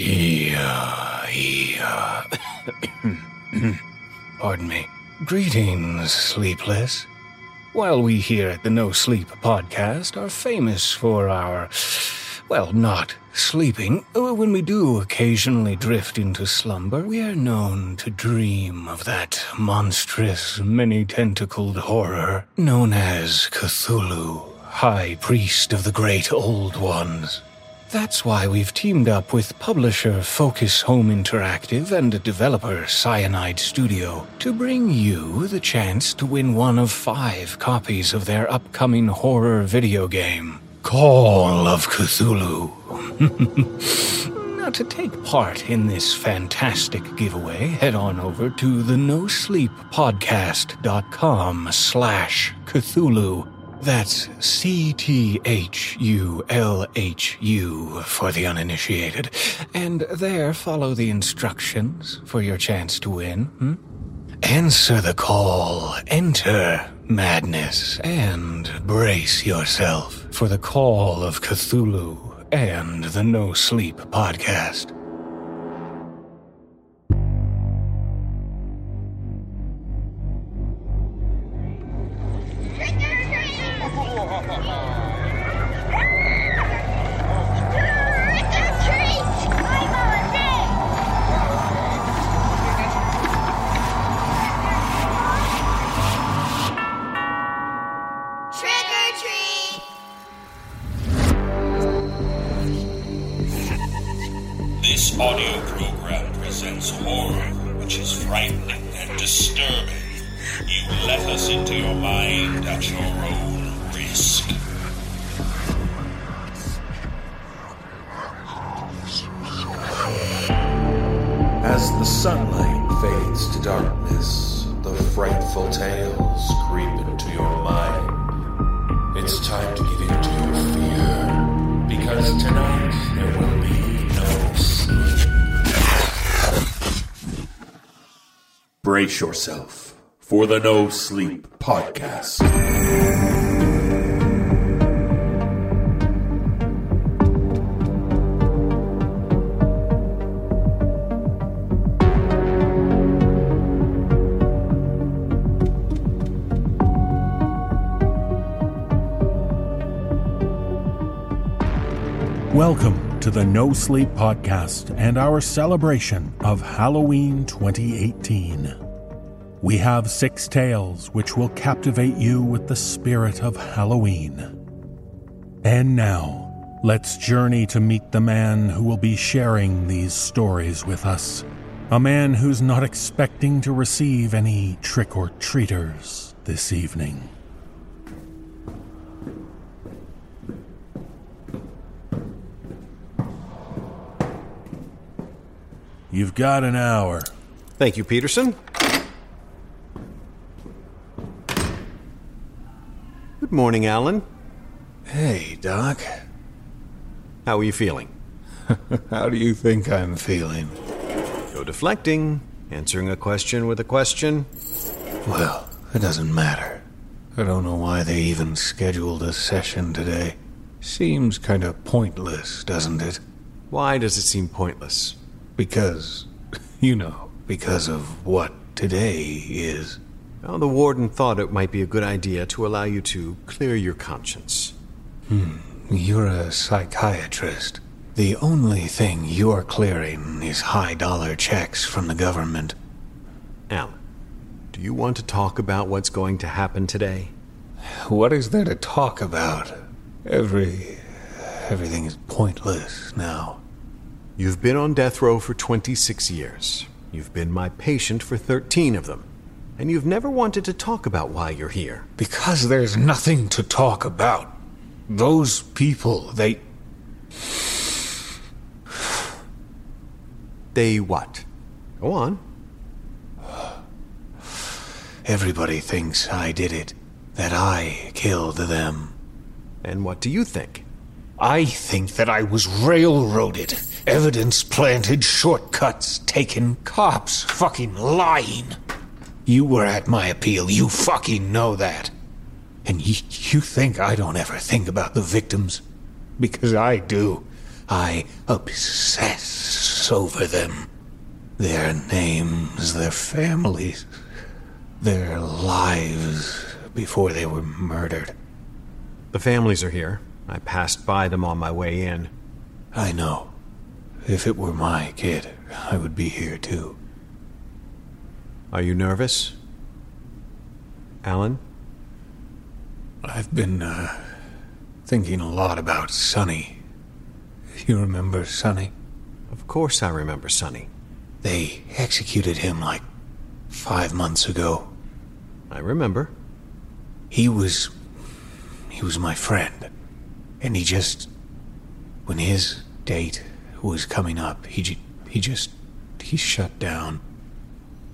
Yeah, yeah. Pardon me. Greetings, sleepless. While we here at the No Sleep podcast are famous for our, well, not sleeping, uh, when we do occasionally drift into slumber, we are known to dream of that monstrous, many tentacled horror known as Cthulhu, High Priest of the Great Old Ones. That's why we've teamed up with publisher Focus Home Interactive and developer Cyanide Studio to bring you the chance to win one of five copies of their upcoming horror video game, Call of Cthulhu. now, to take part in this fantastic giveaway, head on over to the slash Cthulhu that's C T H U L H U for the uninitiated. And there follow the instructions for your chance to win. Hmm? Answer the call, enter madness, and brace yourself for the call of Cthulhu and the No Sleep podcast. The No Sleep Podcast. Welcome to the No Sleep Podcast and our celebration of Halloween 2018. We have six tales which will captivate you with the spirit of Halloween. And now, let's journey to meet the man who will be sharing these stories with us. A man who's not expecting to receive any trick or treaters this evening. You've got an hour. Thank you, Peterson. Good morning, Alan. Hey, Doc. How are you feeling? How do you think I'm feeling? No deflecting, answering a question with a question. Well, it doesn't matter. I don't know why they even scheduled a session today. Seems kind of pointless, doesn't it? Why does it seem pointless? Because, you know, because of what today is. Well, the warden thought it might be a good idea to allow you to clear your conscience. Hmm. You're a psychiatrist. The only thing you're clearing is high dollar checks from the government. Alan, do you want to talk about what's going to happen today? What is there to talk about? Every. everything is pointless now. You've been on death row for 26 years. You've been my patient for 13 of them. And you've never wanted to talk about why you're here. Because there's nothing to talk about. Those people, they. They what? Go on. Everybody thinks I did it. That I killed them. And what do you think? I think that I was railroaded. Evidence planted, shortcuts taken, cops fucking lying. You were at my appeal. You fucking know that. And y- you think I don't ever think about the victims? Because I do. I obsess over them. Their names, their families, their lives before they were murdered. The families are here. I passed by them on my way in. I know. If it were my kid, I would be here too. Are you nervous? Alan? I've been, uh, thinking a lot about Sonny. You remember Sonny? Of course I remember Sonny. They executed him like five months ago. I remember. He was. He was my friend. And he just. When his date was coming up, he, he just. He shut down.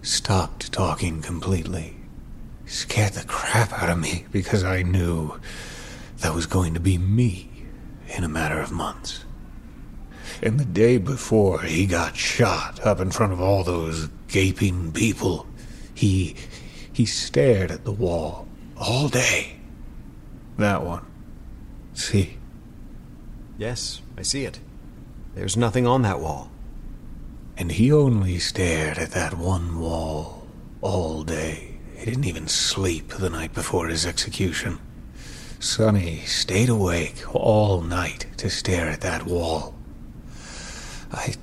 Stopped talking completely. Scared the crap out of me because I knew that was going to be me in a matter of months. And the day before he got shot up in front of all those gaping people, he. he stared at the wall all day. That one. See? Yes, I see it. There's nothing on that wall. And he only stared at that one wall all day. He didn't even sleep the night before his execution. Sonny stayed awake all night to stare at that wall. I,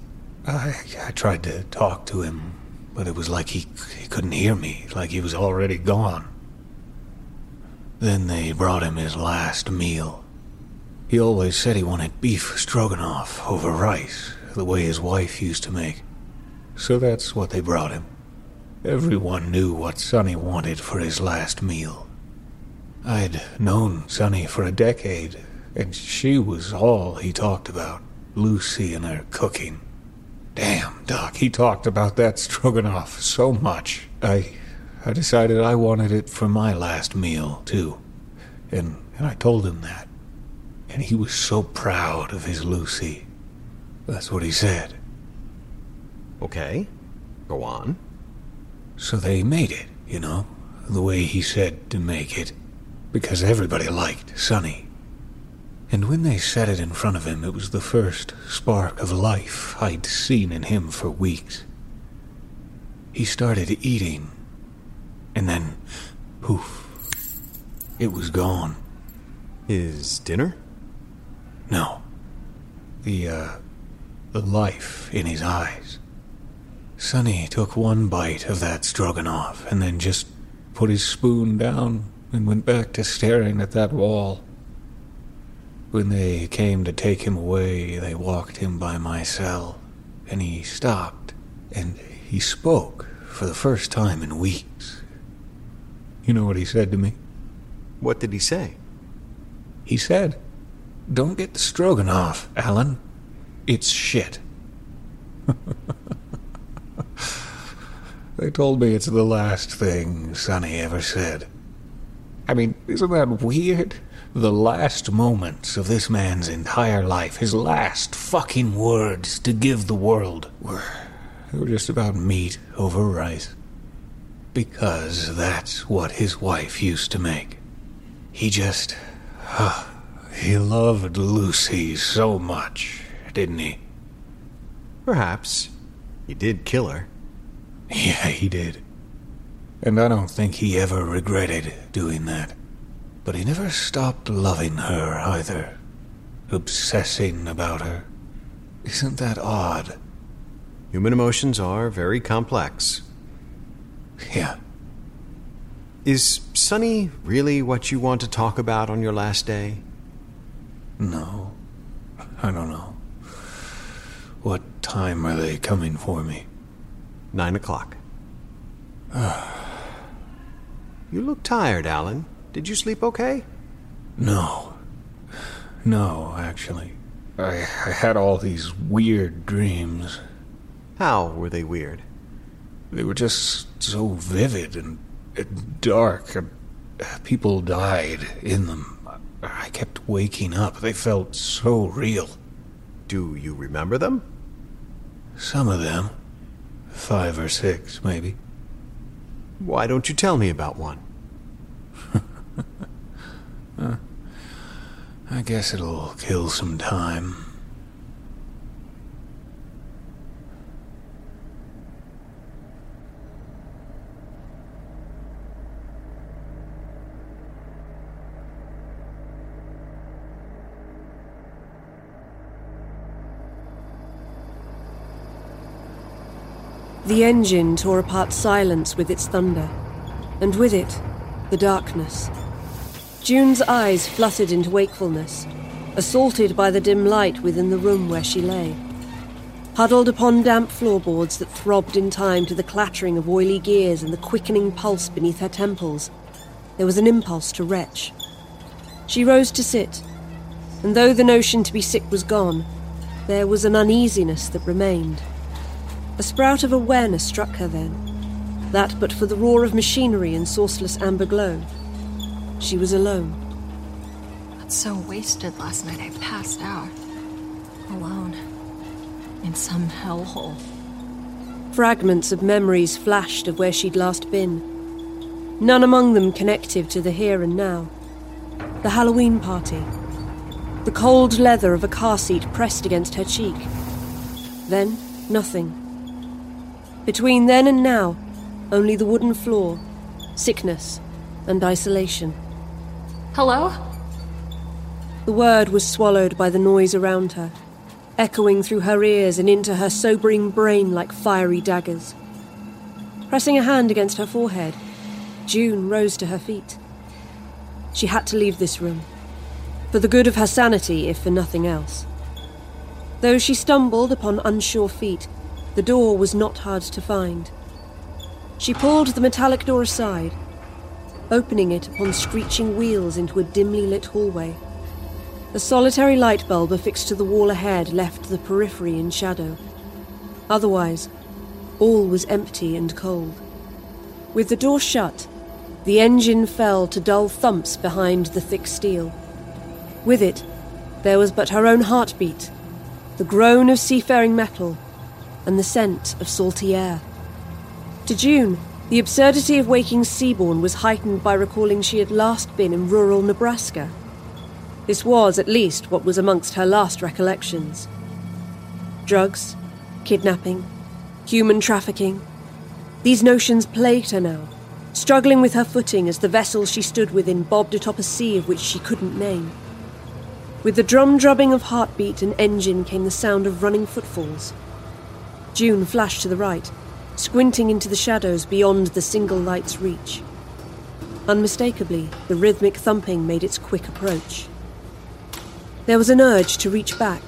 I, I tried to talk to him, but it was like he, he couldn't hear me, like he was already gone. Then they brought him his last meal. He always said he wanted beef stroganoff over rice, the way his wife used to make. So that's what they brought him. Everyone knew what Sonny wanted for his last meal. I'd known Sonny for a decade, and she was all he talked about. Lucy and her cooking. Damn, Doc, he talked about that stroganoff so much. I I decided I wanted it for my last meal, too. And, and I told him that. And he was so proud of his Lucy. That's what he said. Okay. Go on. So they made it, you know, the way he said to make it. Because everybody liked Sonny. And when they set it in front of him, it was the first spark of life I'd seen in him for weeks. He started eating, and then, poof, it was gone. His dinner? No. The, uh, the life in his eyes. Sonny took one bite of that stroganoff and then just put his spoon down and went back to staring at that wall. When they came to take him away, they walked him by my cell, and he stopped, and he spoke for the first time in weeks. You know what he said to me? What did he say? He said, Don't get the stroganoff, Alan. It's shit. they told me it's the last thing Sonny ever said. I mean, isn't that weird? The last moments of this man's entire life, his last fucking words to give the world, were, were just about meat over rice. Because that's what his wife used to make. He just. Uh, he loved Lucy so much, didn't he? Perhaps. He did kill her. Yeah, he did. And I don't think he ever regretted doing that. But he never stopped loving her either. Obsessing about her. Isn't that odd? Human emotions are very complex. Yeah. Is Sonny really what you want to talk about on your last day? No. I don't know. What time are they coming for me? Nine o'clock. you look tired, Alan. Did you sleep okay? No. No, actually. I, I had all these weird dreams. How were they weird? They were just so vivid and, and dark. And people died in them. I kept waking up. They felt so real. Do you remember them? Some of them. Five or six, maybe. Why don't you tell me about one? I guess it'll kill some time. The engine tore apart silence with its thunder, and with it, the darkness. June's eyes fluttered into wakefulness, assaulted by the dim light within the room where she lay. Huddled upon damp floorboards that throbbed in time to the clattering of oily gears and the quickening pulse beneath her temples, there was an impulse to retch. She rose to sit, and though the notion to be sick was gone, there was an uneasiness that remained. A sprout of awareness struck her then, that but for the roar of machinery and sourceless amber glow, she was alone. Got so wasted last night I passed out. Alone. In some hellhole. Fragments of memories flashed of where she'd last been, none among them connective to the here and now. The Halloween party. The cold leather of a car seat pressed against her cheek. Then, nothing. Between then and now, only the wooden floor, sickness, and isolation. Hello? The word was swallowed by the noise around her, echoing through her ears and into her sobering brain like fiery daggers. Pressing a hand against her forehead, June rose to her feet. She had to leave this room, for the good of her sanity, if for nothing else. Though she stumbled upon unsure feet, the door was not hard to find. She pulled the metallic door aside, opening it upon screeching wheels into a dimly lit hallway. A solitary light bulb affixed to the wall ahead left the periphery in shadow. Otherwise, all was empty and cold. With the door shut, the engine fell to dull thumps behind the thick steel. With it, there was but her own heartbeat, the groan of seafaring metal, and the scent of salty air. To June, the absurdity of waking Seaborn was heightened by recalling she had last been in rural Nebraska. This was, at least, what was amongst her last recollections. Drugs, kidnapping, human trafficking. These notions plagued her now, struggling with her footing as the vessel she stood within bobbed atop a sea of which she couldn't name. With the drum drubbing of heartbeat and engine came the sound of running footfalls. June flashed to the right, squinting into the shadows beyond the single light's reach. Unmistakably, the rhythmic thumping made its quick approach. There was an urge to reach back,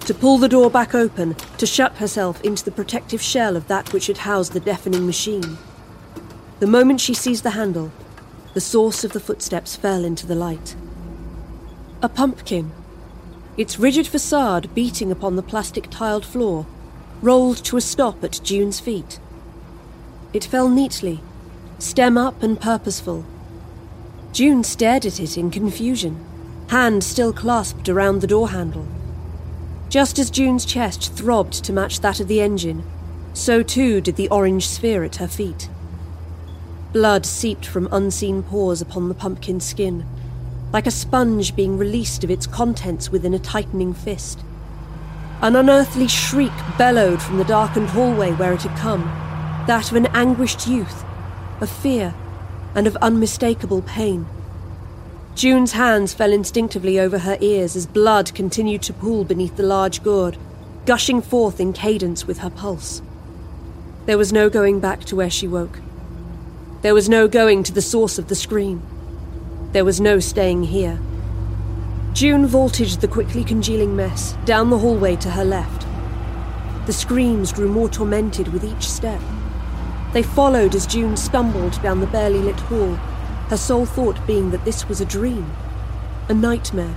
to pull the door back open, to shut herself into the protective shell of that which had housed the deafening machine. The moment she seized the handle, the source of the footsteps fell into the light. A pumpkin, its rigid facade beating upon the plastic tiled floor, rolled to a stop at June's feet. It fell neatly, stem up and purposeful. June stared at it in confusion, hand still clasped around the door handle. Just as June's chest throbbed to match that of the engine, so too did the orange sphere at her feet. Blood seeped from unseen pores upon the pumpkin skin, like a sponge being released of its contents within a tightening fist. An unearthly shriek bellowed from the darkened hallway where it had come, that of an anguished youth, of fear, and of unmistakable pain. June's hands fell instinctively over her ears as blood continued to pool beneath the large gourd, gushing forth in cadence with her pulse. There was no going back to where she woke. There was no going to the source of the scream. There was no staying here. June vaulted the quickly congealing mess down the hallway to her left. The screams grew more tormented with each step. They followed as June stumbled down the barely lit hall, her sole thought being that this was a dream, a nightmare.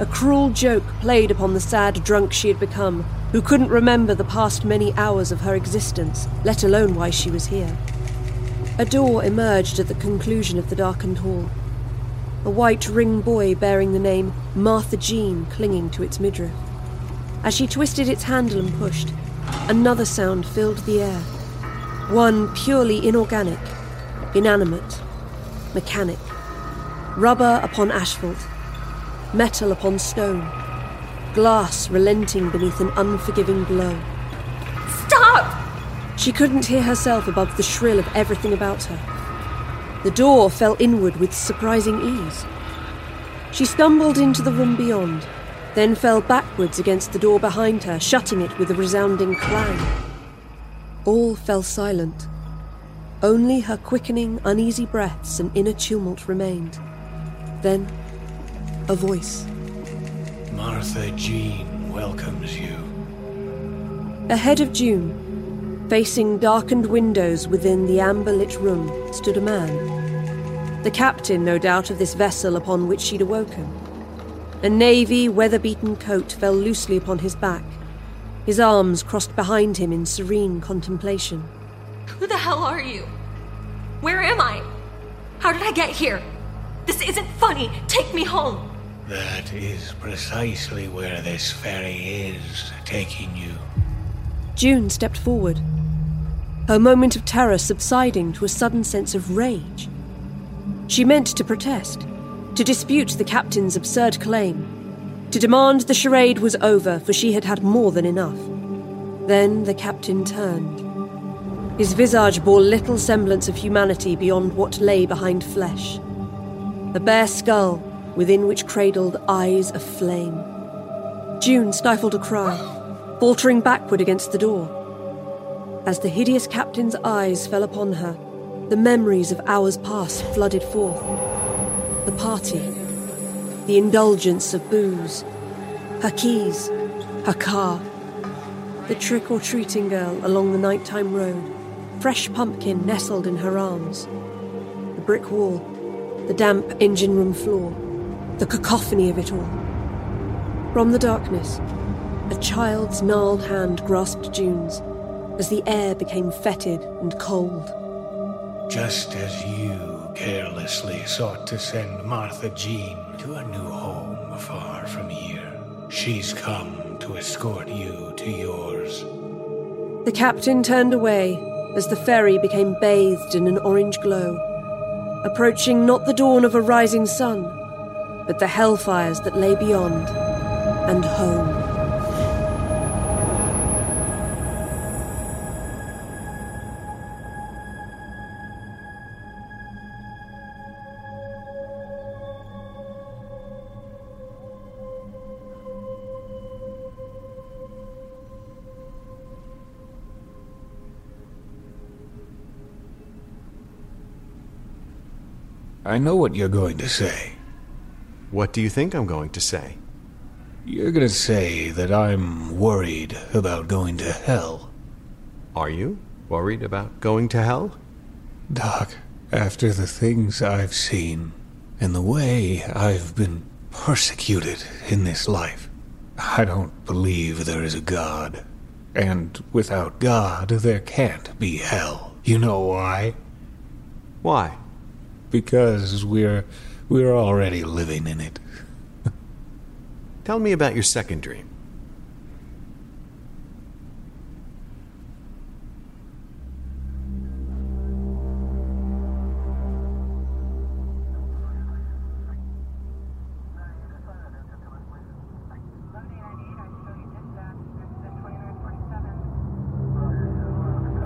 A cruel joke played upon the sad drunk she had become, who couldn't remember the past many hours of her existence, let alone why she was here. A door emerged at the conclusion of the darkened hall a white ring buoy bearing the name Martha Jean clinging to its midriff. As she twisted its handle and pushed, another sound filled the air. One purely inorganic, inanimate, mechanic. Rubber upon asphalt, metal upon stone, glass relenting beneath an unforgiving blow. Stop! She couldn't hear herself above the shrill of everything about her. The door fell inward with surprising ease. She stumbled into the room beyond, then fell backwards against the door behind her, shutting it with a resounding clang. All fell silent. Only her quickening, uneasy breaths and inner tumult remained. Then, a voice. Martha Jean welcomes you. Ahead of June, facing darkened windows within the amber lit room, stood a man. The captain, no doubt, of this vessel upon which she'd awoken. A navy, weather beaten coat fell loosely upon his back, his arms crossed behind him in serene contemplation. Who the hell are you? Where am I? How did I get here? This isn't funny. Take me home. That is precisely where this ferry is taking you. June stepped forward, her moment of terror subsiding to a sudden sense of rage. She meant to protest, to dispute the captain's absurd claim, to demand the charade was over, for she had had more than enough. Then the captain turned. His visage bore little semblance of humanity beyond what lay behind flesh. A bare skull within which cradled eyes of flame. June stifled a cry, faltering backward against the door. As the hideous captain's eyes fell upon her, the memories of hours past flooded forth. The party, the indulgence of booze, her keys, her car, the trick or treating girl along the nighttime road, fresh pumpkin nestled in her arms, the brick wall, the damp engine room floor, the cacophony of it all. From the darkness, a child's gnarled hand grasped June's as the air became fetid and cold. Just as you carelessly sought to send Martha Jean to a new home far from here, she's come to escort you to yours. The captain turned away as the ferry became bathed in an orange glow, approaching not the dawn of a rising sun, but the hellfires that lay beyond and home. I know what you're going to say. What do you think I'm going to say? You're going to say that I'm worried about going to hell. Are you worried about going to hell? Doc, after the things I've seen and the way I've been persecuted in this life, I don't believe there is a God. And without God, there can't be hell. You know why? Why? Because we're we're already living in it. Tell me about your second dream.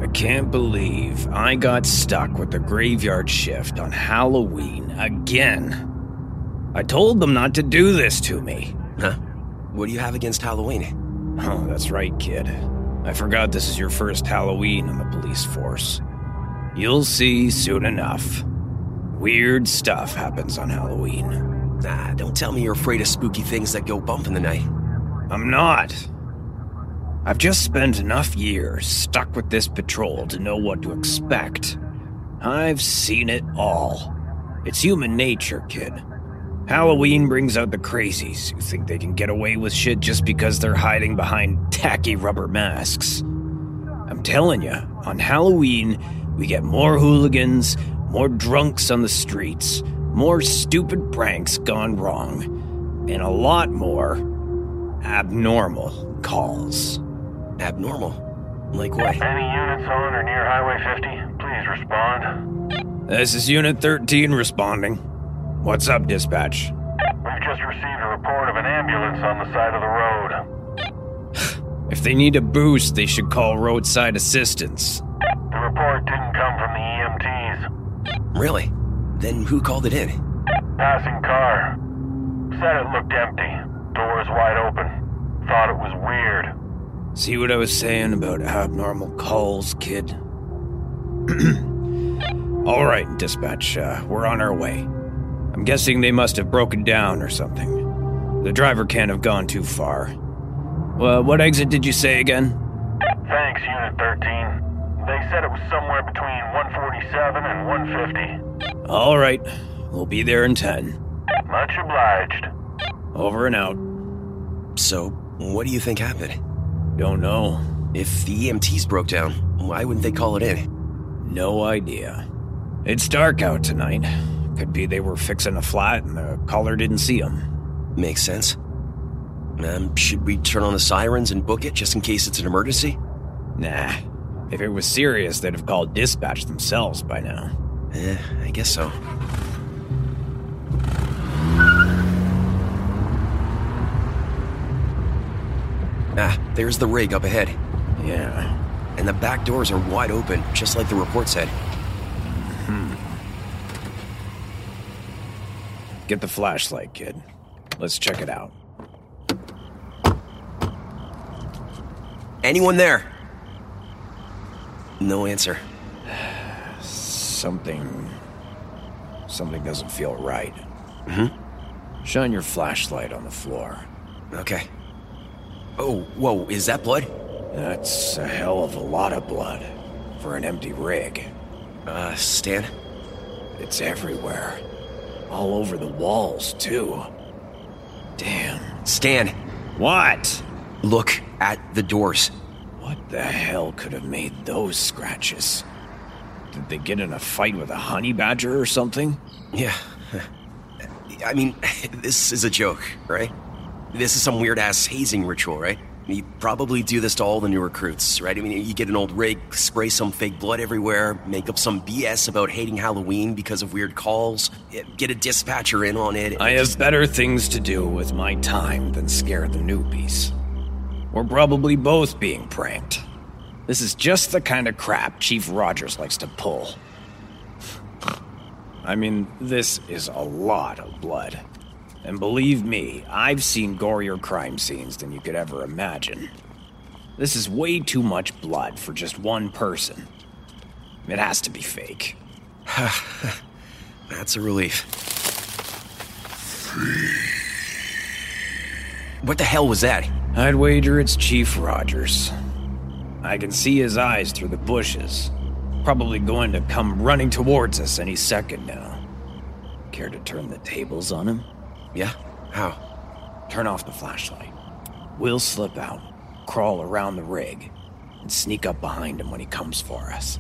I can't believe I got stuck with the graveyard shift on Halloween again. I told them not to do this to me. Huh? What do you have against Halloween? Oh, that's right, kid. I forgot this is your first Halloween on the police force. You'll see soon enough. Weird stuff happens on Halloween. Nah, don't tell me you're afraid of spooky things that go bump in the night. I'm not. I've just spent enough years stuck with this patrol to know what to expect. I've seen it all. It's human nature, kid. Halloween brings out the crazies who think they can get away with shit just because they're hiding behind tacky rubber masks. I'm telling you, on Halloween, we get more hooligans, more drunks on the streets, more stupid pranks gone wrong, and a lot more abnormal calls. Abnormal? Like what? Any units on or near Highway 50, please respond. This is Unit 13 responding. What's up, dispatch? We've just received a report of an ambulance on the side of the road. If they need a boost, they should call roadside assistance. The report didn't come from the EMTs. Really? Then who called it in? Passing car. Said it looked empty. Doors wide open. Thought it was weird. See what I was saying about abnormal calls, kid? All right, dispatch. Uh, we're on our way. I'm guessing they must have broken down or something. The driver can't have gone too far. Well, what exit did you say again? Thanks, Unit 13. They said it was somewhere between 147 and 150. All right, we'll be there in 10. Much obliged. Over and out. So, what do you think happened? Don't know. If the EMTs broke down, why wouldn't they call it in? No idea. It's dark out tonight. Could be they were fixing a flat and the caller didn't see them. Makes sense. Um, should we turn on the sirens and book it just in case it's an emergency? Nah. If it was serious, they'd have called dispatch themselves by now. Eh, I guess so. Ah, there's the rig up ahead. Yeah. And the back doors are wide open, just like the report said. Hmm. Get the flashlight, kid. Let's check it out. Anyone there? No answer. Something. Something doesn't feel right. Hmm? Shine your flashlight on the floor. Okay. Oh, whoa, is that blood? That's a hell of a lot of blood for an empty rig. Uh, Stan? It's everywhere. All over the walls, too. Damn. Stan! What? Look at the doors. What the hell could have made those scratches? Did they get in a fight with a honey badger or something? Yeah. I mean, this is a joke, right? This is some weird ass hazing ritual, right? You probably do this to all the new recruits, right? I mean, you get an old rig, spray some fake blood everywhere, make up some BS about hating Halloween because of weird calls, get a dispatcher in on it. I have better things to do with my time than scare the newbies. We're probably both being pranked. This is just the kind of crap Chief Rogers likes to pull. I mean, this is a lot of blood. And believe me, I've seen gorier crime scenes than you could ever imagine. This is way too much blood for just one person. It has to be fake. That's a relief. What the hell was that? I'd wager it's Chief Rogers. I can see his eyes through the bushes. Probably going to come running towards us any second now. Care to turn the tables on him? Yeah? How? Turn off the flashlight. We'll slip out, crawl around the rig, and sneak up behind him when he comes for us.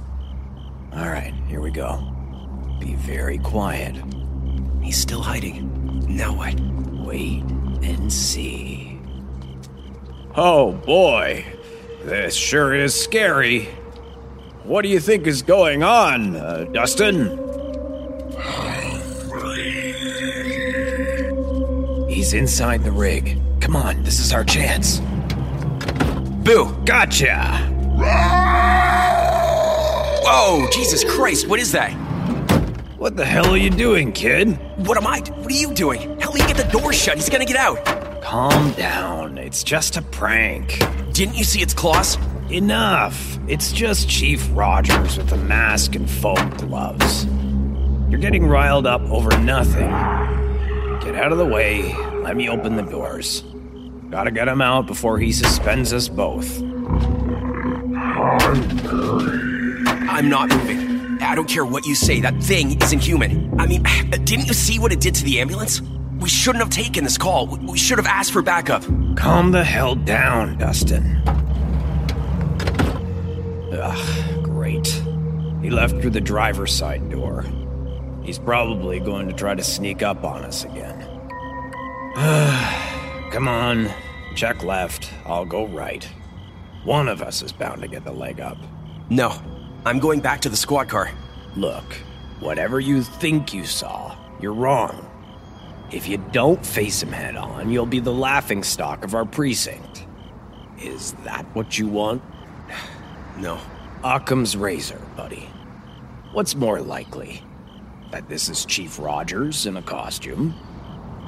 Alright, here we go. Be very quiet. He's still hiding. Now what? Wait and see. Oh boy, this sure is scary. What do you think is going on, uh, Dustin? He's inside the rig. Come on, this is our chance. Boo! Gotcha! Whoa, Jesus Christ, what is that? What the hell are you doing, kid? What am I? What are you doing? Help me get the door shut. He's gonna get out. Calm down. It's just a prank. Didn't you see its claws? Enough. It's just Chief Rogers with a mask and foam gloves. You're getting riled up over nothing. Get out of the way. Let me open the doors. Gotta get him out before he suspends us both. I'm not moving. I don't care what you say. That thing isn't human. I mean, didn't you see what it did to the ambulance? We shouldn't have taken this call. We should have asked for backup. Calm the hell down, Dustin. Ugh, great. He left through the driver's side door. He's probably going to try to sneak up on us again. Come on, check left. I'll go right. One of us is bound to get the leg up. No, I'm going back to the squad car. Look, whatever you think you saw, you're wrong. If you don't face him head on, you'll be the laughing stock of our precinct. Is that what you want? No. Occam's razor, buddy. What's more likely? That this is Chief Rogers in a costume?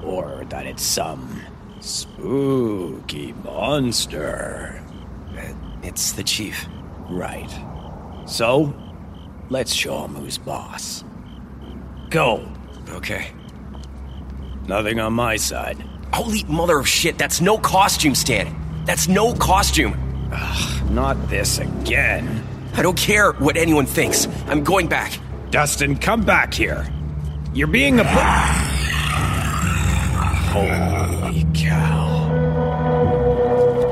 Or that it's some spooky monster? Uh, it's the chief. Right. So, let's show him who's boss. Go. Okay. Nothing on my side. Holy mother of shit, that's no costume, Stan. That's no costume. Not this again. I don't care what anyone thinks. I'm going back. Dustin, come back here. You're being a. Holy cow.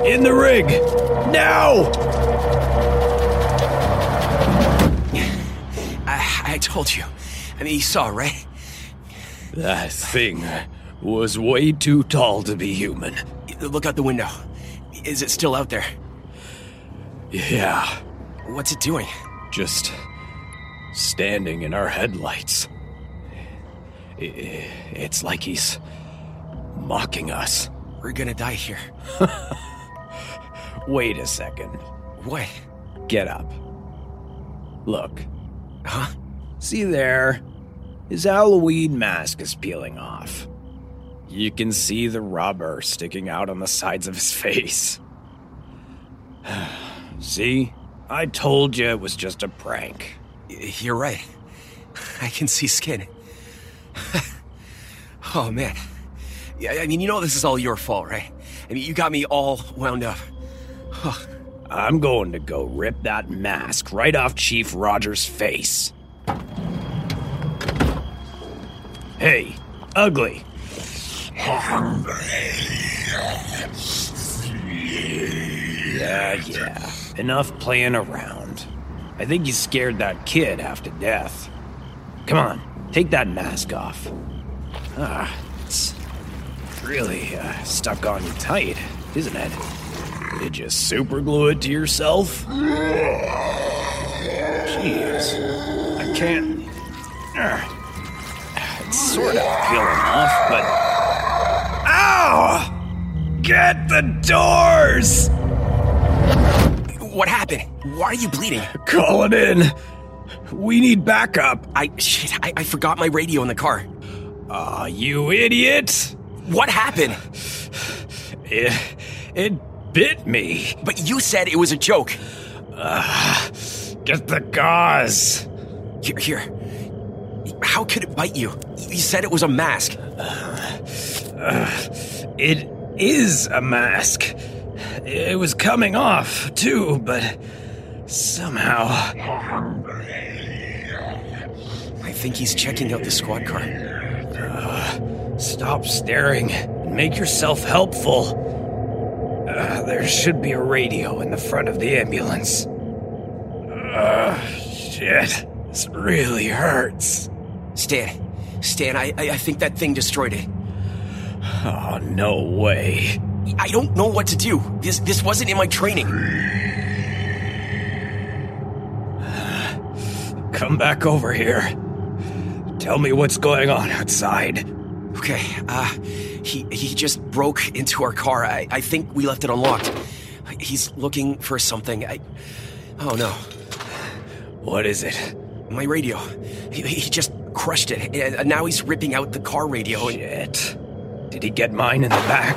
In the rig! Now! I, I told you. I mean, you saw, right? That thing was way too tall to be human. Look out the window. Is it still out there? Yeah, What's it doing? just standing in our headlights. It's like he's mocking us. We're gonna die here. Wait a second. What? Get up. Look. Huh? See there? His Halloween mask is peeling off. You can see the rubber sticking out on the sides of his face. see? I told you it was just a prank. Y- You're right. I can see skin. oh, man. Yeah, I mean, you know this is all your fault, right? I mean, you got me all wound up. I'm going to go rip that mask right off Chief Rogers' face. Hey, ugly. Yeah, yeah. Enough playing around. I think you scared that kid half to death. Come on, take that mask off. Ah, really uh, stuck on you tight, isn't it? Did you super glue it to yourself? Jeez. I can't. It's sort of peeling off, but. Ow! Get the doors! What happened? Why are you bleeding? Call it in. We need backup. I shit. I, I forgot my radio in the car. Aw, you idiot! What happened? It, it bit me. But you said it was a joke. Get the gauze. Here, here. How could it bite you? You said it was a mask. It is a mask. It was coming off, too, but somehow. I think he's checking out the squad car. Stop staring and make yourself helpful. Uh, there should be a radio in the front of the ambulance. Uh, shit. This really hurts. Stan, Stan, I, I I think that thing destroyed it. Oh, no way. I don't know what to do. This this wasn't in my training. Come back over here. Tell me what's going on outside. Okay, uh, he he just broke into our car. I, I think we left it unlocked. He's looking for something. I, oh no, What is it? my radio. He, he just crushed it, and now he's ripping out the car radio. Shit. Did he get mine in the back?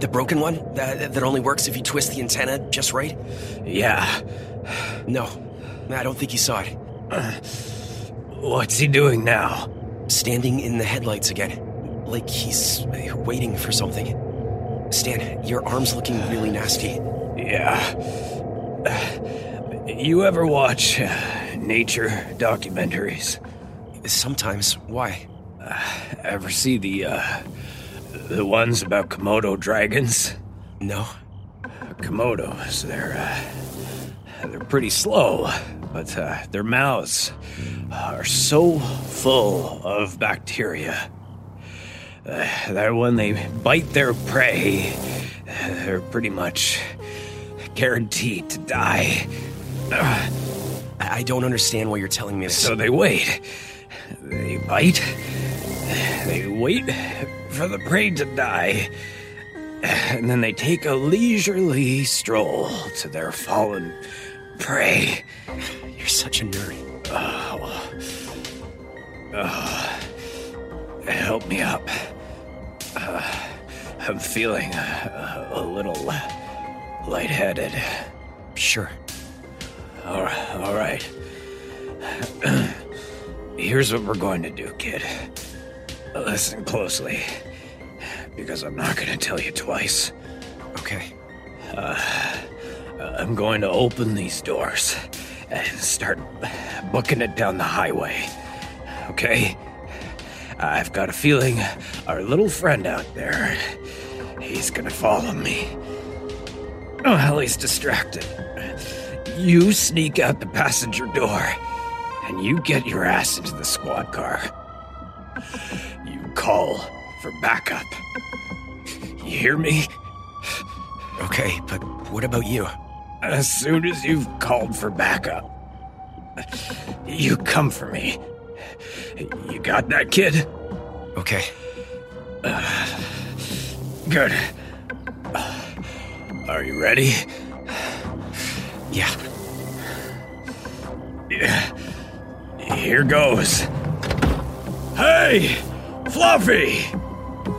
the broken one that that only works if you twist the antenna just right. Yeah. No, I don't think he saw it. What's he doing now? Standing in the headlights again, like he's waiting for something. Stan, your arm's looking really nasty. Yeah. You ever watch uh, nature documentaries? Sometimes. Why? Ever see the uh, the ones about Komodo dragons? No. Komodos, they're uh, they're pretty slow, but uh, their mouths are so full of bacteria uh, that when they bite their prey, they're pretty much guaranteed to die. I I don't understand why you're telling me this. So they wait. They bite. They wait for the prey to die. And then they take a leisurely stroll to their fallen prey. You're such a nerd. Help me up. Uh, I'm feeling uh, a little lightheaded. Sure. All right. All right. Here's what we're going to do, kid. Listen closely, because I'm not going to tell you twice. Okay. Uh, I'm going to open these doors and start booking it down the highway. Okay? I've got a feeling our little friend out there, he's gonna follow me. Oh, hell, he's distracted. You sneak out the passenger door, and you get your ass into the squad car. You call for backup. You hear me? Okay, but what about you? As soon as you've called for backup, you come for me. You got that, kid? Okay. Uh, good. Are you ready? Yeah. Yeah. Here goes. Hey, Fluffy!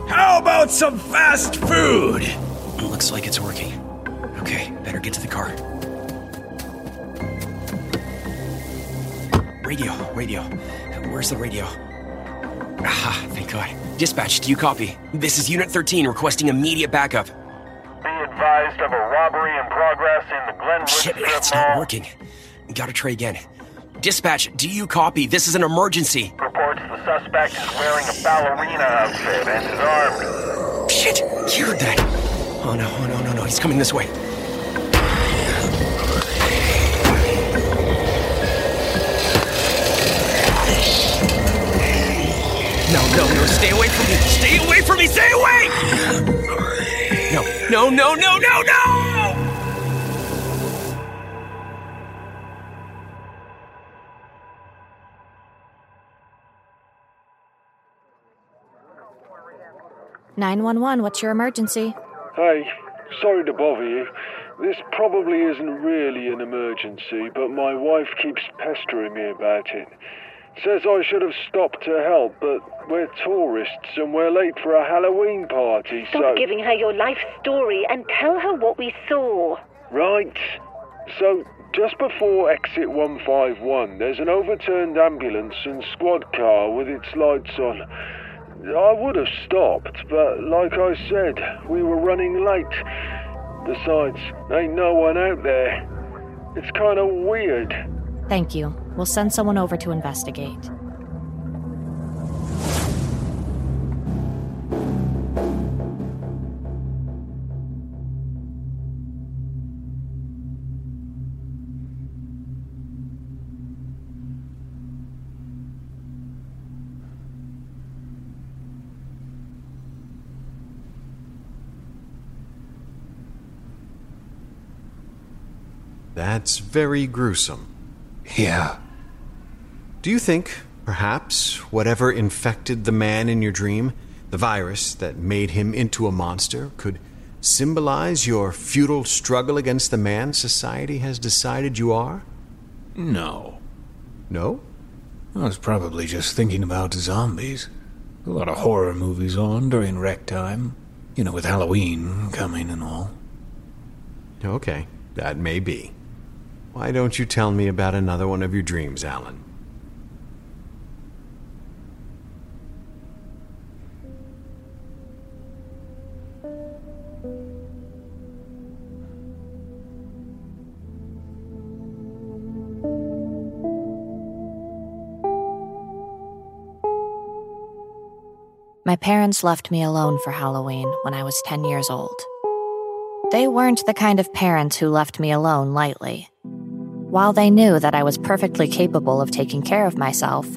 How about some fast food? Looks like it's working. Okay, better get to the car. Radio, radio. Where's the radio? Aha, thank God. Dispatch, do you copy? This is Unit 13 requesting immediate backup. Be advised of a robbery in progress in the Glenwood Shit, it's not working. Gotta try again. Dispatch, do you copy? This is an emergency. Reports the suspect is wearing a ballerina outfit and is armed. Shit, you heard that. Oh no, oh no, no, no, he's coming this way. No, no, no, stay away from me! Stay away from me! Stay away! No, no, no, no, no, no! Nine one one. What's your emergency? Hey, sorry to bother you. This probably isn't really an emergency, but my wife keeps pestering me about it. Says I should have stopped to help, but we're tourists and we're late for a Halloween party, Stop so. giving her your life story and tell her what we saw. Right. So, just before exit 151, there's an overturned ambulance and squad car with its lights on. I would have stopped, but like I said, we were running late. Besides, ain't no one out there. It's kind of weird. Thank you. We'll send someone over to investigate. That's very gruesome. Yeah. Do you think, perhaps, whatever infected the man in your dream, the virus that made him into a monster, could symbolize your futile struggle against the man society has decided you are? No. No? I was probably just thinking about zombies. A lot of horror movies on during rec time. You know, with Halloween coming and all. Okay, that may be. Why don't you tell me about another one of your dreams, Alan? My parents left me alone for Halloween when I was 10 years old. They weren't the kind of parents who left me alone lightly. While they knew that I was perfectly capable of taking care of myself,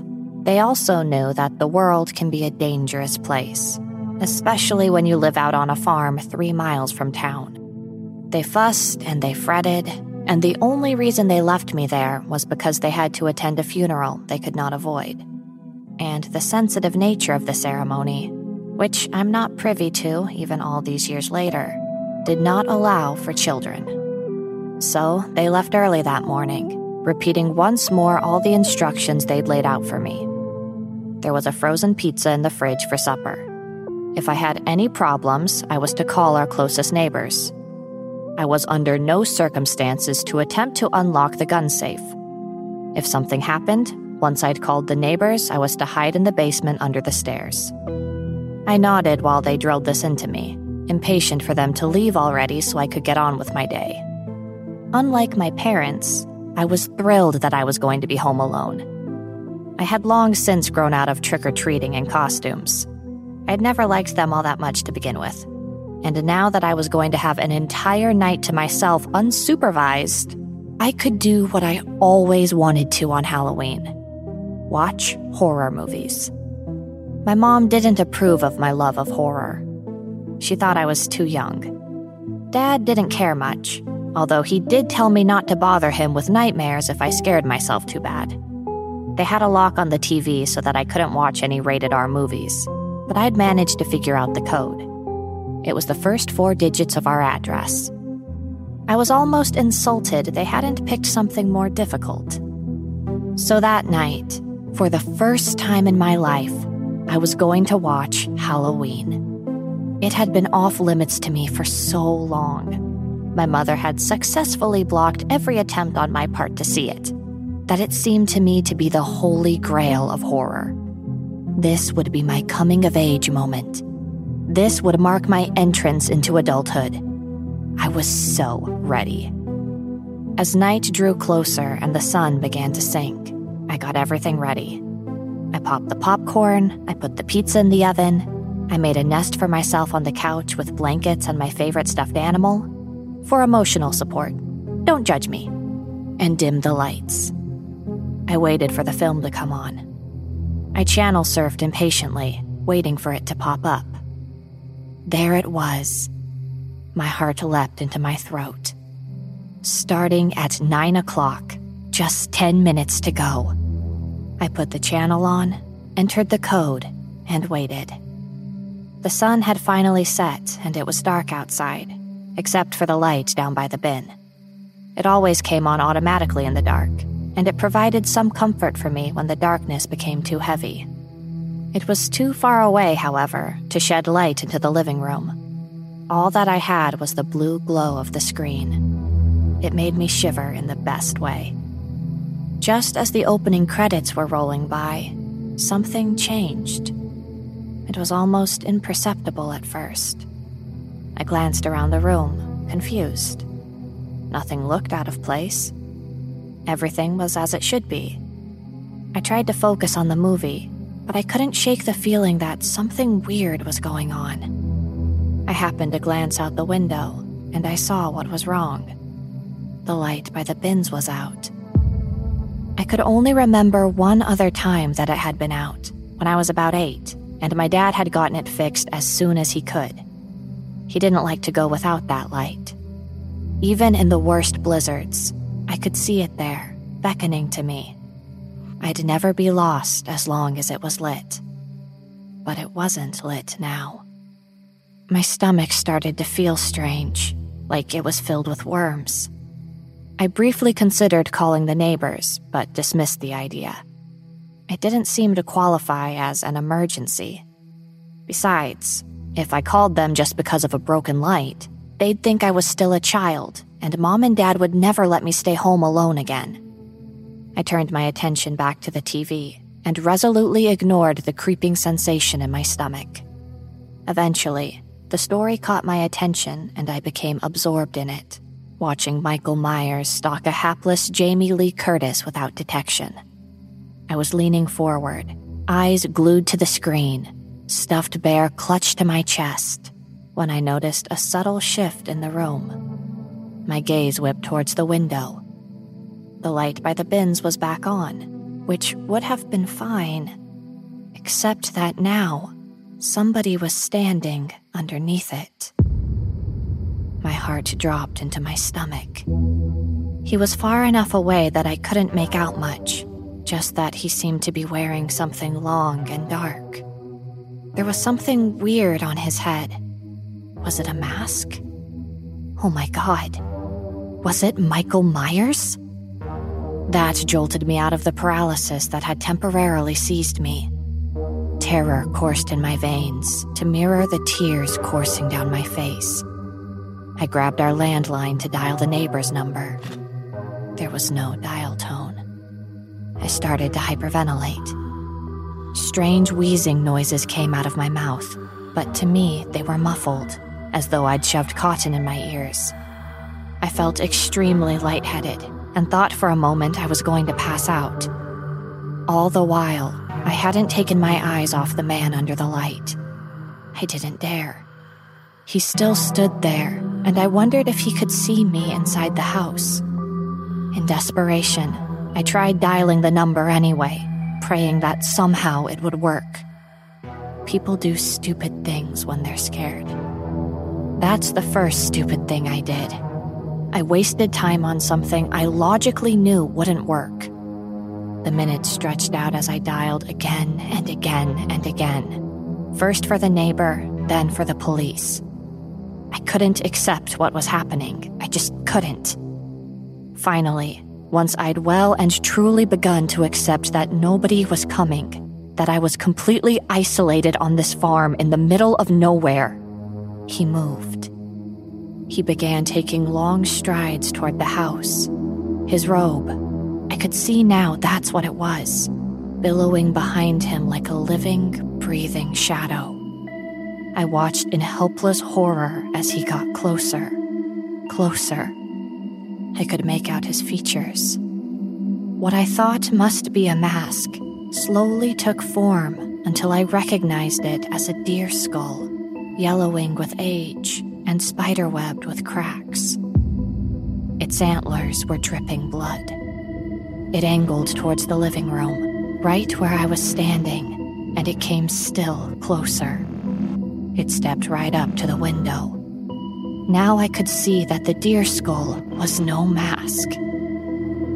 they also knew that the world can be a dangerous place, especially when you live out on a farm three miles from town. They fussed and they fretted, and the only reason they left me there was because they had to attend a funeral they could not avoid. And the sensitive nature of the ceremony, which I'm not privy to even all these years later, did not allow for children. So they left early that morning, repeating once more all the instructions they'd laid out for me. There was a frozen pizza in the fridge for supper. If I had any problems, I was to call our closest neighbors. I was under no circumstances to attempt to unlock the gun safe. If something happened, once I'd called the neighbors, I was to hide in the basement under the stairs. I nodded while they drilled this into me, impatient for them to leave already so I could get on with my day. Unlike my parents, I was thrilled that I was going to be home alone. I had long since grown out of trick or treating and costumes. I'd never liked them all that much to begin with. And now that I was going to have an entire night to myself unsupervised, I could do what I always wanted to on Halloween watch horror movies. My mom didn't approve of my love of horror. She thought I was too young. Dad didn't care much, although he did tell me not to bother him with nightmares if I scared myself too bad. They had a lock on the TV so that I couldn't watch any rated R movies, but I'd managed to figure out the code. It was the first four digits of our address. I was almost insulted they hadn't picked something more difficult. So that night, for the first time in my life, I was going to watch Halloween. It had been off limits to me for so long. My mother had successfully blocked every attempt on my part to see it, that it seemed to me to be the holy grail of horror. This would be my coming of age moment. This would mark my entrance into adulthood. I was so ready. As night drew closer and the sun began to sink, I got everything ready. I popped the popcorn, I put the pizza in the oven, I made a nest for myself on the couch with blankets and my favorite stuffed animal. For emotional support. Don't judge me. And dim the lights. I waited for the film to come on. I channel surfed impatiently, waiting for it to pop up. There it was. My heart leapt into my throat. Starting at 9 o'clock, just 10 minutes to go. I put the channel on, entered the code, and waited. The sun had finally set, and it was dark outside, except for the light down by the bin. It always came on automatically in the dark, and it provided some comfort for me when the darkness became too heavy. It was too far away, however, to shed light into the living room. All that I had was the blue glow of the screen. It made me shiver in the best way. Just as the opening credits were rolling by, something changed. It was almost imperceptible at first. I glanced around the room, confused. Nothing looked out of place. Everything was as it should be. I tried to focus on the movie, but I couldn't shake the feeling that something weird was going on. I happened to glance out the window, and I saw what was wrong. The light by the bins was out. I could only remember one other time that it had been out, when I was about eight, and my dad had gotten it fixed as soon as he could. He didn't like to go without that light. Even in the worst blizzards, I could see it there, beckoning to me. I'd never be lost as long as it was lit. But it wasn't lit now. My stomach started to feel strange, like it was filled with worms. I briefly considered calling the neighbors, but dismissed the idea. It didn't seem to qualify as an emergency. Besides, if I called them just because of a broken light, they'd think I was still a child, and mom and dad would never let me stay home alone again. I turned my attention back to the TV and resolutely ignored the creeping sensation in my stomach. Eventually, the story caught my attention and I became absorbed in it watching Michael Myers stalk a hapless Jamie Lee Curtis without detection. I was leaning forward, eyes glued to the screen, stuffed bear clutched to my chest, when I noticed a subtle shift in the room. My gaze whipped towards the window. The light by the bins was back on, which would have been fine, except that now somebody was standing underneath it. My heart dropped into my stomach. He was far enough away that I couldn't make out much, just that he seemed to be wearing something long and dark. There was something weird on his head. Was it a mask? Oh my god. Was it Michael Myers? That jolted me out of the paralysis that had temporarily seized me. Terror coursed in my veins to mirror the tears coursing down my face. I grabbed our landline to dial the neighbor's number. There was no dial tone. I started to hyperventilate. Strange wheezing noises came out of my mouth, but to me, they were muffled, as though I'd shoved cotton in my ears. I felt extremely lightheaded and thought for a moment I was going to pass out. All the while, I hadn't taken my eyes off the man under the light. I didn't dare. He still stood there, and I wondered if he could see me inside the house. In desperation, I tried dialing the number anyway, praying that somehow it would work. People do stupid things when they're scared. That's the first stupid thing I did. I wasted time on something I logically knew wouldn't work. The minutes stretched out as I dialed again and again and again. First for the neighbor, then for the police. I couldn't accept what was happening. I just couldn't. Finally, once I'd well and truly begun to accept that nobody was coming, that I was completely isolated on this farm in the middle of nowhere, he moved. He began taking long strides toward the house. His robe, I could see now that's what it was, billowing behind him like a living, breathing shadow. I watched in helpless horror as he got closer, closer. I could make out his features. What I thought must be a mask slowly took form until I recognized it as a deer skull, yellowing with age and spiderwebbed with cracks. Its antlers were dripping blood. It angled towards the living room, right where I was standing, and it came still closer. It stepped right up to the window. Now I could see that the deer skull was no mask.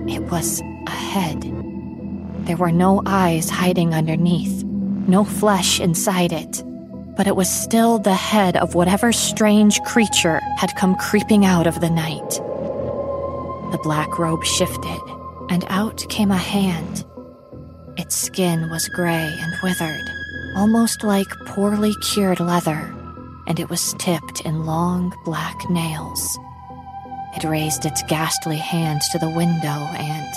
It was a head. There were no eyes hiding underneath, no flesh inside it, but it was still the head of whatever strange creature had come creeping out of the night. The black robe shifted, and out came a hand. Its skin was gray and withered almost like poorly cured leather, and it was tipped in long black nails. It raised its ghastly hand to the window and,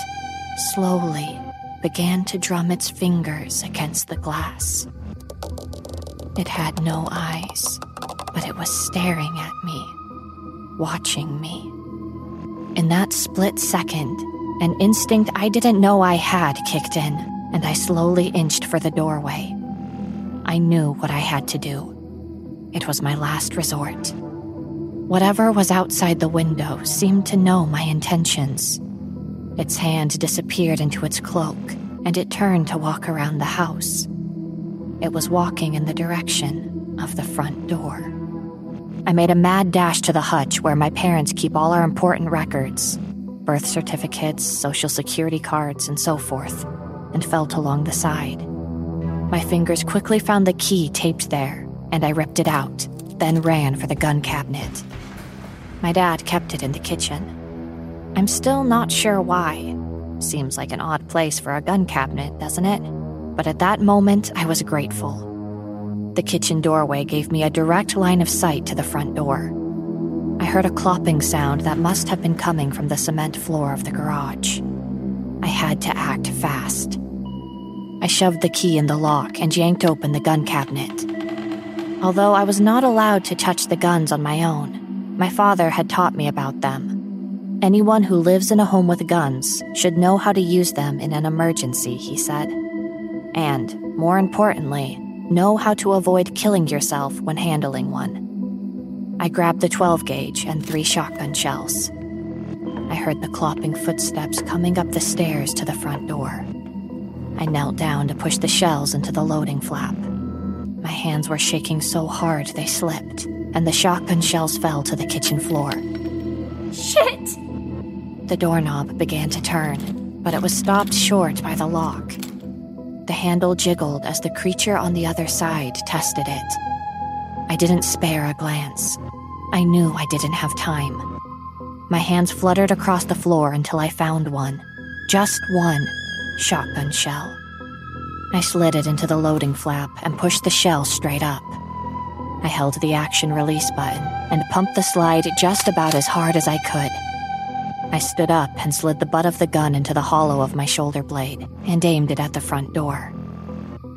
slowly, began to drum its fingers against the glass. It had no eyes, but it was staring at me, watching me. In that split second, an instinct I didn't know I had kicked in, and I slowly inched for the doorway. I knew what I had to do. It was my last resort. Whatever was outside the window seemed to know my intentions. Its hand disappeared into its cloak, and it turned to walk around the house. It was walking in the direction of the front door. I made a mad dash to the hutch where my parents keep all our important records birth certificates, social security cards, and so forth, and felt along the side. My fingers quickly found the key taped there, and I ripped it out, then ran for the gun cabinet. My dad kept it in the kitchen. I'm still not sure why. Seems like an odd place for a gun cabinet, doesn't it? But at that moment, I was grateful. The kitchen doorway gave me a direct line of sight to the front door. I heard a clopping sound that must have been coming from the cement floor of the garage. I had to act fast. I shoved the key in the lock and yanked open the gun cabinet. Although I was not allowed to touch the guns on my own, my father had taught me about them. Anyone who lives in a home with guns should know how to use them in an emergency, he said. And, more importantly, know how to avoid killing yourself when handling one. I grabbed the 12 gauge and three shotgun shells. I heard the clopping footsteps coming up the stairs to the front door. I knelt down to push the shells into the loading flap. My hands were shaking so hard they slipped, and the shotgun shells fell to the kitchen floor. Shit! The doorknob began to turn, but it was stopped short by the lock. The handle jiggled as the creature on the other side tested it. I didn't spare a glance. I knew I didn't have time. My hands fluttered across the floor until I found one. Just one shotgun shell. I slid it into the loading flap and pushed the shell straight up. I held the action release button and pumped the slide just about as hard as I could. I stood up and slid the butt of the gun into the hollow of my shoulder blade and aimed it at the front door.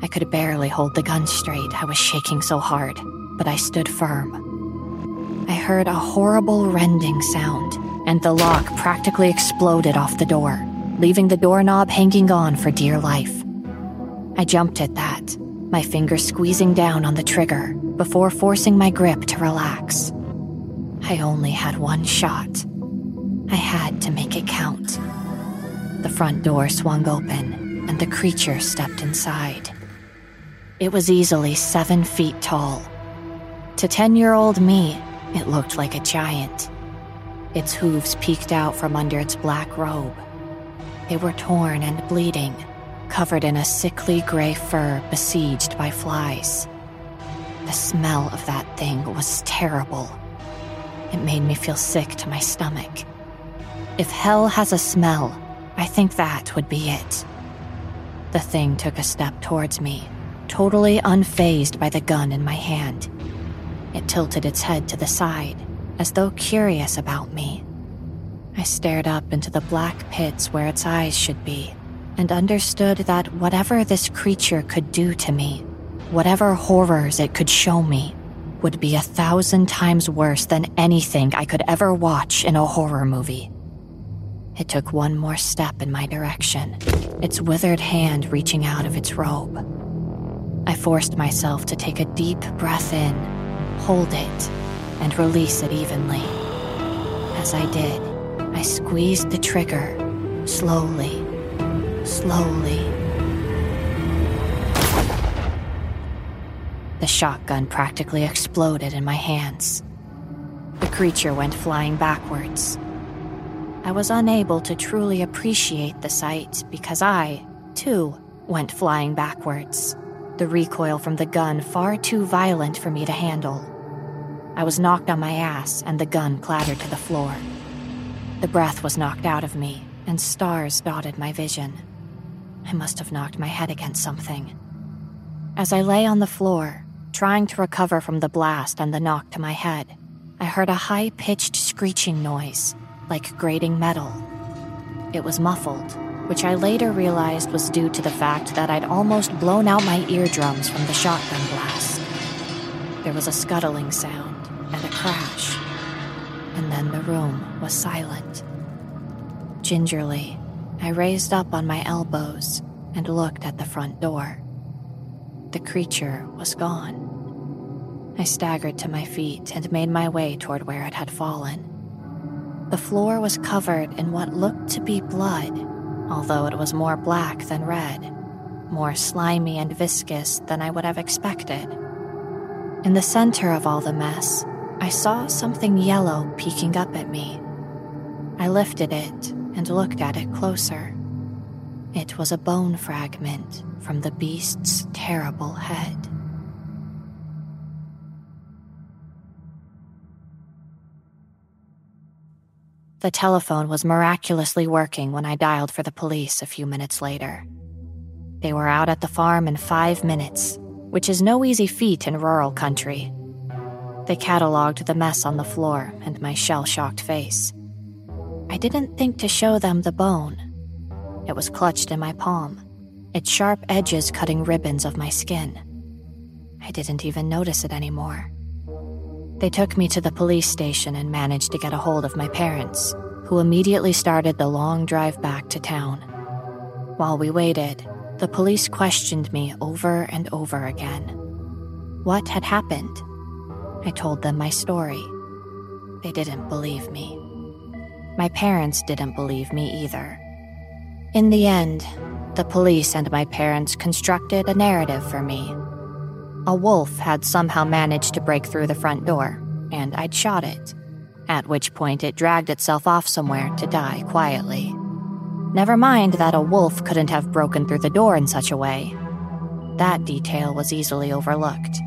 I could barely hold the gun straight, I was shaking so hard, but I stood firm. I heard a horrible rending sound, and the lock practically exploded off the door, leaving the doorknob hanging on for dear life. I jumped at that, my finger squeezing down on the trigger before forcing my grip to relax. I only had one shot. I had to make it count. The front door swung open, and the creature stepped inside. It was easily seven feet tall. To 10 year old me, it looked like a giant. Its hooves peeked out from under its black robe. They were torn and bleeding, covered in a sickly gray fur besieged by flies. The smell of that thing was terrible. It made me feel sick to my stomach. If hell has a smell, I think that would be it. The thing took a step towards me, totally unfazed by the gun in my hand. It tilted its head to the side, as though curious about me. I stared up into the black pits where its eyes should be, and understood that whatever this creature could do to me, whatever horrors it could show me, would be a thousand times worse than anything I could ever watch in a horror movie. It took one more step in my direction, its withered hand reaching out of its robe. I forced myself to take a deep breath in, hold it, and release it evenly. As I did, I squeezed the trigger, slowly, slowly. The shotgun practically exploded in my hands. The creature went flying backwards. I was unable to truly appreciate the sight because I, too, went flying backwards, the recoil from the gun far too violent for me to handle. I was knocked on my ass, and the gun clattered to the floor. The breath was knocked out of me, and stars dotted my vision. I must have knocked my head against something. As I lay on the floor, trying to recover from the blast and the knock to my head, I heard a high pitched screeching noise like grating metal. It was muffled, which I later realized was due to the fact that I'd almost blown out my eardrums from the shotgun blast. There was a scuttling sound and a crash, and then the room was silent. Gingerly, I raised up on my elbows and looked at the front door. The creature was gone. I staggered to my feet and made my way toward where it had fallen. The floor was covered in what looked to be blood, although it was more black than red, more slimy and viscous than I would have expected. In the center of all the mess, I saw something yellow peeking up at me. I lifted it and looked at it closer. It was a bone fragment from the beast's terrible head. The telephone was miraculously working when I dialed for the police a few minutes later. They were out at the farm in five minutes, which is no easy feat in rural country. They catalogued the mess on the floor and my shell shocked face. I didn't think to show them the bone. It was clutched in my palm, its sharp edges cutting ribbons of my skin. I didn't even notice it anymore. They took me to the police station and managed to get a hold of my parents, who immediately started the long drive back to town. While we waited, the police questioned me over and over again. What had happened? I told them my story. They didn't believe me. My parents didn't believe me either. In the end, the police and my parents constructed a narrative for me a wolf had somehow managed to break through the front door, and I'd shot it. At which point it dragged itself off somewhere to die quietly. Never mind that a wolf couldn't have broken through the door in such a way. That detail was easily overlooked,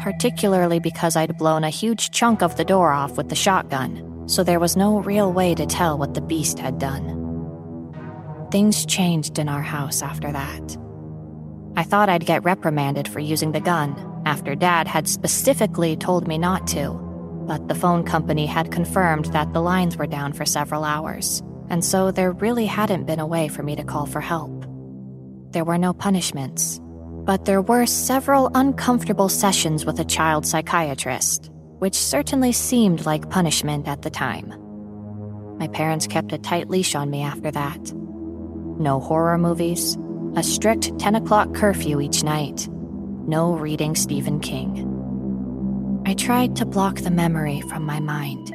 particularly because I'd blown a huge chunk of the door off with the shotgun, so there was no real way to tell what the beast had done. Things changed in our house after that. I thought I'd get reprimanded for using the gun, after Dad had specifically told me not to, but the phone company had confirmed that the lines were down for several hours, and so there really hadn't been a way for me to call for help. There were no punishments, but there were several uncomfortable sessions with a child psychiatrist, which certainly seemed like punishment at the time. My parents kept a tight leash on me after that. No horror movies, a strict 10 o'clock curfew each night, no reading Stephen King. I tried to block the memory from my mind.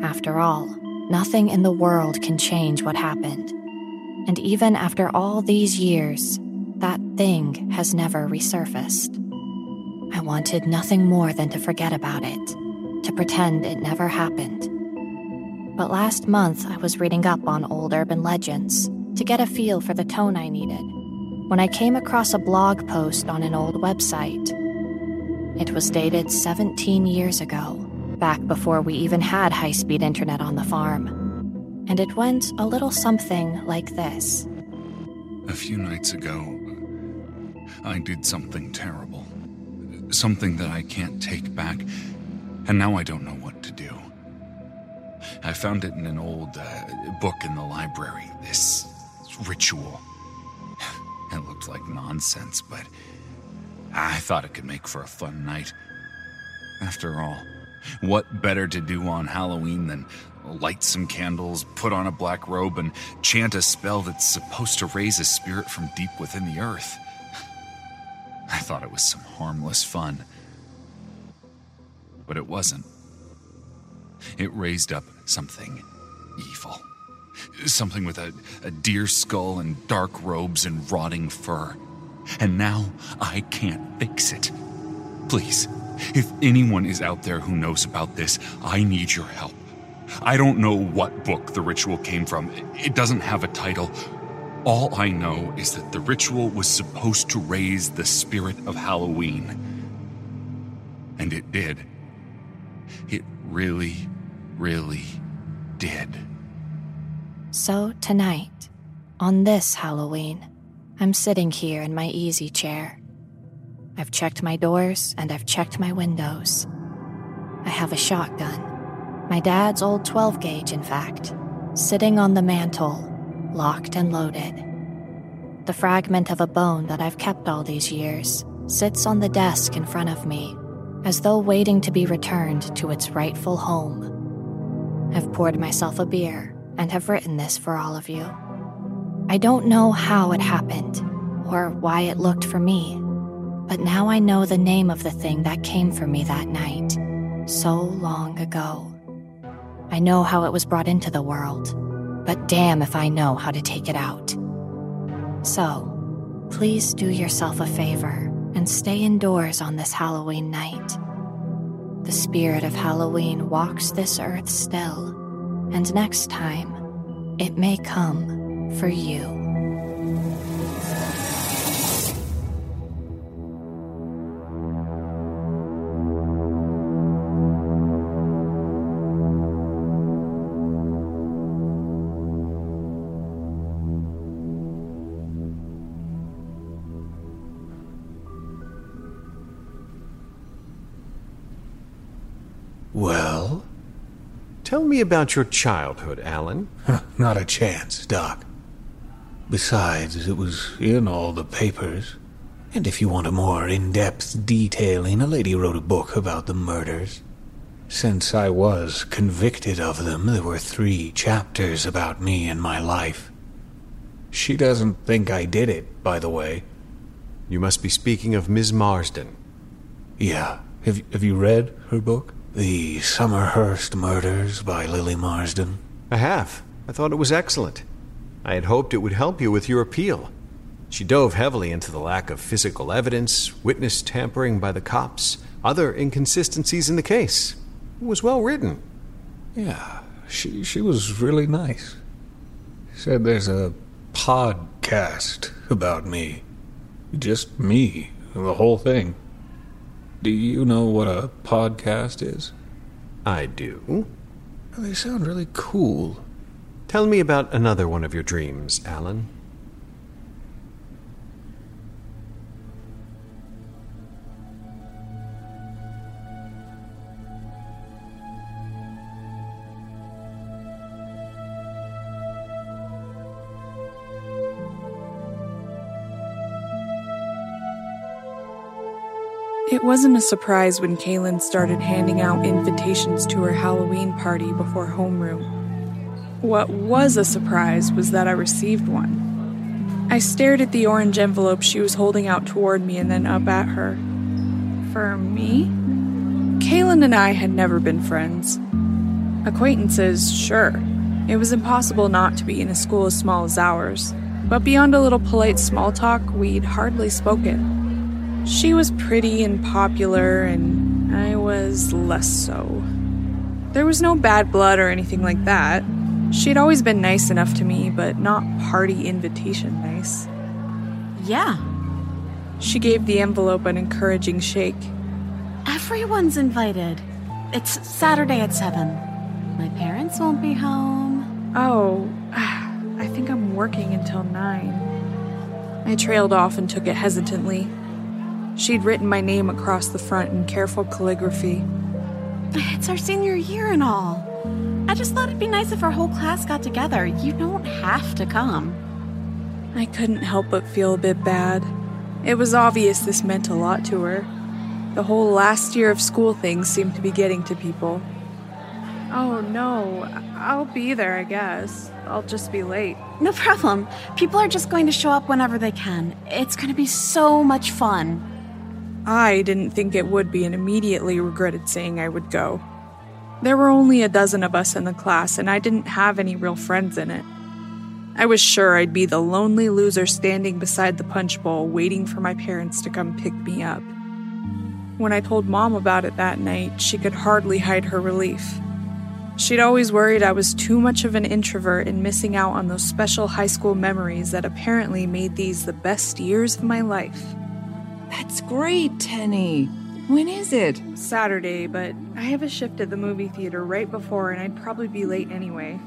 After all, nothing in the world can change what happened. And even after all these years, that thing has never resurfaced. I wanted nothing more than to forget about it, to pretend it never happened. But last month, I was reading up on old urban legends to get a feel for the tone I needed when I came across a blog post on an old website. It was dated 17 years ago, back before we even had high speed internet on the farm. And it went a little something like this A few nights ago, I did something terrible. Something that I can't take back, and now I don't know what to do. I found it in an old uh, book in the library, this ritual. It looked like nonsense, but I thought it could make for a fun night. After all, what better to do on Halloween than light some candles, put on a black robe, and chant a spell that's supposed to raise a spirit from deep within the earth? I thought it was some harmless fun. But it wasn't. It raised up something evil. Something with a, a deer skull and dark robes and rotting fur. And now I can't fix it. Please, if anyone is out there who knows about this, I need your help. I don't know what book the ritual came from, it doesn't have a title. All I know is that the ritual was supposed to raise the spirit of Halloween. And it did. It really, really did. So tonight, on this Halloween, I'm sitting here in my easy chair. I've checked my doors and I've checked my windows. I have a shotgun, my dad's old 12 gauge, in fact, sitting on the mantel, locked and loaded. The fragment of a bone that I've kept all these years sits on the desk in front of me, as though waiting to be returned to its rightful home. I've poured myself a beer and have written this for all of you. I don't know how it happened or why it looked for me, but now I know the name of the thing that came for me that night, so long ago. I know how it was brought into the world, but damn if I know how to take it out. So, please do yourself a favor and stay indoors on this Halloween night. The spirit of Halloween walks this earth still, and next time, it may come for you. Well? Tell me about your childhood, Alan. Not a chance, Doc. Besides, it was in all the papers. And if you want a more in depth detailing, a lady wrote a book about the murders. Since I was convicted of them, there were three chapters about me and my life. She doesn't think I did it, by the way. You must be speaking of Miss Marsden. Yeah. Have, have you read her book? The Summerhurst Murders by Lily Marsden. I have. I thought it was excellent. I had hoped it would help you with your appeal. She dove heavily into the lack of physical evidence, witness tampering by the cops, other inconsistencies in the case. It was well written. Yeah, she she was really nice. Said there's a podcast about me. Just me, the whole thing. Do you know what a podcast is? I do. They sound really cool. Tell me about another one of your dreams, Alan. It wasn't a surprise when Kaylin started handing out invitations to her Halloween party before homeroom. What was a surprise was that I received one. I stared at the orange envelope she was holding out toward me and then up at her. For me? Kaylin and I had never been friends. Acquaintances, sure. It was impossible not to be in a school as small as ours, but beyond a little polite small talk, we'd hardly spoken. She was pretty and popular, and I was less so. There was no bad blood or anything like that. She'd always been nice enough to me, but not party invitation nice. Yeah. She gave the envelope an encouraging shake. Everyone's invited. It's Saturday at 7. My parents won't be home. Oh, I think I'm working until 9. I trailed off and took it hesitantly. She'd written my name across the front in careful calligraphy. It's our senior year and all. I just thought it'd be nice if our whole class got together. You don't have to come. I couldn't help but feel a bit bad. It was obvious this meant a lot to her. The whole last year of school thing seemed to be getting to people. Oh no, I'll be there, I guess. I'll just be late. No problem. People are just going to show up whenever they can. It's going to be so much fun. I didn't think it would be and immediately regretted saying I would go. There were only a dozen of us in the class, and I didn't have any real friends in it. I was sure I'd be the lonely loser standing beside the punch bowl waiting for my parents to come pick me up. When I told Mom about it that night, she could hardly hide her relief. She'd always worried I was too much of an introvert and missing out on those special high school memories that apparently made these the best years of my life. That's great, Tenny. When is it? Saturday, but I have a shift at the movie theater right before and I'd probably be late anyway.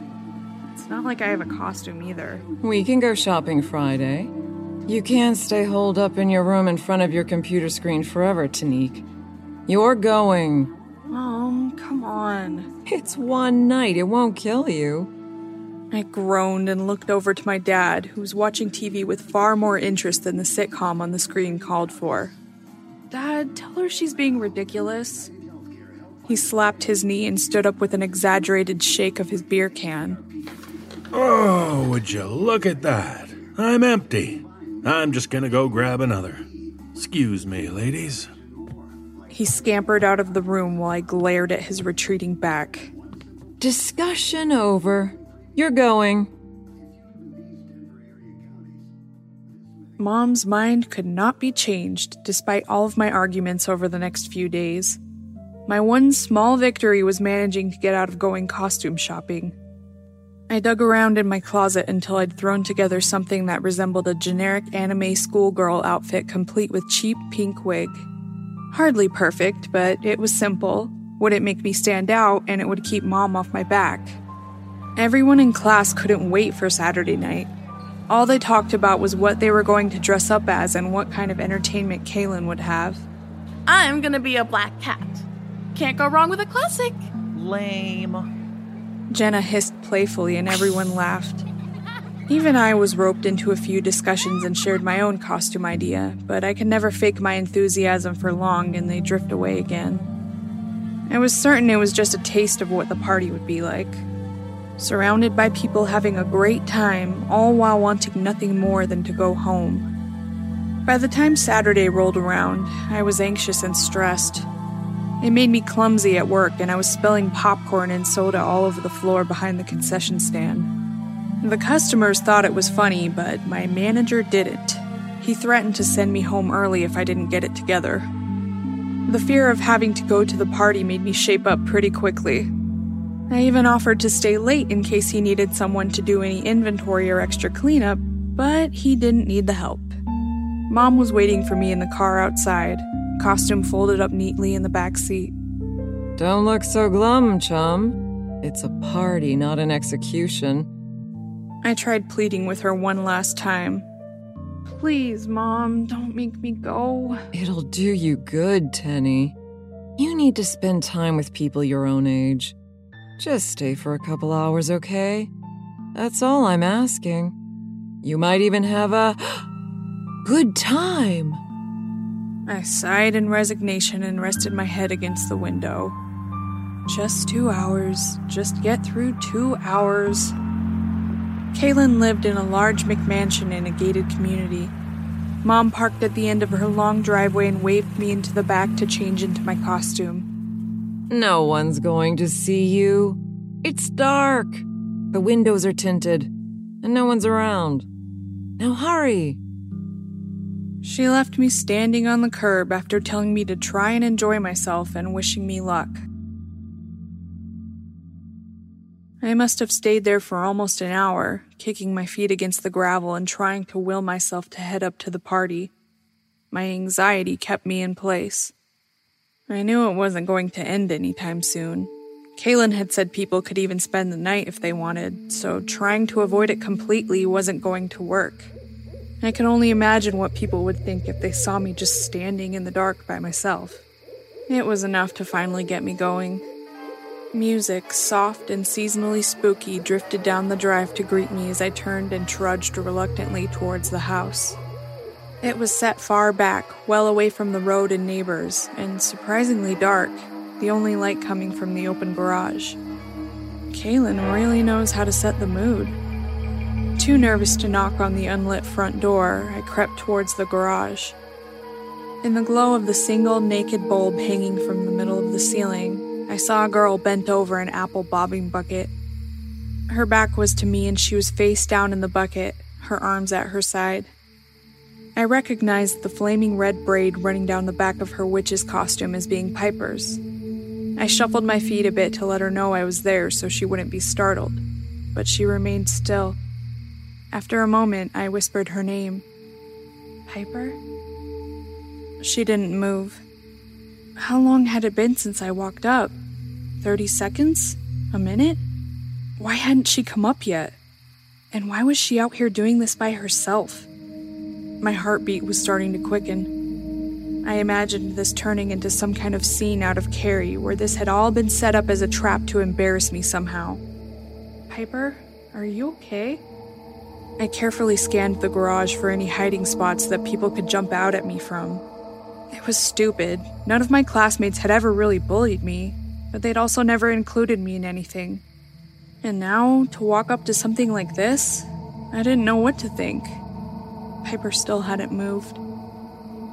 It's not like I have a costume either. We can go shopping Friday. You can't stay holed up in your room in front of your computer screen forever, Tanique. You're going. Mom, come on. It's one night, it won't kill you. I groaned and looked over to my dad, who was watching TV with far more interest than the sitcom on the screen called for. Dad, tell her she's being ridiculous. He slapped his knee and stood up with an exaggerated shake of his beer can. Oh, would you look at that? I'm empty. I'm just gonna go grab another. Excuse me, ladies. He scampered out of the room while I glared at his retreating back. Discussion over. You're going. Mom's mind could not be changed despite all of my arguments over the next few days. My one small victory was managing to get out of going costume shopping. I dug around in my closet until I'd thrown together something that resembled a generic anime schoolgirl outfit complete with cheap pink wig. Hardly perfect, but it was simple, wouldn't make me stand out, and it would keep mom off my back. Everyone in class couldn't wait for Saturday night. All they talked about was what they were going to dress up as and what kind of entertainment Kaylin would have. I'm gonna be a black cat. Can't go wrong with a classic. Lame. Jenna hissed playfully and everyone laughed. Even I was roped into a few discussions and shared my own costume idea, but I could never fake my enthusiasm for long and they drift away again. I was certain it was just a taste of what the party would be like. Surrounded by people having a great time, all while wanting nothing more than to go home. By the time Saturday rolled around, I was anxious and stressed. It made me clumsy at work, and I was spilling popcorn and soda all over the floor behind the concession stand. The customers thought it was funny, but my manager didn't. He threatened to send me home early if I didn't get it together. The fear of having to go to the party made me shape up pretty quickly. I even offered to stay late in case he needed someone to do any inventory or extra cleanup, but he didn't need the help. Mom was waiting for me in the car outside, costume folded up neatly in the back seat. Don't look so glum, chum. It's a party, not an execution. I tried pleading with her one last time. Please, Mom, don't make me go. It'll do you good, Tenny. You need to spend time with people your own age. Just stay for a couple hours, okay? That's all I'm asking. You might even have a good time. I sighed in resignation and rested my head against the window. Just two hours. Just get through two hours. Kaylin lived in a large McMansion in a gated community. Mom parked at the end of her long driveway and waved me into the back to change into my costume. No one's going to see you. It's dark. The windows are tinted, and no one's around. Now hurry. She left me standing on the curb after telling me to try and enjoy myself and wishing me luck. I must have stayed there for almost an hour, kicking my feet against the gravel and trying to will myself to head up to the party. My anxiety kept me in place. I knew it wasn't going to end anytime soon. Kaylin had said people could even spend the night if they wanted, so trying to avoid it completely wasn't going to work. I could only imagine what people would think if they saw me just standing in the dark by myself. It was enough to finally get me going. Music, soft and seasonally spooky, drifted down the drive to greet me as I turned and trudged reluctantly towards the house. It was set far back, well away from the road and neighbors, and surprisingly dark, the only light coming from the open garage. Kaylin really knows how to set the mood. Too nervous to knock on the unlit front door, I crept towards the garage. In the glow of the single naked bulb hanging from the middle of the ceiling, I saw a girl bent over an apple bobbing bucket. Her back was to me and she was face down in the bucket, her arms at her side. I recognized the flaming red braid running down the back of her witch's costume as being Piper's. I shuffled my feet a bit to let her know I was there so she wouldn't be startled, but she remained still. After a moment, I whispered her name Piper? She didn't move. How long had it been since I walked up? 30 seconds? A minute? Why hadn't she come up yet? And why was she out here doing this by herself? My heartbeat was starting to quicken. I imagined this turning into some kind of scene out of Carrie where this had all been set up as a trap to embarrass me somehow. Piper, are you okay? I carefully scanned the garage for any hiding spots that people could jump out at me from. It was stupid. None of my classmates had ever really bullied me, but they'd also never included me in anything. And now, to walk up to something like this, I didn't know what to think. Piper still hadn't moved.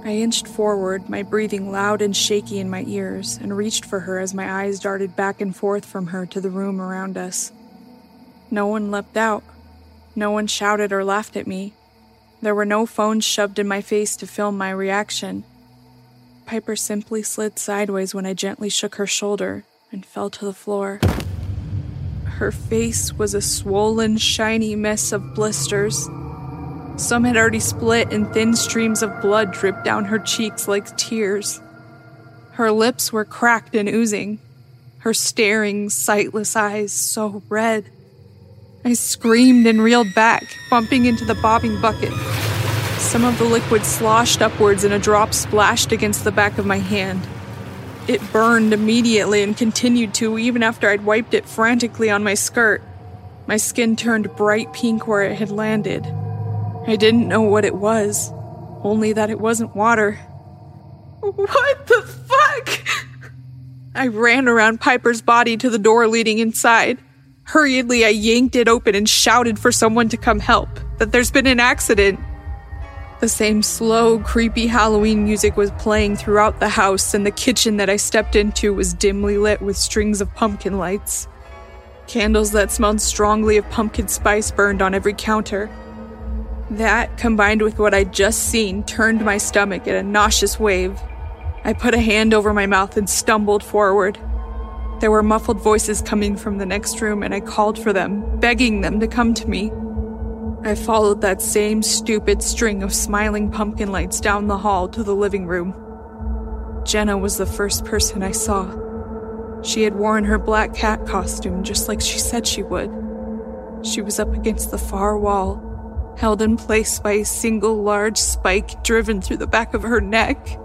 I inched forward, my breathing loud and shaky in my ears, and reached for her as my eyes darted back and forth from her to the room around us. No one leapt out. No one shouted or laughed at me. There were no phones shoved in my face to film my reaction. Piper simply slid sideways when I gently shook her shoulder and fell to the floor. Her face was a swollen, shiny mess of blisters. Some had already split, and thin streams of blood dripped down her cheeks like tears. Her lips were cracked and oozing, her staring, sightless eyes so red. I screamed and reeled back, bumping into the bobbing bucket. Some of the liquid sloshed upwards and a drop splashed against the back of my hand. It burned immediately and continued to even after I'd wiped it frantically on my skirt. My skin turned bright pink where it had landed. I didn't know what it was, only that it wasn't water. What the fuck? I ran around Piper's body to the door leading inside. Hurriedly, I yanked it open and shouted for someone to come help, that there's been an accident. The same slow, creepy Halloween music was playing throughout the house, and the kitchen that I stepped into was dimly lit with strings of pumpkin lights. Candles that smelled strongly of pumpkin spice burned on every counter. That, combined with what I'd just seen, turned my stomach in a nauseous wave. I put a hand over my mouth and stumbled forward. There were muffled voices coming from the next room, and I called for them, begging them to come to me. I followed that same stupid string of smiling pumpkin lights down the hall to the living room. Jenna was the first person I saw. She had worn her black cat costume just like she said she would. She was up against the far wall, held in place by a single large spike driven through the back of her neck.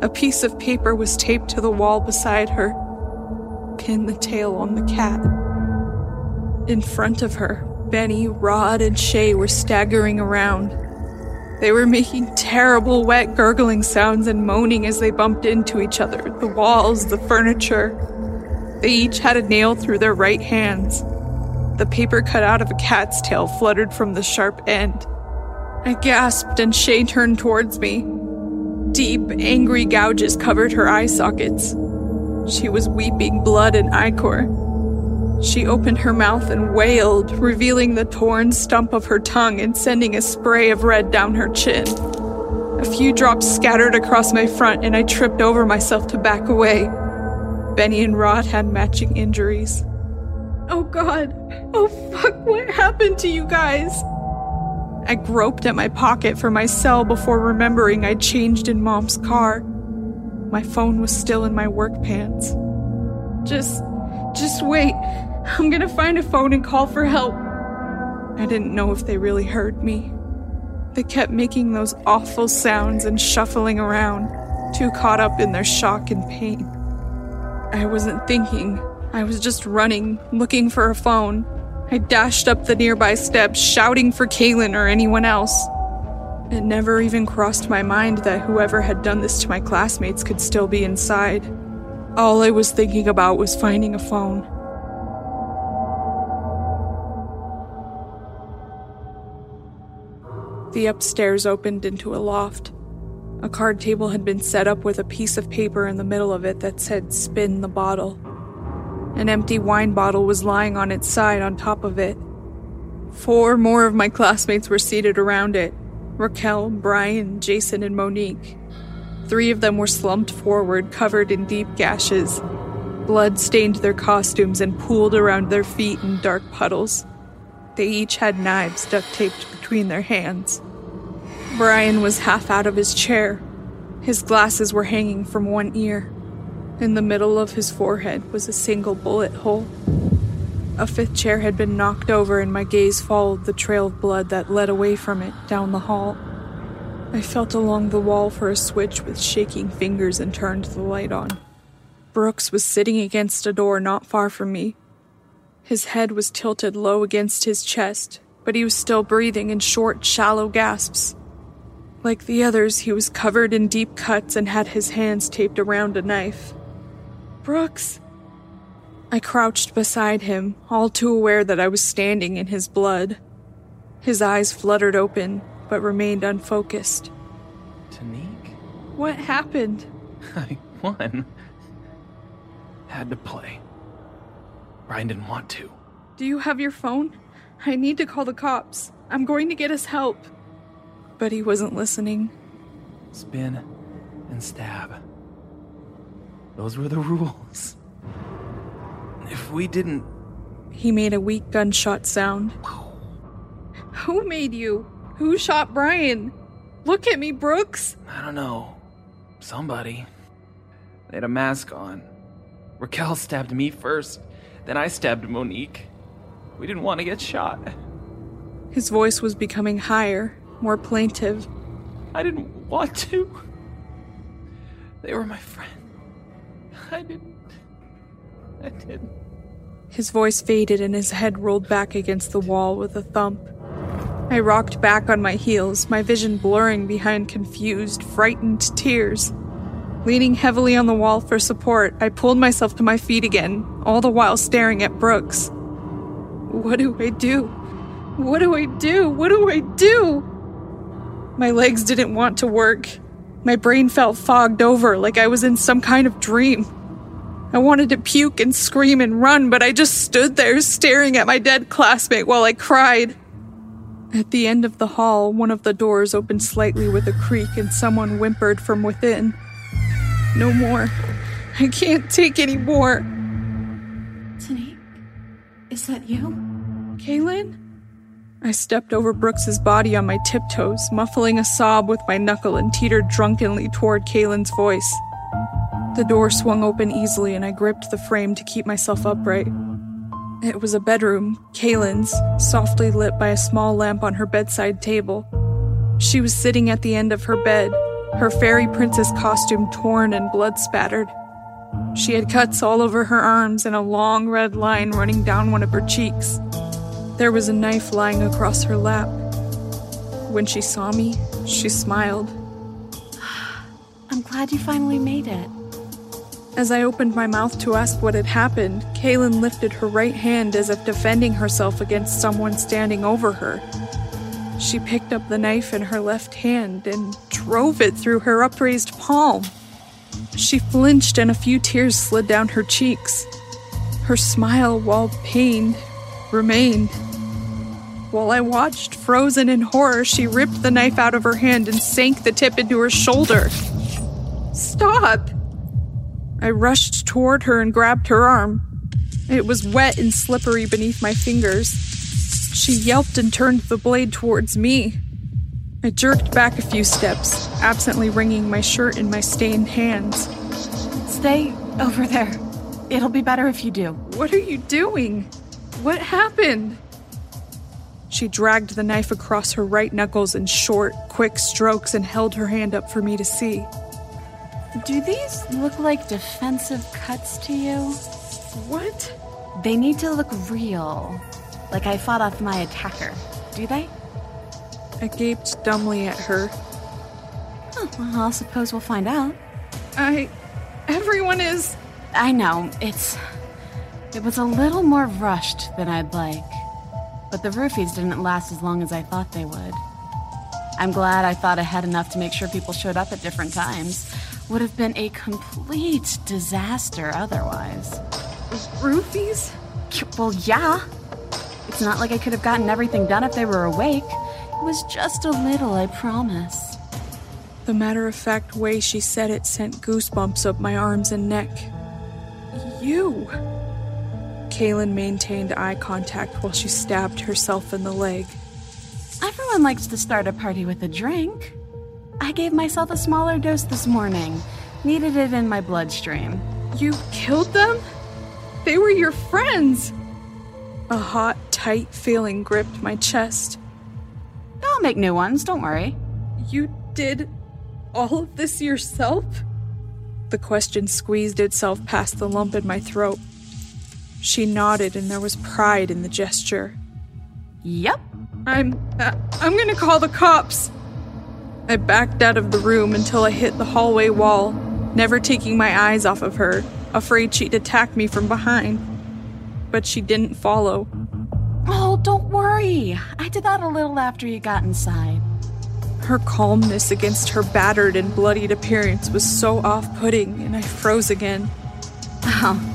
A piece of paper was taped to the wall beside her. Pin the tail on the cat. In front of her, Benny, Rod, and Shay were staggering around. They were making terrible, wet, gurgling sounds and moaning as they bumped into each other the walls, the furniture. They each had a nail through their right hands. The paper cut out of a cat's tail fluttered from the sharp end. I gasped and Shay turned towards me. Deep, angry gouges covered her eye sockets. She was weeping blood and ichor. She opened her mouth and wailed, revealing the torn stump of her tongue and sending a spray of red down her chin. A few drops scattered across my front, and I tripped over myself to back away. Benny and Rod had matching injuries. Oh god. Oh fuck, what happened to you guys? I groped at my pocket for my cell before remembering I'd changed in Mom's car. My phone was still in my work pants. Just. just wait. I'm gonna find a phone and call for help. I didn't know if they really heard me. They kept making those awful sounds and shuffling around, too caught up in their shock and pain. I wasn't thinking. I was just running, looking for a phone. I dashed up the nearby steps, shouting for Kaylin or anyone else. It never even crossed my mind that whoever had done this to my classmates could still be inside. All I was thinking about was finding a phone. The upstairs opened into a loft. A card table had been set up with a piece of paper in the middle of it that said spin the bottle. An empty wine bottle was lying on its side on top of it. Four more of my classmates were seated around it Raquel, Brian, Jason, and Monique. Three of them were slumped forward, covered in deep gashes. Blood stained their costumes and pooled around their feet in dark puddles. They each had knives duct taped between their hands. Brian was half out of his chair. His glasses were hanging from one ear. In the middle of his forehead was a single bullet hole. A fifth chair had been knocked over, and my gaze followed the trail of blood that led away from it down the hall. I felt along the wall for a switch with shaking fingers and turned the light on. Brooks was sitting against a door not far from me. His head was tilted low against his chest, but he was still breathing in short, shallow gasps. Like the others, he was covered in deep cuts and had his hands taped around a knife. Brooks! I crouched beside him, all too aware that I was standing in his blood. His eyes fluttered open, but remained unfocused. Tanique? What happened? I won. Had to play. Ryan didn't want to. Do you have your phone? I need to call the cops. I'm going to get us help. But he wasn't listening. Spin and stab. Those were the rules. If we didn't. He made a weak gunshot sound. Who made you? Who shot Brian? Look at me, Brooks. I don't know. Somebody. They had a mask on. Raquel stabbed me first, then I stabbed Monique. We didn't want to get shot. His voice was becoming higher, more plaintive. I didn't want to. They were my friend. I didn't. I didn't. His voice faded and his head rolled back against the wall with a thump. I rocked back on my heels, my vision blurring behind confused, frightened tears. Leaning heavily on the wall for support, I pulled myself to my feet again, all the while staring at Brooks. What do I do? What do I do? What do I do? My legs didn't want to work. My brain felt fogged over like I was in some kind of dream. I wanted to puke and scream and run, but I just stood there staring at my dead classmate while I cried. At the end of the hall, one of the doors opened slightly with a creak and someone whimpered from within. No more. I can't take any more. Tanique, is that you? Kaylin? I stepped over Brooks's body on my tiptoes, muffling a sob with my knuckle and teetered drunkenly toward Kaylin's voice. The door swung open easily and I gripped the frame to keep myself upright. It was a bedroom, Kaylin's, softly lit by a small lamp on her bedside table. She was sitting at the end of her bed, her fairy princess costume torn and blood spattered. She had cuts all over her arms and a long red line running down one of her cheeks. There was a knife lying across her lap. When she saw me, she smiled. I'm glad you finally made it. As I opened my mouth to ask what had happened, Kaylin lifted her right hand as if defending herself against someone standing over her. She picked up the knife in her left hand and drove it through her upraised palm. She flinched and a few tears slid down her cheeks. Her smile, while pained, remained. While I watched, frozen in horror, she ripped the knife out of her hand and sank the tip into her shoulder. Stop! I rushed toward her and grabbed her arm. It was wet and slippery beneath my fingers. She yelped and turned the blade towards me. I jerked back a few steps, absently wringing my shirt in my stained hands. Stay over there. It'll be better if you do. What are you doing? What happened? She dragged the knife across her right knuckles in short, quick strokes and held her hand up for me to see. Do these look like defensive cuts to you? What? They need to look real. Like I fought off my attacker. Do they? I gaped dumbly at her. Oh, well, I suppose we'll find out. I. Everyone is. I know, it's. It was a little more rushed than I'd like. But the roofies didn't last as long as I thought they would. I'm glad I thought ahead enough to make sure people showed up at different times. Would have been a complete disaster otherwise. Roofies? Well, yeah. It's not like I could have gotten everything done if they were awake. It was just a little, I promise. The matter of fact way she said it sent goosebumps up my arms and neck. You. Kaylin maintained eye contact while she stabbed herself in the leg. Everyone likes to start a party with a drink. I gave myself a smaller dose this morning. Needed it in my bloodstream. You killed them? They were your friends! A hot, tight feeling gripped my chest. I'll make new ones, don't worry. You did all of this yourself? The question squeezed itself past the lump in my throat. She nodded, and there was pride in the gesture. Yep. I'm. Uh, I'm gonna call the cops. I backed out of the room until I hit the hallway wall, never taking my eyes off of her, afraid she'd attack me from behind. But she didn't follow. Oh, don't worry. I did that a little after you got inside. Her calmness against her battered and bloodied appearance was so off putting, and I froze again. Oh.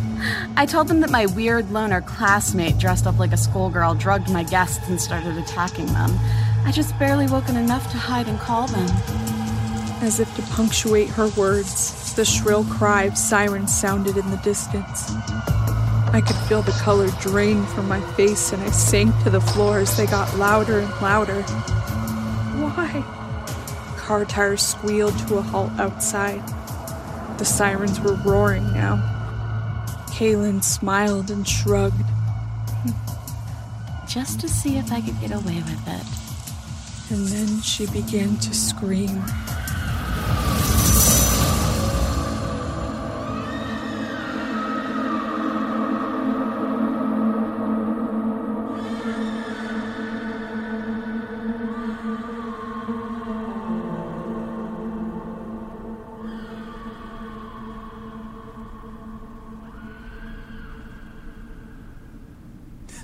I told them that my weird loner classmate dressed up like a schoolgirl drugged my guests and started attacking them. I just barely woken enough to hide and call them. As if to punctuate her words, the shrill cry of sirens sounded in the distance. I could feel the color drain from my face and I sank to the floor as they got louder and louder. Why? Car tires squealed to a halt outside. The sirens were roaring now. Kaylin smiled and shrugged. Just to see if I could get away with it. And then she began to scream.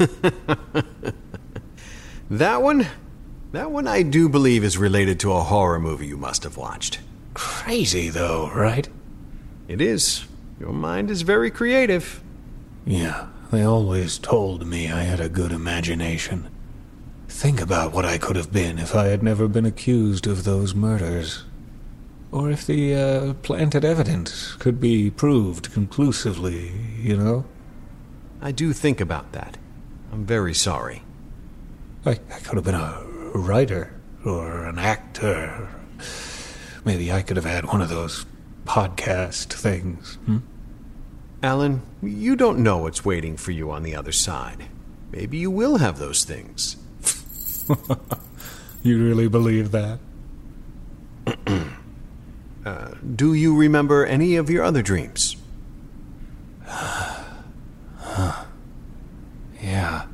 that one? That one I do believe is related to a horror movie you must have watched. Crazy, though, right? It is. Your mind is very creative. Yeah, they always told me I had a good imagination. Think about what I could have been if I had never been accused of those murders. Or if the uh, planted evidence could be proved conclusively, you know? I do think about that. I'm very sorry. I, I could have been a writer or an actor. Maybe I could have had one of those podcast things. Hmm? Alan, you don't know what's waiting for you on the other side. Maybe you will have those things. you really believe that? uh, do you remember any of your other dreams? Yeah.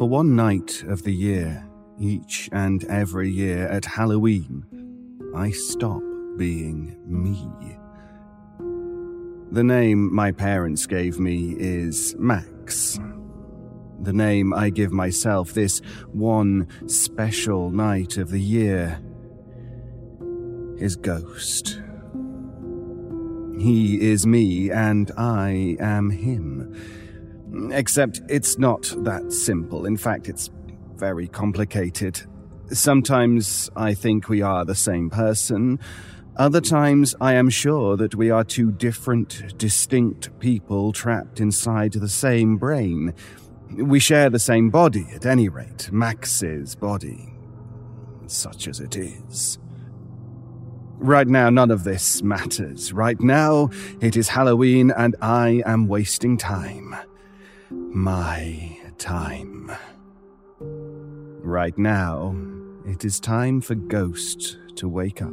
For one night of the year, each and every year at Halloween, I stop being me. The name my parents gave me is Max. The name I give myself this one special night of the year is Ghost. He is me and I am him. Except it's not that simple. In fact, it's very complicated. Sometimes I think we are the same person. Other times I am sure that we are two different, distinct people trapped inside the same brain. We share the same body, at any rate, Max's body. Such as it is. Right now, none of this matters. Right now, it is Halloween and I am wasting time. My time. Right now, it is time for Ghost to wake up.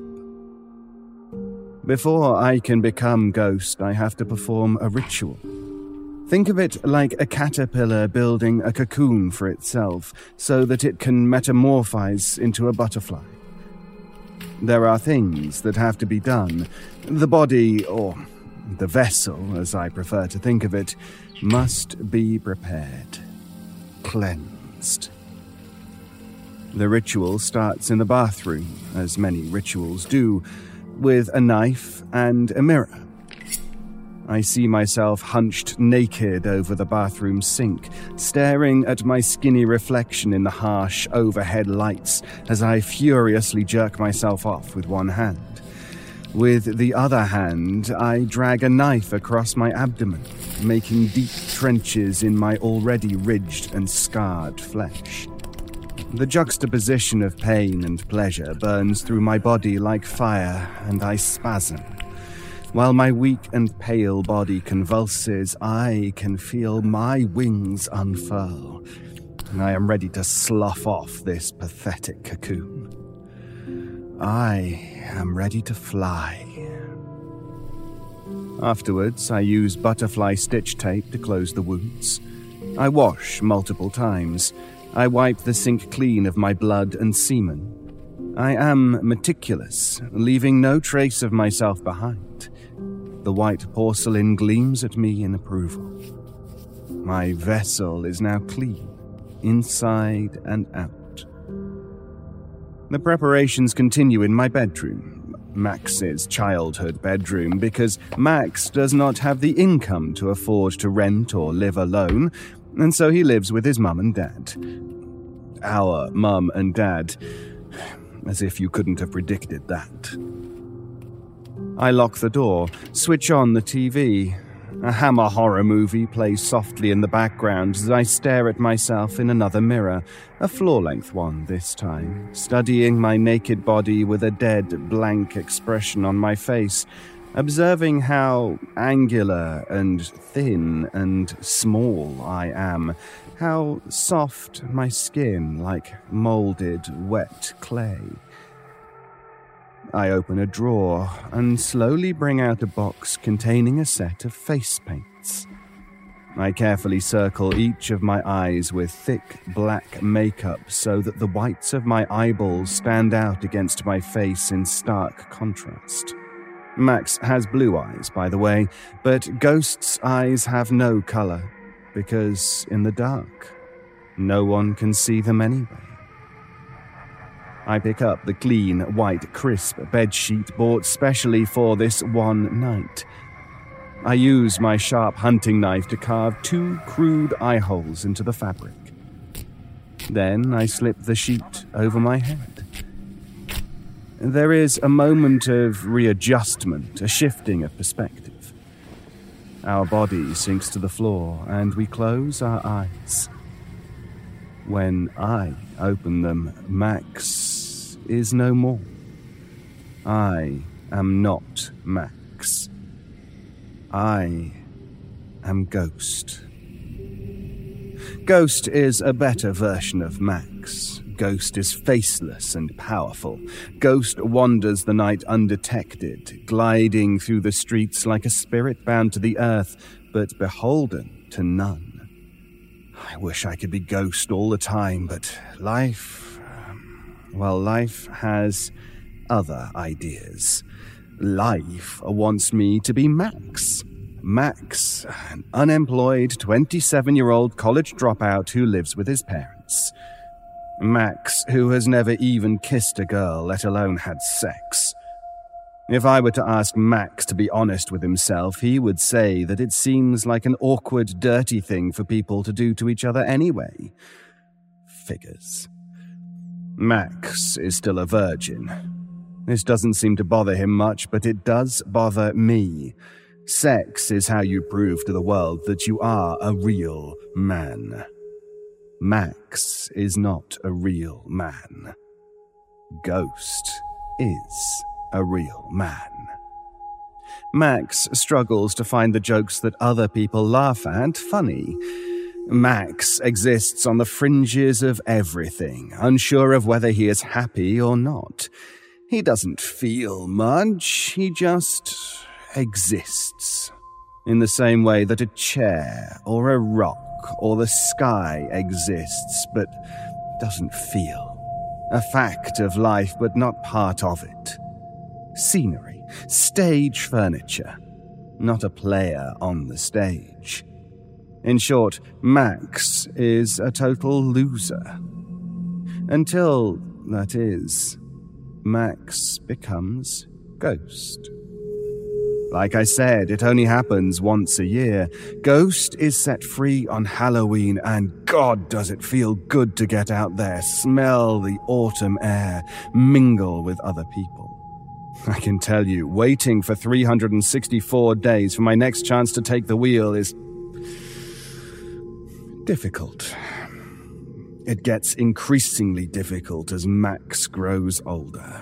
Before I can become Ghost, I have to perform a ritual. Think of it like a caterpillar building a cocoon for itself so that it can metamorphose into a butterfly. There are things that have to be done. The body, or the vessel, as I prefer to think of it, must be prepared, cleansed. The ritual starts in the bathroom, as many rituals do, with a knife and a mirror. I see myself hunched naked over the bathroom sink, staring at my skinny reflection in the harsh overhead lights as I furiously jerk myself off with one hand. With the other hand, I drag a knife across my abdomen, making deep trenches in my already ridged and scarred flesh. The juxtaposition of pain and pleasure burns through my body like fire, and I spasm while my weak and pale body convulses, I can feel my wings unfurl. And I am ready to slough off this pathetic cocoon. I am ready to fly. Afterwards, I use butterfly stitch tape to close the wounds. I wash multiple times. I wipe the sink clean of my blood and semen. I am meticulous, leaving no trace of myself behind. The white porcelain gleams at me in approval. My vessel is now clean, inside and out. The preparations continue in my bedroom, Max's childhood bedroom, because Max does not have the income to afford to rent or live alone, and so he lives with his mum and dad. Our mum and dad. As if you couldn't have predicted that. I lock the door, switch on the TV. A Hammer horror movie plays softly in the background as I stare at myself in another mirror, a floor length one this time, studying my naked body with a dead, blank expression on my face, observing how angular and thin and small I am, how soft my skin like molded, wet clay. I open a drawer and slowly bring out a box containing a set of face paints. I carefully circle each of my eyes with thick black makeup so that the whites of my eyeballs stand out against my face in stark contrast. Max has blue eyes, by the way, but Ghost's eyes have no color, because in the dark, no one can see them anyway. I pick up the clean, white, crisp bedsheet bought specially for this one night. I use my sharp hunting knife to carve two crude eye holes into the fabric. Then I slip the sheet over my head. There is a moment of readjustment, a shifting of perspective. Our body sinks to the floor and we close our eyes. When I open them, Max is no more. I am not Max. I am Ghost. Ghost is a better version of Max. Ghost is faceless and powerful. Ghost wanders the night undetected, gliding through the streets like a spirit bound to the earth, but beholden to none. I wish I could be Ghost all the time, but life. Well, life has other ideas. Life wants me to be Max. Max, an unemployed 27 year old college dropout who lives with his parents. Max, who has never even kissed a girl, let alone had sex. If I were to ask Max to be honest with himself, he would say that it seems like an awkward, dirty thing for people to do to each other anyway. Figures. Max is still a virgin. This doesn't seem to bother him much, but it does bother me. Sex is how you prove to the world that you are a real man. Max is not a real man. Ghost is a real man. Max struggles to find the jokes that other people laugh at funny. Max exists on the fringes of everything, unsure of whether he is happy or not. He doesn't feel much, he just exists. In the same way that a chair or a rock or the sky exists but doesn't feel. A fact of life but not part of it. Scenery, stage furniture, not a player on the stage. In short, Max is a total loser. Until, that is, Max becomes Ghost. Like I said, it only happens once a year. Ghost is set free on Halloween, and God does it feel good to get out there, smell the autumn air, mingle with other people. I can tell you, waiting for 364 days for my next chance to take the wheel is difficult. It gets increasingly difficult as Max grows older.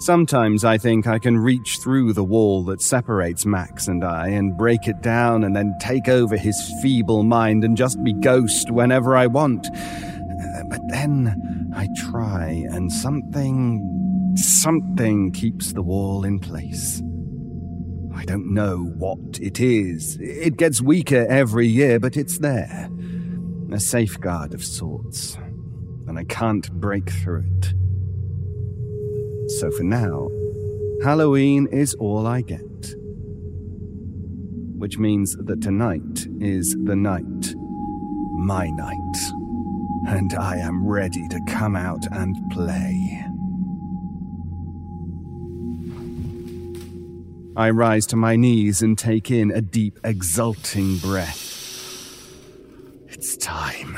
Sometimes I think I can reach through the wall that separates Max and I and break it down and then take over his feeble mind and just be ghost whenever I want. But then I try and something, something keeps the wall in place. Don't know what it is. It gets weaker every year, but it's there. A safeguard of sorts. And I can't break through it. So for now, Halloween is all I get. Which means that tonight is the night. My night. And I am ready to come out and play. I rise to my knees and take in a deep, exulting breath. It's time.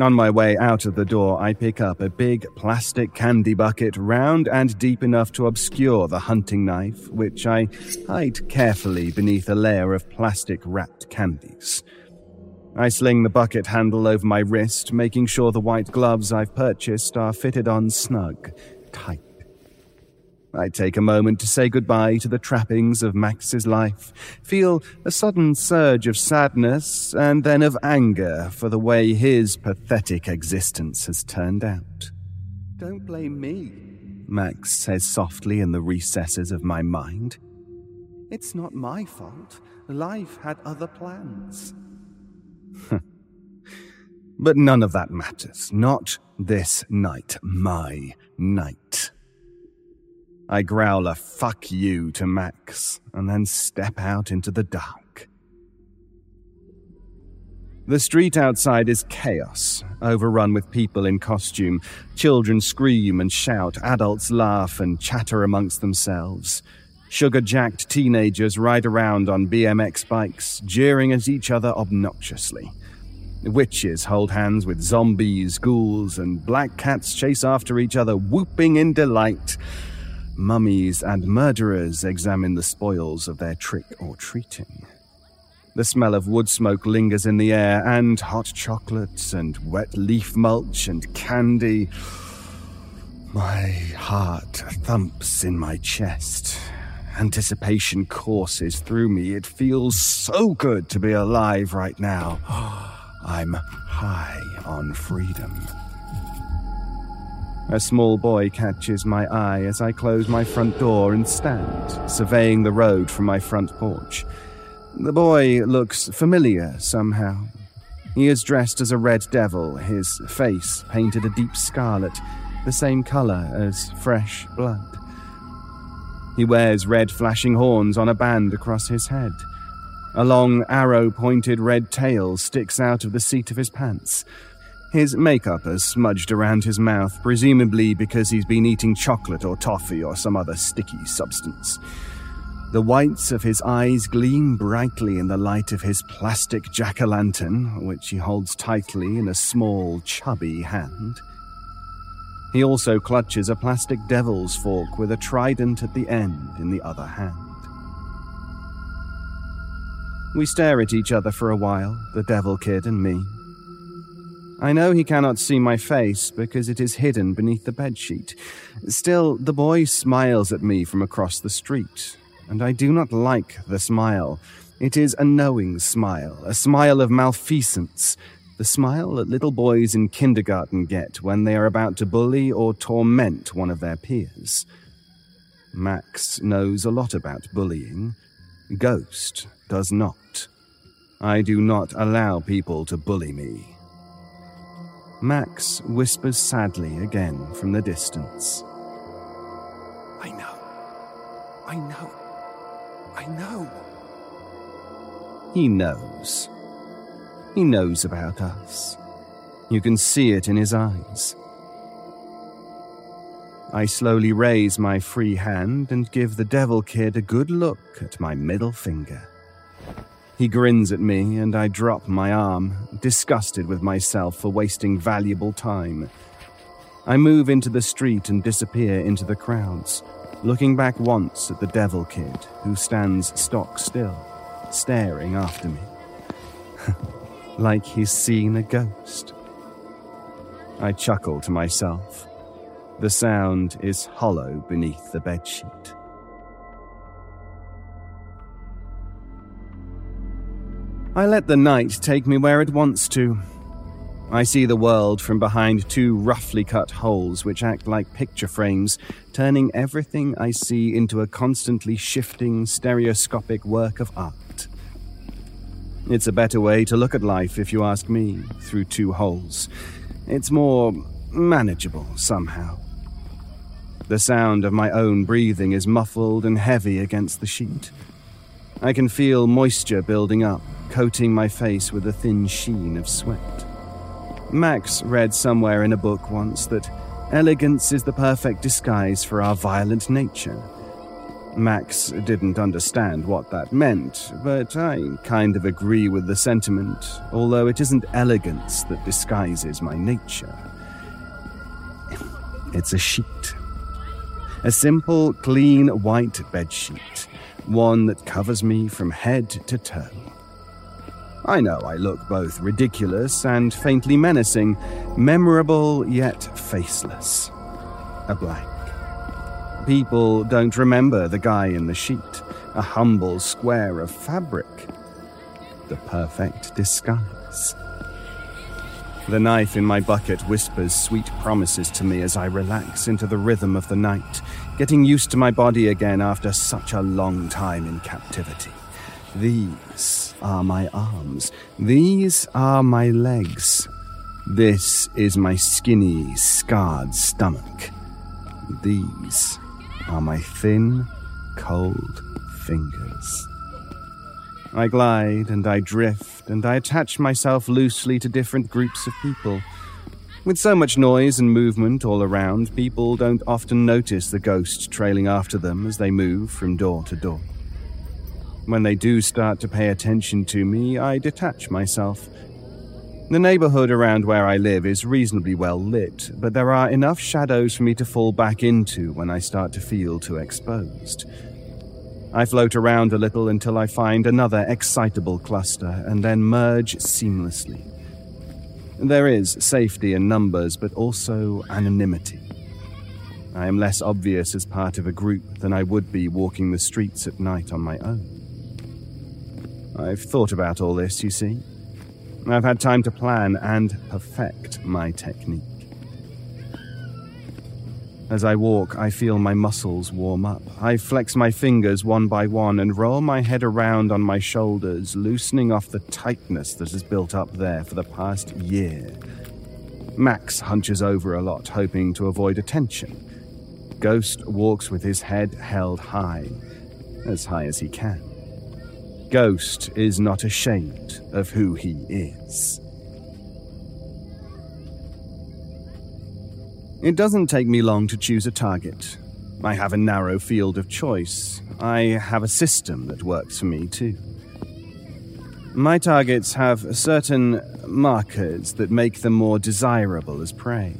On my way out of the door, I pick up a big plastic candy bucket, round and deep enough to obscure the hunting knife, which I hide carefully beneath a layer of plastic wrapped candies. I sling the bucket handle over my wrist, making sure the white gloves I've purchased are fitted on snug, tight. I take a moment to say goodbye to the trappings of Max's life, feel a sudden surge of sadness and then of anger for the way his pathetic existence has turned out. Don't blame me, Max says softly in the recesses of my mind. It's not my fault. Life had other plans. but none of that matters. Not this night. My night. I growl a fuck you to Max and then step out into the dark. The street outside is chaos, overrun with people in costume. Children scream and shout, adults laugh and chatter amongst themselves. Sugar jacked teenagers ride around on BMX bikes, jeering at each other obnoxiously. Witches hold hands with zombies, ghouls, and black cats chase after each other, whooping in delight. Mummies and murderers examine the spoils of their trick or treating. The smell of wood smoke lingers in the air, and hot chocolates, and wet leaf mulch, and candy. My heart thumps in my chest. Anticipation courses through me. It feels so good to be alive right now. I'm high on freedom. A small boy catches my eye as I close my front door and stand, surveying the road from my front porch. The boy looks familiar somehow. He is dressed as a red devil, his face painted a deep scarlet, the same color as fresh blood. He wears red flashing horns on a band across his head. A long arrow pointed red tail sticks out of the seat of his pants. His makeup has smudged around his mouth, presumably because he's been eating chocolate or toffee or some other sticky substance. The whites of his eyes gleam brightly in the light of his plastic jack o' lantern, which he holds tightly in a small, chubby hand. He also clutches a plastic devil's fork with a trident at the end in the other hand. We stare at each other for a while, the devil kid and me. I know he cannot see my face because it is hidden beneath the bedsheet. Still, the boy smiles at me from across the street, and I do not like the smile. It is a knowing smile, a smile of malfeasance, the smile that little boys in kindergarten get when they are about to bully or torment one of their peers. Max knows a lot about bullying. Ghost does not. I do not allow people to bully me. Max whispers sadly again from the distance. I know. I know. I know. He knows. He knows about us. You can see it in his eyes. I slowly raise my free hand and give the devil kid a good look at my middle finger. He grins at me, and I drop my arm, disgusted with myself for wasting valuable time. I move into the street and disappear into the crowds, looking back once at the devil kid, who stands stock still, staring after me. like he's seen a ghost. I chuckle to myself. The sound is hollow beneath the bedsheet. I let the night take me where it wants to. I see the world from behind two roughly cut holes which act like picture frames, turning everything I see into a constantly shifting, stereoscopic work of art. It's a better way to look at life, if you ask me, through two holes. It's more manageable somehow. The sound of my own breathing is muffled and heavy against the sheet. I can feel moisture building up, coating my face with a thin sheen of sweat. Max read somewhere in a book once that elegance is the perfect disguise for our violent nature. Max didn't understand what that meant, but I kind of agree with the sentiment, although it isn't elegance that disguises my nature. It's a sheet. A simple, clean white bedsheet, one that covers me from head to toe. I know I look both ridiculous and faintly menacing, memorable yet faceless. A blank. People don't remember the guy in the sheet, a humble square of fabric. The perfect disguise. The knife in my bucket whispers sweet promises to me as I relax into the rhythm of the night, getting used to my body again after such a long time in captivity. These are my arms. These are my legs. This is my skinny, scarred stomach. These are my thin, cold fingers. I glide and I drift and I attach myself loosely to different groups of people. With so much noise and movement all around, people don't often notice the ghost trailing after them as they move from door to door. When they do start to pay attention to me, I detach myself. The neighborhood around where I live is reasonably well lit, but there are enough shadows for me to fall back into when I start to feel too exposed. I float around a little until I find another excitable cluster and then merge seamlessly. There is safety in numbers, but also anonymity. I am less obvious as part of a group than I would be walking the streets at night on my own. I've thought about all this, you see. I've had time to plan and perfect my technique. As I walk, I feel my muscles warm up. I flex my fingers one by one and roll my head around on my shoulders, loosening off the tightness that has built up there for the past year. Max hunches over a lot, hoping to avoid attention. Ghost walks with his head held high, as high as he can. Ghost is not ashamed of who he is. It doesn't take me long to choose a target. I have a narrow field of choice. I have a system that works for me, too. My targets have certain markers that make them more desirable as prey.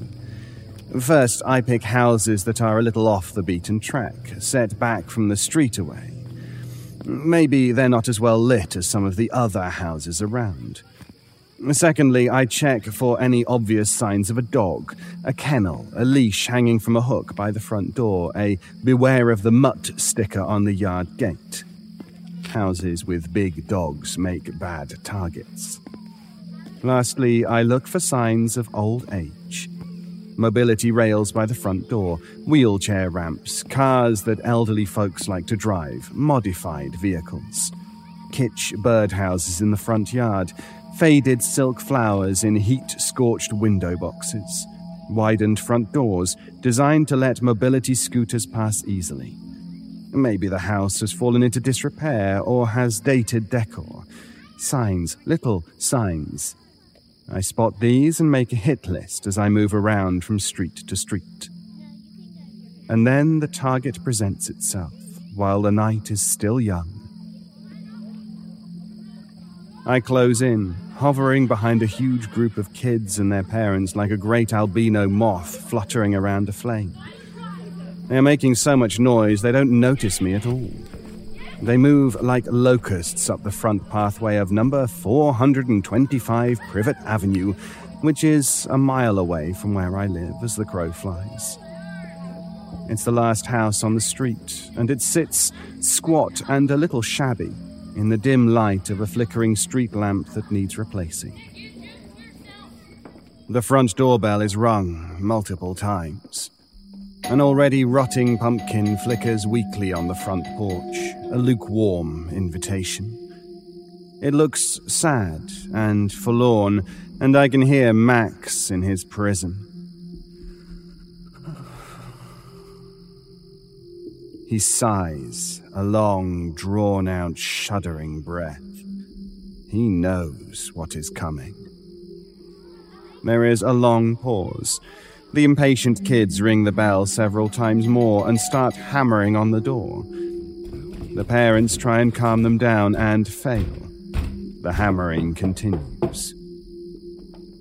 First, I pick houses that are a little off the beaten track, set back from the street away. Maybe they're not as well lit as some of the other houses around. Secondly, I check for any obvious signs of a dog, a kennel, a leash hanging from a hook by the front door, a beware of the mutt sticker on the yard gate. Houses with big dogs make bad targets. Lastly, I look for signs of old age. Mobility rails by the front door, wheelchair ramps, cars that elderly folks like to drive, modified vehicles. Kitsch birdhouses in the front yard, faded silk flowers in heat scorched window boxes, widened front doors designed to let mobility scooters pass easily. Maybe the house has fallen into disrepair or has dated decor. Signs, little signs. I spot these and make a hit list as I move around from street to street. And then the target presents itself while the night is still young. I close in, hovering behind a huge group of kids and their parents like a great albino moth fluttering around a flame. They are making so much noise they don't notice me at all. They move like locusts up the front pathway of number 425 Privet Avenue, which is a mile away from where I live as the crow flies. It's the last house on the street, and it sits squat and a little shabby in the dim light of a flickering street lamp that needs replacing. The front doorbell is rung multiple times. An already rotting pumpkin flickers weakly on the front porch, a lukewarm invitation. It looks sad and forlorn, and I can hear Max in his prison. He sighs, a long, drawn out, shuddering breath. He knows what is coming. There is a long pause. The impatient kids ring the bell several times more and start hammering on the door. The parents try and calm them down and fail. The hammering continues.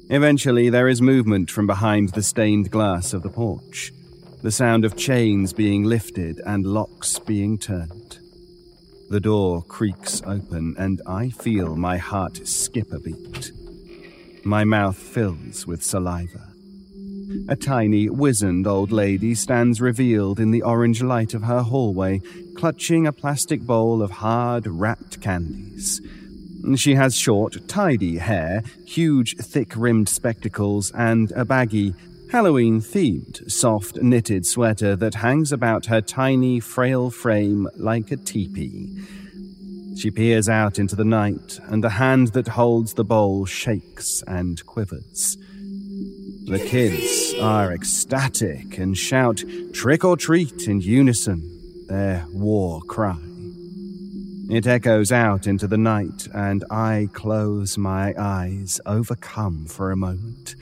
Eventually, there is movement from behind the stained glass of the porch the sound of chains being lifted and locks being turned. The door creaks open, and I feel my heart skip a beat. My mouth fills with saliva. A tiny, wizened old lady stands revealed in the orange light of her hallway, clutching a plastic bowl of hard, wrapped candies. She has short, tidy hair, huge, thick rimmed spectacles, and a baggy, Halloween themed soft knitted sweater that hangs about her tiny, frail frame like a teepee. She peers out into the night, and the hand that holds the bowl shakes and quivers. The kids are ecstatic and shout trick or treat in unison, their war cry. It echoes out into the night, and I close my eyes, overcome for a moment.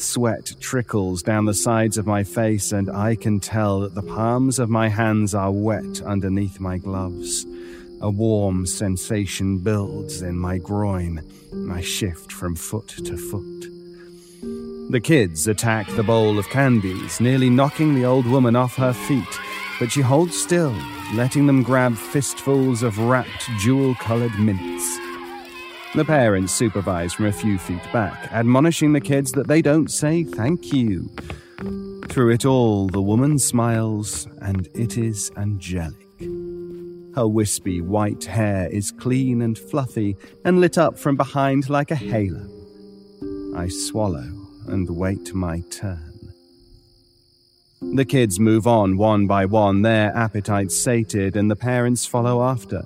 Sweat trickles down the sides of my face, and I can tell that the palms of my hands are wet underneath my gloves. A warm sensation builds in my groin. I shift from foot to foot. The kids attack the bowl of candies, nearly knocking the old woman off her feet, but she holds still, letting them grab fistfuls of wrapped, jewel colored mints. The parents supervise from a few feet back, admonishing the kids that they don't say thank you. Through it all, the woman smiles, and it is angelic. Her wispy white hair is clean and fluffy and lit up from behind like a halo. I swallow and wait my turn. The kids move on one by one, their appetites sated, and the parents follow after.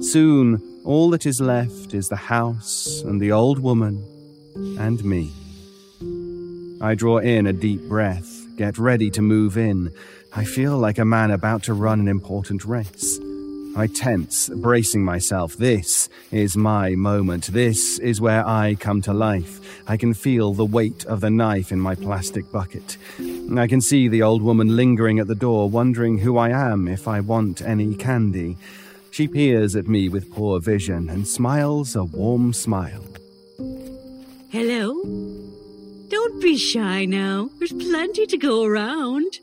Soon, all that is left is the house and the old woman and me. I draw in a deep breath, get ready to move in. I feel like a man about to run an important race. I tense, bracing myself. This is my moment. This is where I come to life. I can feel the weight of the knife in my plastic bucket. I can see the old woman lingering at the door, wondering who I am if I want any candy. She peers at me with poor vision and smiles a warm smile. Hello? Don't be shy now. There's plenty to go around.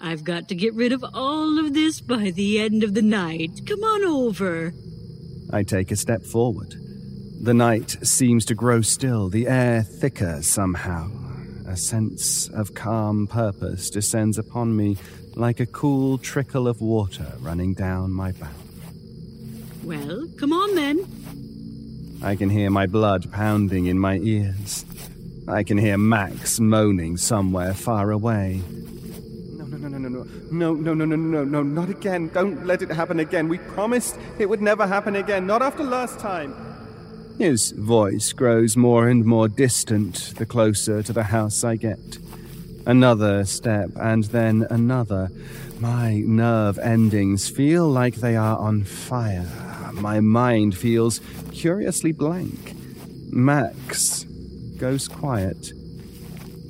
I've got to get rid of all of this by the end of the night. Come on over. I take a step forward. The night seems to grow still, the air thicker somehow. A sense of calm purpose descends upon me like a cool trickle of water running down my back. Well, come on then. I can hear my blood pounding in my ears. I can hear Max moaning somewhere far away. No, no, no, no, no, no, no, no, no, no, no, no, not again. Don't let it happen again. We promised it would never happen again, not after last time. His voice grows more and more distant the closer to the house I get. Another step, and then another. My nerve endings feel like they are on fire. My mind feels curiously blank. Max goes quiet.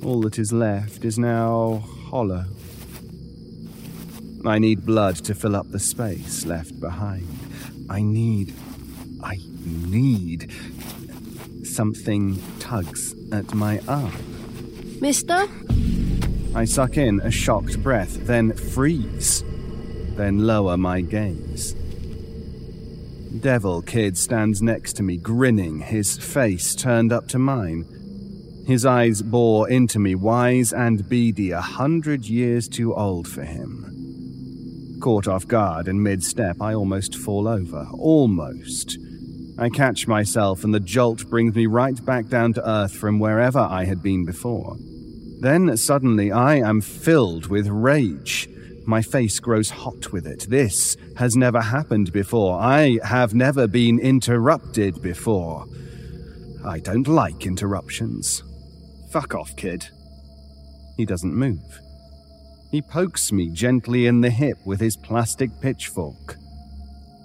All that is left is now hollow. I need blood to fill up the space left behind. I need. I need. Something tugs at my arm. Mister? I suck in a shocked breath, then freeze, then lower my gaze. Devil Kid stands next to me, grinning, his face turned up to mine. His eyes bore into me, wise and beady, a hundred years too old for him. Caught off guard and mid step, I almost fall over. Almost. I catch myself, and the jolt brings me right back down to earth from wherever I had been before. Then suddenly I am filled with rage. My face grows hot with it. This has never happened before. I have never been interrupted before. I don't like interruptions. Fuck off, kid. He doesn't move. He pokes me gently in the hip with his plastic pitchfork.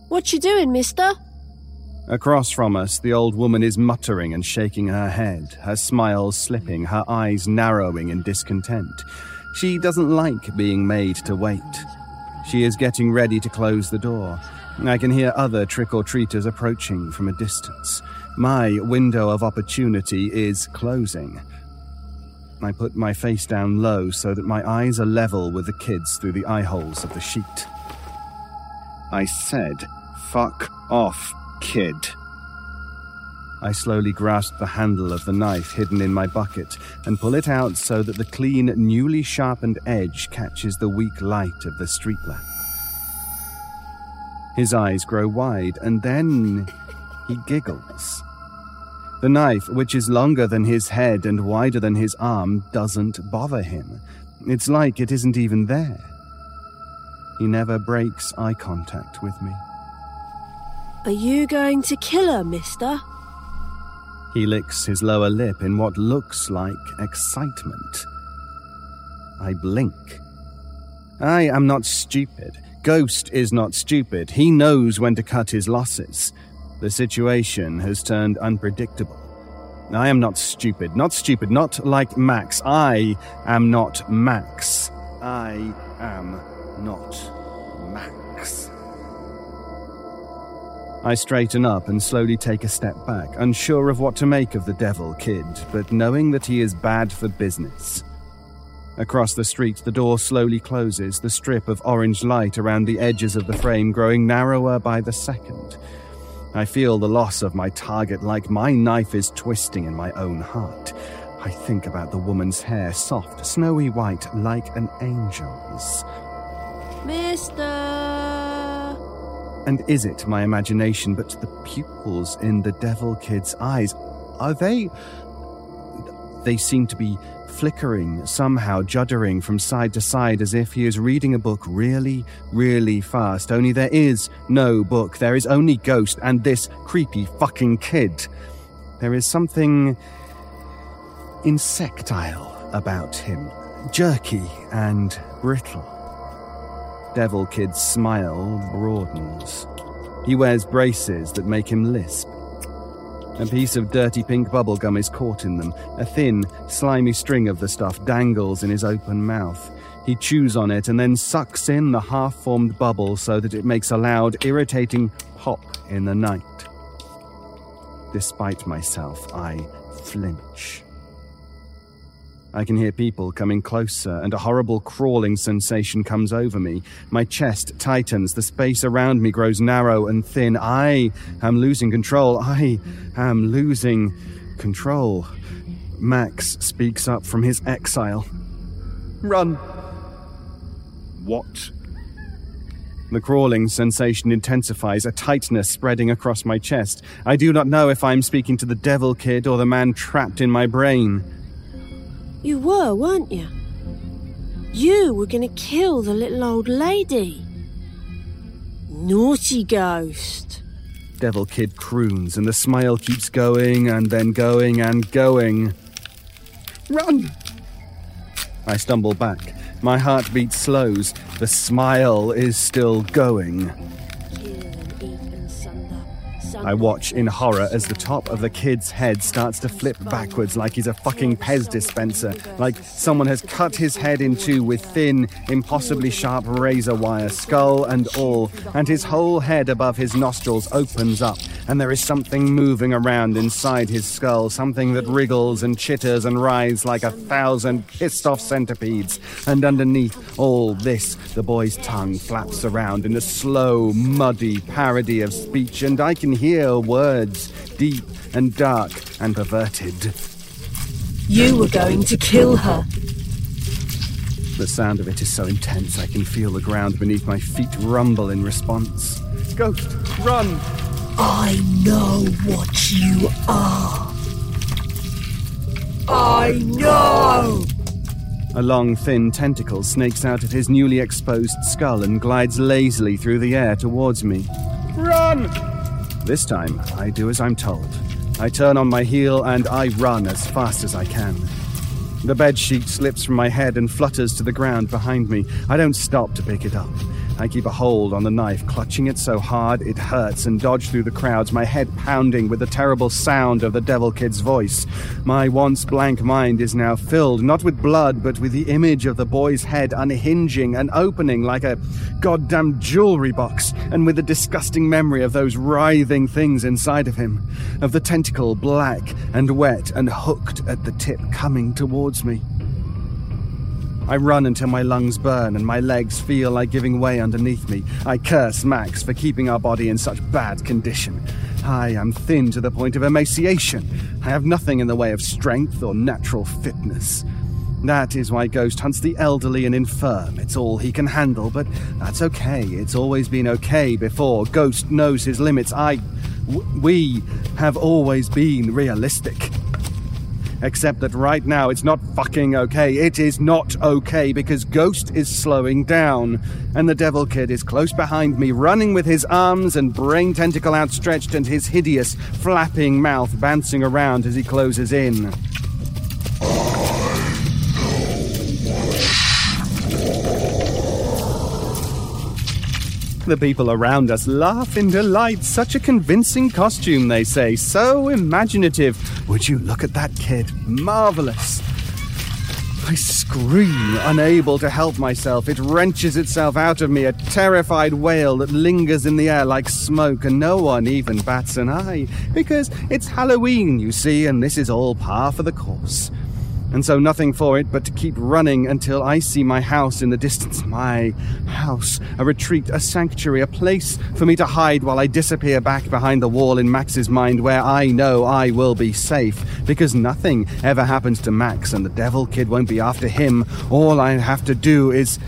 What you doing, mister? Across from us, the old woman is muttering and shaking her head, her smile slipping, her eyes narrowing in discontent. She doesn't like being made to wait. She is getting ready to close the door. I can hear other trick or treaters approaching from a distance. My window of opportunity is closing. I put my face down low so that my eyes are level with the kids through the eye holes of the sheet. I said, fuck off, kid. I slowly grasp the handle of the knife hidden in my bucket and pull it out so that the clean, newly sharpened edge catches the weak light of the street lamp. His eyes grow wide, and then he giggles. The knife, which is longer than his head and wider than his arm, doesn't bother him. It's like it isn't even there. He never breaks eye contact with me. Are you going to kill her, mister? He licks his lower lip in what looks like excitement. I blink. I am not stupid. Ghost is not stupid. He knows when to cut his losses. The situation has turned unpredictable. I am not stupid. Not stupid. Not like Max. I am not Max. I am not Max. I straighten up and slowly take a step back, unsure of what to make of the devil kid, but knowing that he is bad for business. Across the street, the door slowly closes, the strip of orange light around the edges of the frame growing narrower by the second. I feel the loss of my target like my knife is twisting in my own heart. I think about the woman's hair, soft, snowy white, like an angel's. Mister. And is it my imagination, but the pupils in the devil kid's eyes, are they. they seem to be flickering, somehow juddering from side to side as if he is reading a book really, really fast. Only there is no book. There is only Ghost and this creepy fucking kid. There is something insectile about him, jerky and brittle. Devil Kid's smile broadens. He wears braces that make him lisp. A piece of dirty pink bubblegum is caught in them. A thin, slimy string of the stuff dangles in his open mouth. He chews on it and then sucks in the half formed bubble so that it makes a loud, irritating pop in the night. Despite myself, I flinch. I can hear people coming closer, and a horrible crawling sensation comes over me. My chest tightens, the space around me grows narrow and thin. I am losing control. I am losing control. Max speaks up from his exile. Run! What? The crawling sensation intensifies, a tightness spreading across my chest. I do not know if I am speaking to the devil kid or the man trapped in my brain. You were, weren't you? You were going to kill the little old lady. Naughty ghost. Devil Kid croons, and the smile keeps going and then going and going. Run! I stumble back. My heartbeat slows. The smile is still going. I watch in horror as the top of the kid's head starts to flip backwards like he's a fucking Pez dispenser, like someone has cut his head in two with thin, impossibly sharp razor wire, skull and all, and his whole head above his nostrils opens up, and there is something moving around inside his skull, something that wriggles and chitters and writhes like a thousand pissed off centipedes, and underneath all this, the boy's tongue flaps around in a slow, muddy parody of speech, and I can hear words deep and dark and perverted. You were going to kill her. The sound of it is so intense I can feel the ground beneath my feet rumble in response. Ghost, run! I know what you are. I know! A long, thin tentacle snakes out of his newly exposed skull and glides lazily through the air towards me. Run! This time, I do as I'm told. I turn on my heel and I run as fast as I can. The bed sheet slips from my head and flutters to the ground behind me. I don't stop to pick it up. I keep a hold on the knife, clutching it so hard it hurts, and dodge through the crowds, my head pounding with the terrible sound of the Devil Kid's voice. My once blank mind is now filled, not with blood, but with the image of the boy's head unhinging and opening like a goddamn jewelry box, and with the disgusting memory of those writhing things inside of him, of the tentacle black and wet and hooked at the tip coming towards me. I run until my lungs burn and my legs feel like giving way underneath me. I curse Max for keeping our body in such bad condition. I am thin to the point of emaciation. I have nothing in the way of strength or natural fitness. That is why Ghost hunts the elderly and infirm. It's all he can handle, but that's okay. It's always been okay before. Ghost knows his limits. I. W- we have always been realistic. Except that right now it's not fucking okay. It is not okay because Ghost is slowing down. And the Devil Kid is close behind me, running with his arms and brain tentacle outstretched and his hideous, flapping mouth bouncing around as he closes in. The people around us laugh in delight. Such a convincing costume, they say. So imaginative. Would you look at that kid? Marvelous. I scream, unable to help myself. It wrenches itself out of me, a terrified wail that lingers in the air like smoke, and no one even bats an eye. Because it's Halloween, you see, and this is all par for the course. And so nothing for it but to keep running until I see my house in the distance. My house. A retreat, a sanctuary, a place for me to hide while I disappear back behind the wall in Max's mind where I know I will be safe. Because nothing ever happens to Max and the Devil Kid won't be after him. All I have to do is.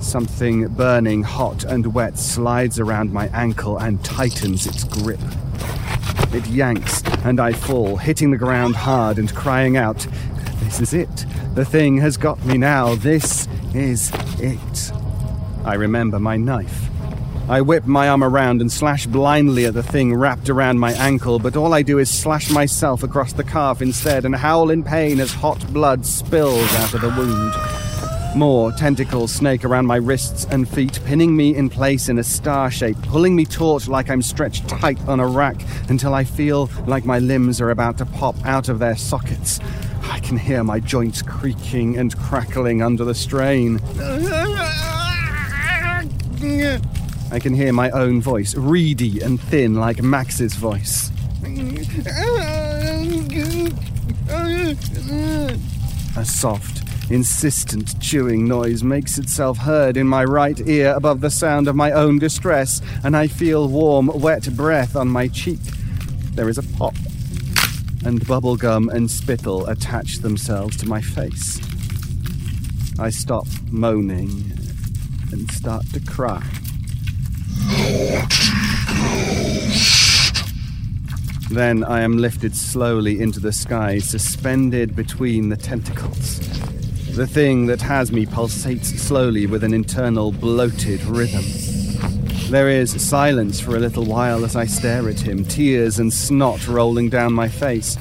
Something burning hot and wet slides around my ankle and tightens its grip. It yanks, and I fall, hitting the ground hard and crying out, This is it. The thing has got me now. This is it. I remember my knife. I whip my arm around and slash blindly at the thing wrapped around my ankle, but all I do is slash myself across the calf instead and howl in pain as hot blood spills out of the wound. More tentacles snake around my wrists and feet, pinning me in place in a star shape, pulling me taut like I'm stretched tight on a rack until I feel like my limbs are about to pop out of their sockets. I can hear my joints creaking and crackling under the strain. I can hear my own voice, reedy and thin like Max's voice. A soft, insistent chewing noise makes itself heard in my right ear above the sound of my own distress, and I feel warm, wet breath on my cheek. There is a pop, and bubblegum and spittle attach themselves to my face. I stop moaning and start to cry. Then I am lifted slowly into the sky, suspended between the tentacles. The thing that has me pulsates slowly with an internal bloated rhythm. There is silence for a little while as I stare at him, tears and snot rolling down my face.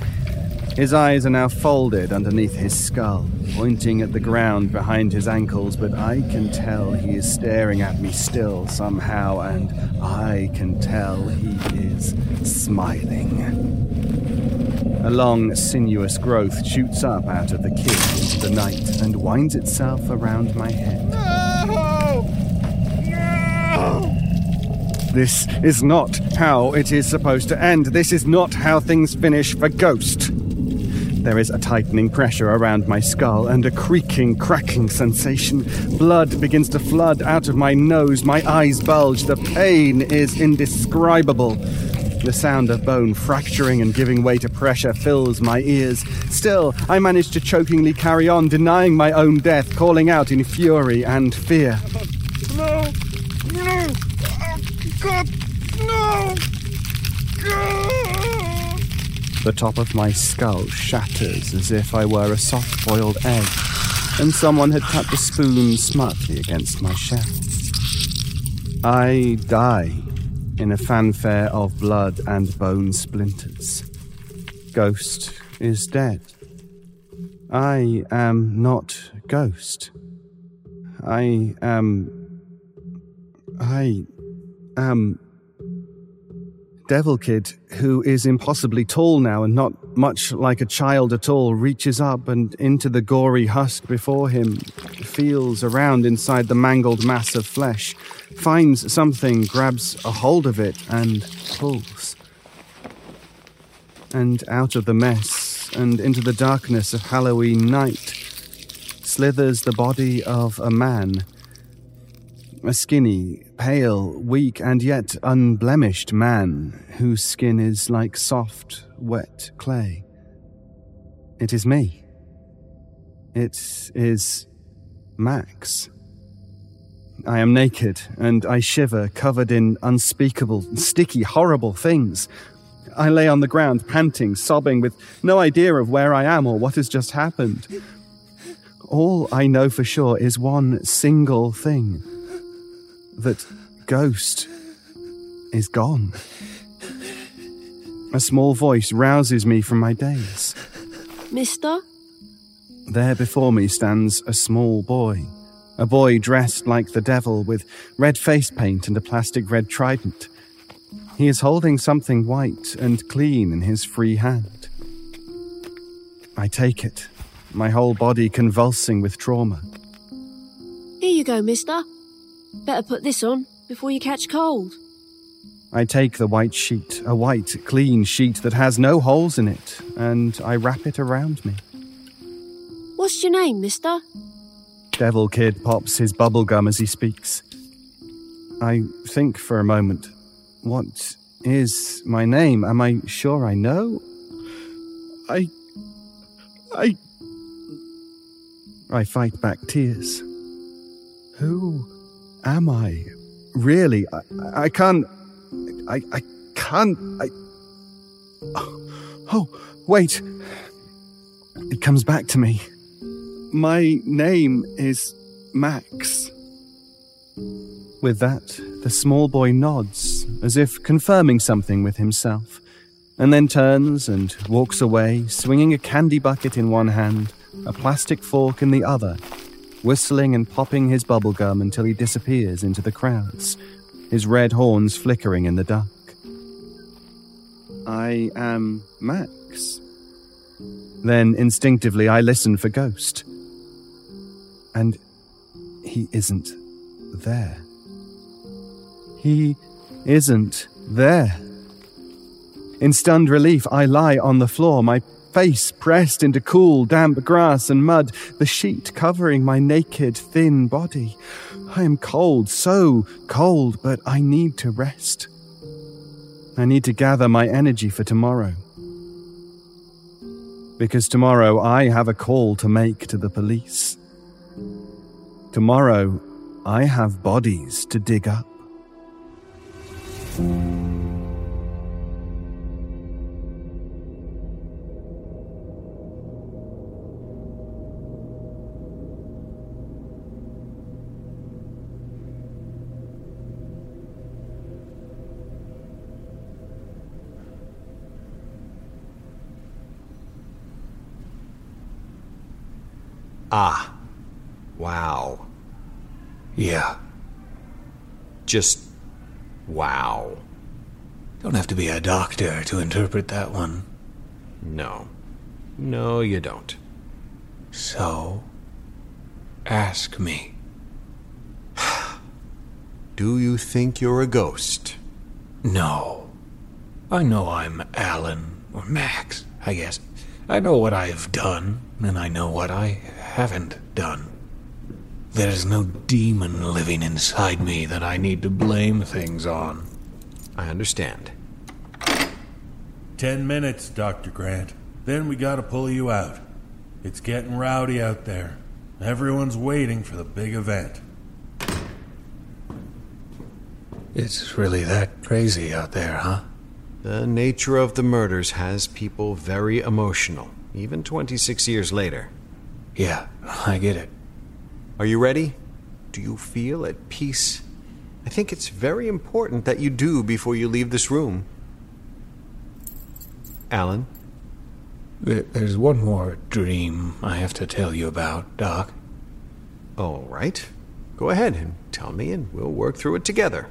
His eyes are now folded underneath his skull, pointing at the ground behind his ankles, but I can tell he is staring at me still somehow, and I can tell he is smiling. A long, sinuous growth shoots up out of the kid into the night and winds itself around my head. No! No! This is not how it is supposed to end. This is not how things finish for Ghost. There is a tightening pressure around my skull and a creaking, cracking sensation. Blood begins to flood out of my nose. My eyes bulge. The pain is indescribable. The sound of bone fracturing and giving way to pressure fills my ears. Still, I manage to chokingly carry on, denying my own death, calling out in fury and fear. No! No! God! No! God! The top of my skull shatters as if I were a soft boiled egg, and someone had cut the spoon smartly against my shell. I die in a fanfare of blood and bone splinters. Ghost is dead. I am not Ghost. I am. I am. Devil Kid, who is impossibly tall now and not much like a child at all, reaches up and into the gory husk before him, feels around inside the mangled mass of flesh, finds something, grabs a hold of it, and pulls. And out of the mess and into the darkness of Halloween night slithers the body of a man. A skinny, pale, weak, and yet unblemished man whose skin is like soft, wet clay. It is me. It is Max. I am naked, and I shiver, covered in unspeakable, sticky, horrible things. I lay on the ground, panting, sobbing, with no idea of where I am or what has just happened. All I know for sure is one single thing that Ghost is gone. A small voice rouses me from my daze. Mister? There before me stands a small boy. A boy dressed like the devil with red face paint and a plastic red trident. He is holding something white and clean in his free hand. I take it, my whole body convulsing with trauma. Here you go, mister. Better put this on before you catch cold. I take the white sheet, a white, clean sheet that has no holes in it, and I wrap it around me. What's your name, mister? Devil Kid pops his bubble gum as he speaks. I think for a moment. What is my name? Am I sure I know? I. I. I fight back tears. Who am I? Really? I, I can't. I, I can't. I. Oh, wait. It comes back to me. My name is Max. With that, the small boy nods, as if confirming something with himself, and then turns and walks away, swinging a candy bucket in one hand, a plastic fork in the other, whistling and popping his bubblegum until he disappears into the crowds, his red horns flickering in the dark. I am Max. Then instinctively I listen for Ghost. And he isn't there. He isn't there. In stunned relief, I lie on the floor, my face pressed into cool, damp grass and mud, the sheet covering my naked, thin body. I am cold, so cold, but I need to rest. I need to gather my energy for tomorrow. Because tomorrow I have a call to make to the police. Tomorrow I have bodies to dig up. Ah. Wow. Yeah. Just wow. Don't have to be a doctor to interpret that one. No. No, you don't. So, ask me. Do you think you're a ghost? No. I know I'm Alan, or Max, I guess. I know what I've done, and I know what I haven't done. There's no demon living inside me that I need to blame things on. I understand. Ten minutes, Dr. Grant. Then we gotta pull you out. It's getting rowdy out there. Everyone's waiting for the big event. It's really that crazy out there, huh? The nature of the murders has people very emotional, even 26 years later. Yeah, I get it. Are you ready? Do you feel at peace? I think it's very important that you do before you leave this room. Alan? There's one more dream I have to tell you about, Doc. All right. Go ahead and tell me, and we'll work through it together.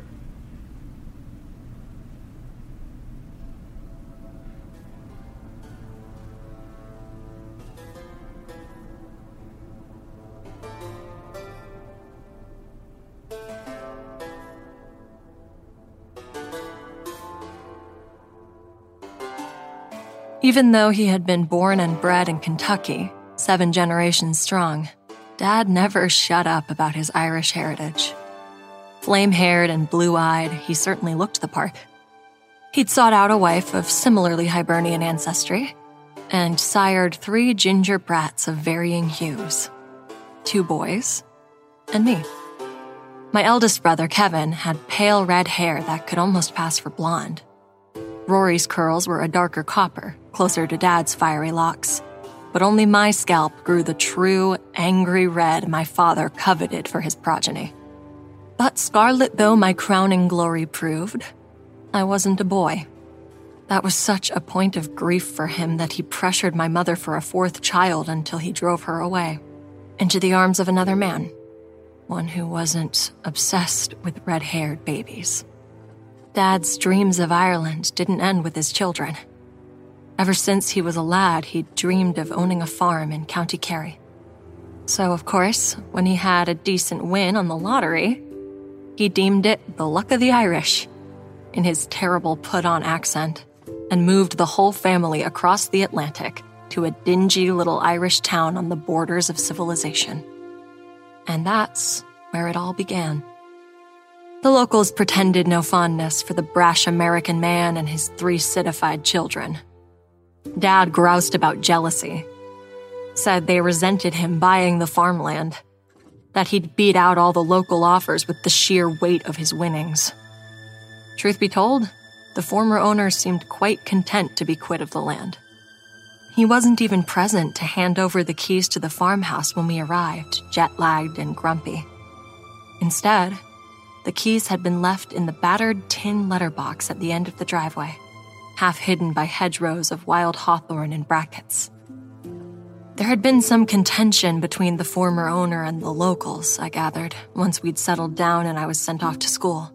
Even though he had been born and bred in Kentucky, seven generations strong, Dad never shut up about his Irish heritage. Flame haired and blue eyed, he certainly looked the part. He'd sought out a wife of similarly Hibernian ancestry and sired three ginger brats of varying hues two boys and me. My eldest brother, Kevin, had pale red hair that could almost pass for blonde. Rory's curls were a darker copper, closer to Dad's fiery locks. But only my scalp grew the true, angry red my father coveted for his progeny. But scarlet though my crowning glory proved, I wasn't a boy. That was such a point of grief for him that he pressured my mother for a fourth child until he drove her away, into the arms of another man, one who wasn't obsessed with red haired babies. Dad's dreams of Ireland didn't end with his children. Ever since he was a lad, he'd dreamed of owning a farm in County Kerry. So, of course, when he had a decent win on the lottery, he deemed it the luck of the Irish in his terrible put on accent and moved the whole family across the Atlantic to a dingy little Irish town on the borders of civilization. And that's where it all began. The locals pretended no fondness for the brash American man and his three citified children. Dad groused about jealousy, said they resented him buying the farmland, that he'd beat out all the local offers with the sheer weight of his winnings. Truth be told, the former owner seemed quite content to be quit of the land. He wasn't even present to hand over the keys to the farmhouse when we arrived, jet lagged and grumpy. Instead, the keys had been left in the battered tin letterbox at the end of the driveway, half hidden by hedgerows of wild hawthorn and brackets. There had been some contention between the former owner and the locals, I gathered, once we'd settled down and I was sent off to school.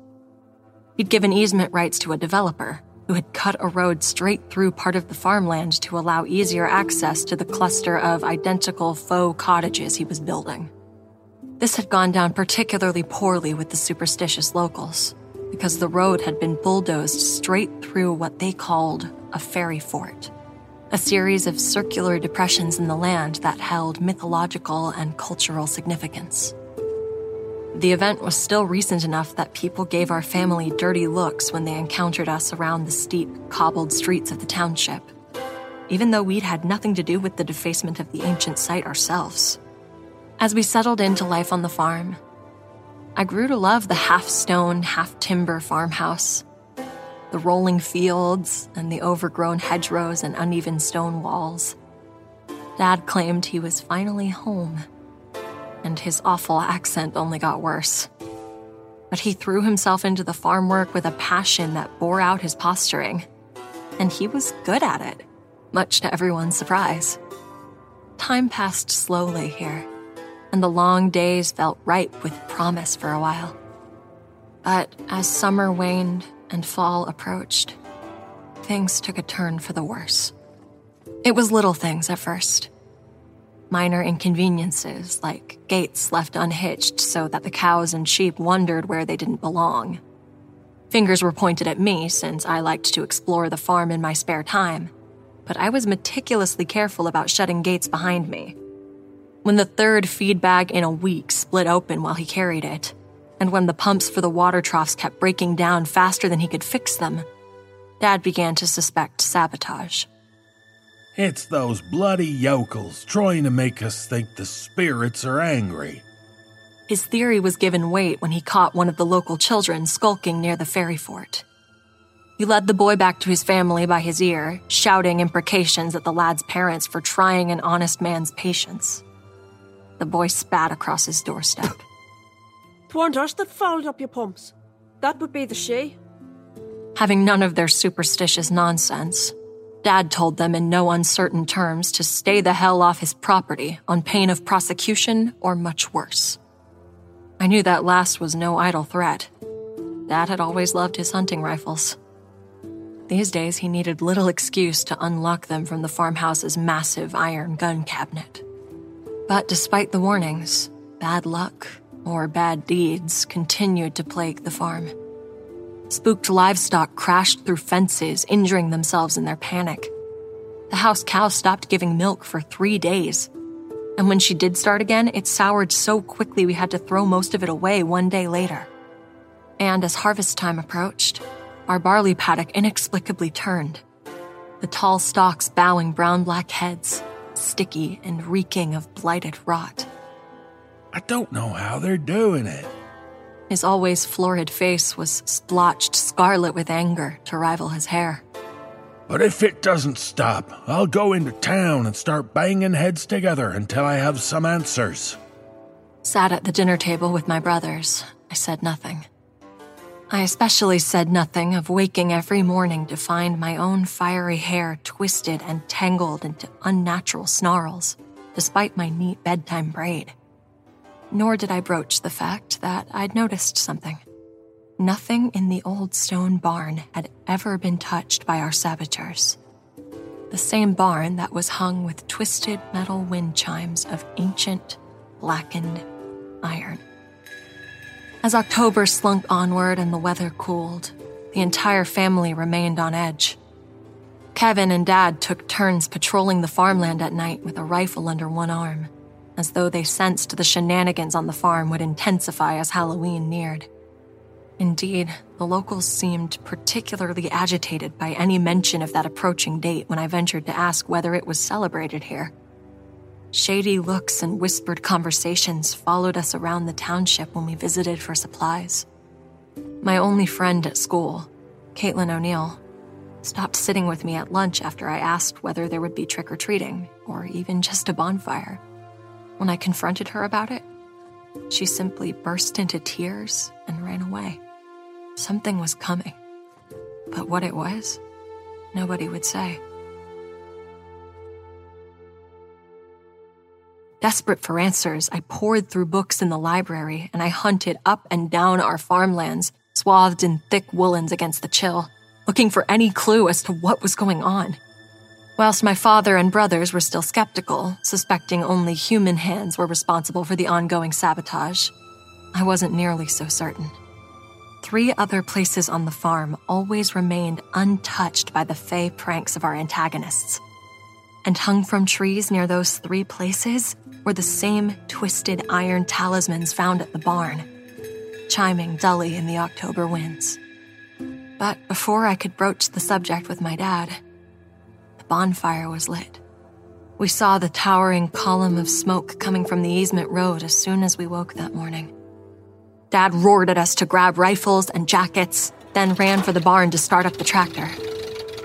He'd given easement rights to a developer who had cut a road straight through part of the farmland to allow easier access to the cluster of identical faux cottages he was building. This had gone down particularly poorly with the superstitious locals, because the road had been bulldozed straight through what they called a fairy fort, a series of circular depressions in the land that held mythological and cultural significance. The event was still recent enough that people gave our family dirty looks when they encountered us around the steep, cobbled streets of the township, even though we'd had nothing to do with the defacement of the ancient site ourselves. As we settled into life on the farm, I grew to love the half stone, half timber farmhouse, the rolling fields, and the overgrown hedgerows and uneven stone walls. Dad claimed he was finally home and his awful accent only got worse. But he threw himself into the farm work with a passion that bore out his posturing, and he was good at it, much to everyone's surprise. Time passed slowly here, and the long days felt ripe with promise for a while. But as summer waned and fall approached, things took a turn for the worse. It was little things at first minor inconveniences like gates left unhitched so that the cows and sheep wondered where they didn't belong. Fingers were pointed at me since I liked to explore the farm in my spare time, but I was meticulously careful about shutting gates behind me. When the third feed bag in a week split open while he carried it, and when the pumps for the water troughs kept breaking down faster than he could fix them, Dad began to suspect sabotage. It's those bloody yokels trying to make us think the spirits are angry. His theory was given weight when he caught one of the local children skulking near the fairy fort. He led the boy back to his family by his ear, shouting imprecations at the lad's parents for trying an honest man's patience. The boy spat across his doorstep. Twarn't us that fouled up your pumps. That would be the Sidhe. Having none of their superstitious nonsense, Dad told them in no uncertain terms to stay the hell off his property on pain of prosecution or much worse. I knew that last was no idle threat. Dad had always loved his hunting rifles. These days, he needed little excuse to unlock them from the farmhouse's massive iron gun cabinet. But despite the warnings, bad luck, or bad deeds, continued to plague the farm. Spooked livestock crashed through fences, injuring themselves in their panic. The house cow stopped giving milk for three days. And when she did start again, it soured so quickly we had to throw most of it away one day later. And as harvest time approached, our barley paddock inexplicably turned. The tall stalks bowing brown black heads, sticky and reeking of blighted rot. I don't know how they're doing it, his always florid face was splotched scarlet with anger to rival his hair. But if it doesn't stop, I'll go into town and start banging heads together until I have some answers. Sat at the dinner table with my brothers, I said nothing. I especially said nothing of waking every morning to find my own fiery hair twisted and tangled into unnatural snarls, despite my neat bedtime braid nor did I broach the fact that I'd noticed something. Nothing in the old stone barn had ever been touched by our saboteurs. The same barn that was hung with twisted metal wind chimes of ancient, blackened iron. As October slunk onward and the weather cooled, the entire family remained on edge. Kevin and Dad took turns patrolling the farmland at night with a rifle under one arm as though they sensed the shenanigans on the farm would intensify as Halloween neared. Indeed, the locals seemed particularly agitated by any mention of that approaching date when I ventured to ask whether it was celebrated here. Shady looks and whispered conversations followed us around the township when we visited for supplies. My only friend at school, Caitlin O'Neill, stopped sitting with me at lunch after I asked whether there would be trick or treating, or even just a bonfire. When I confronted her about it, she simply burst into tears and ran away. Something was coming, but what it was, nobody would say. Desperate for answers, I pored through books in the library and I hunted up and down our farmlands, swathed in thick woolens against the chill, looking for any clue as to what was going on. Whilst my father and brothers were still skeptical, suspecting only human hands were responsible for the ongoing sabotage, I wasn't nearly so certain. Three other places on the farm always remained untouched by the fey pranks of our antagonists. And hung from trees near those three places were the same twisted iron talismans found at the barn, chiming dully in the October winds. But before I could broach the subject with my dad, the bonfire was lit. We saw the towering column of smoke coming from the easement road as soon as we woke that morning. Dad roared at us to grab rifles and jackets, then ran for the barn to start up the tractor.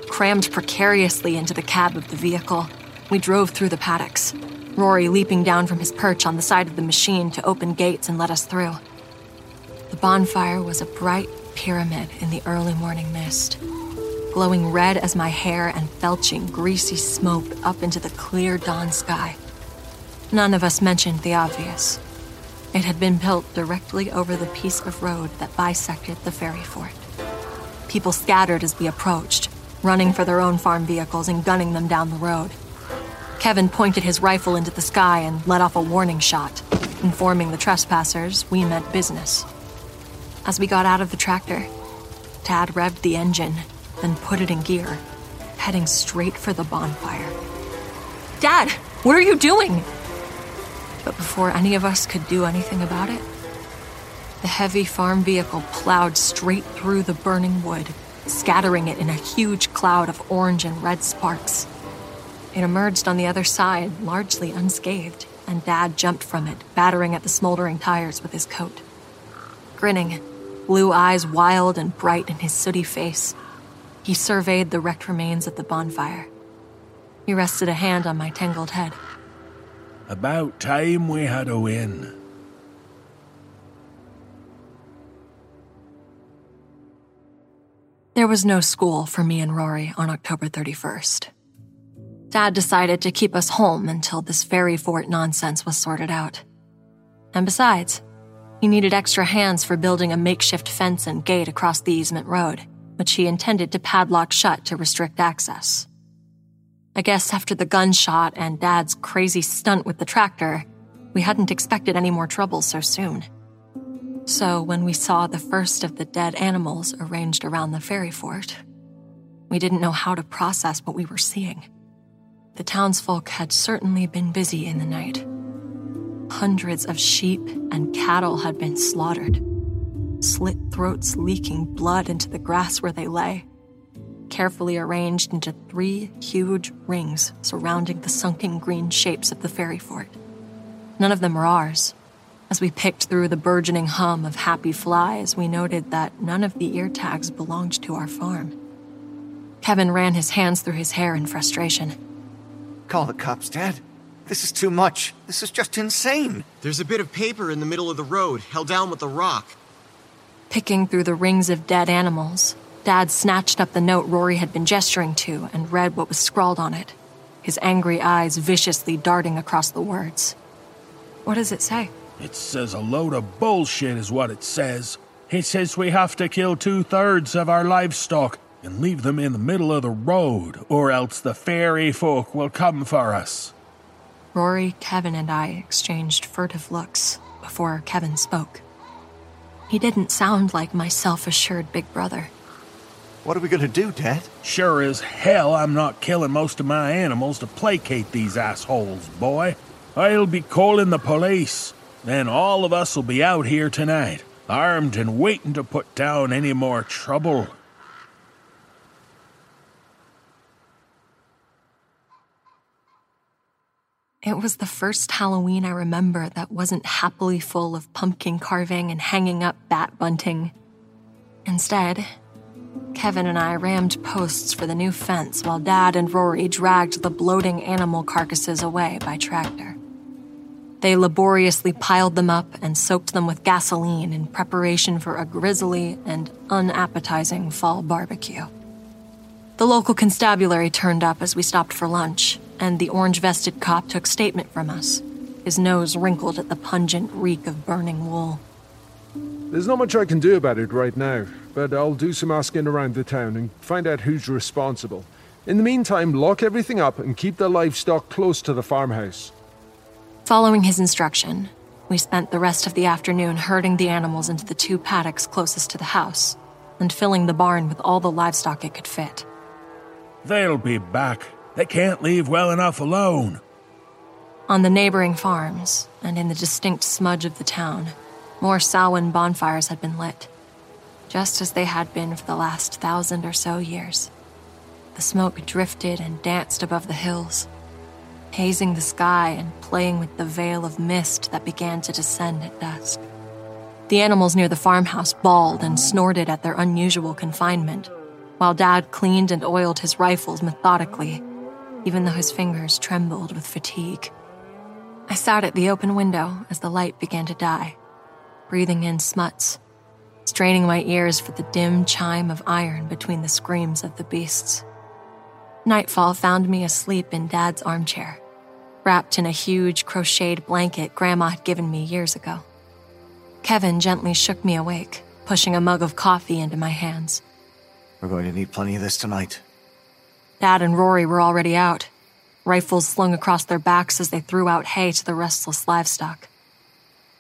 Crammed precariously into the cab of the vehicle, we drove through the paddocks, Rory leaping down from his perch on the side of the machine to open gates and let us through. The bonfire was a bright pyramid in the early morning mist, glowing red as my hair and belching greasy smoke up into the clear dawn sky. None of us mentioned the obvious. It had been built directly over the piece of road that bisected the fairy fort. People scattered as we approached, running for their own farm vehicles and gunning them down the road. Kevin pointed his rifle into the sky and let off a warning shot, informing the trespassers we meant business. As we got out of the tractor, Dad revved the engine, then put it in gear, heading straight for the bonfire. Dad, what are you doing? But before any of us could do anything about it, the heavy farm vehicle plowed straight through the burning wood, scattering it in a huge cloud of orange and red sparks. It emerged on the other side, largely unscathed, and Dad jumped from it, battering at the smoldering tires with his coat. Grinning, blue eyes wild and bright in his sooty face, he surveyed the wrecked remains of the bonfire. He rested a hand on my tangled head. About time we had a win. There was no school for me and Rory on October 31st. Dad decided to keep us home until this fairy fort nonsense was sorted out. And besides, he needed extra hands for building a makeshift fence and gate across the easement road, which he intended to padlock shut to restrict access. I guess after the gunshot and Dad's crazy stunt with the tractor, we hadn't expected any more trouble so soon. So when we saw the first of the dead animals arranged around the fairy fort, we didn't know how to process what we were seeing. The townsfolk had certainly been busy in the night. Hundreds of sheep and cattle had been slaughtered, slit throats leaking blood into the grass where they lay, carefully arranged into three huge rings surrounding the sunken green shapes of the fairy fort. None of them were ours. As we picked through the burgeoning hum of happy flies, we noted that none of the ear tags belonged to our farm. Kevin ran his hands through his hair in frustration. Call the cops, Dad. This is too much. This is just insane. There's a bit of paper in the middle of the road, held down with a rock. Picking through the rings of dead animals, Dad snatched up the note Rory had been gesturing to and read what was scrawled on it, his angry eyes viciously darting across the words. What does it say? It says a load of bullshit, is what it says. It says we have to kill two thirds of our livestock and leave them in the middle of the road, or else the fairy folk will come for us. Rory, Kevin, and I exchanged furtive looks before Kevin spoke. He didn't sound like my self assured big brother. What are we gonna do, Dad? Sure as hell I'm not killing most of my animals to placate these assholes, boy. I'll be calling the police. Then all of us will be out here tonight, armed and waiting to put down any more trouble. It was the first Halloween I remember that wasn't happily full of pumpkin carving and hanging up bat bunting. Instead, Kevin and I rammed posts for the new fence while Dad and Rory dragged the bloating animal carcasses away by tractor. They laboriously piled them up and soaked them with gasoline in preparation for a grisly and unappetizing fall barbecue. The local constabulary turned up as we stopped for lunch, and the orange vested cop took statement from us, his nose wrinkled at the pungent reek of burning wool. There's not much I can do about it right now, but I'll do some asking around the town and find out who's responsible. In the meantime, lock everything up and keep the livestock close to the farmhouse. Following his instruction, we spent the rest of the afternoon herding the animals into the two paddocks closest to the house and filling the barn with all the livestock it could fit. They'll be back. They can't leave well enough alone. On the neighboring farms, and in the distinct smudge of the town, more Samhain bonfires had been lit, just as they had been for the last thousand or so years. The smoke drifted and danced above the hills, hazing the sky and playing with the veil of mist that began to descend at dusk. The animals near the farmhouse bawled and snorted at their unusual confinement, while Dad cleaned and oiled his rifles methodically, even though his fingers trembled with fatigue. I sat at the open window as the light began to die, breathing in smuts, straining my ears for the dim chime of iron between the screams of the beasts. Nightfall found me asleep in Dad's armchair, wrapped in a huge crocheted blanket Grandma had given me years ago. Kevin gently shook me awake, pushing a mug of coffee into my hands. We're going to need plenty of this tonight. Dad and Rory were already out, rifles slung across their backs as they threw out hay to the restless livestock.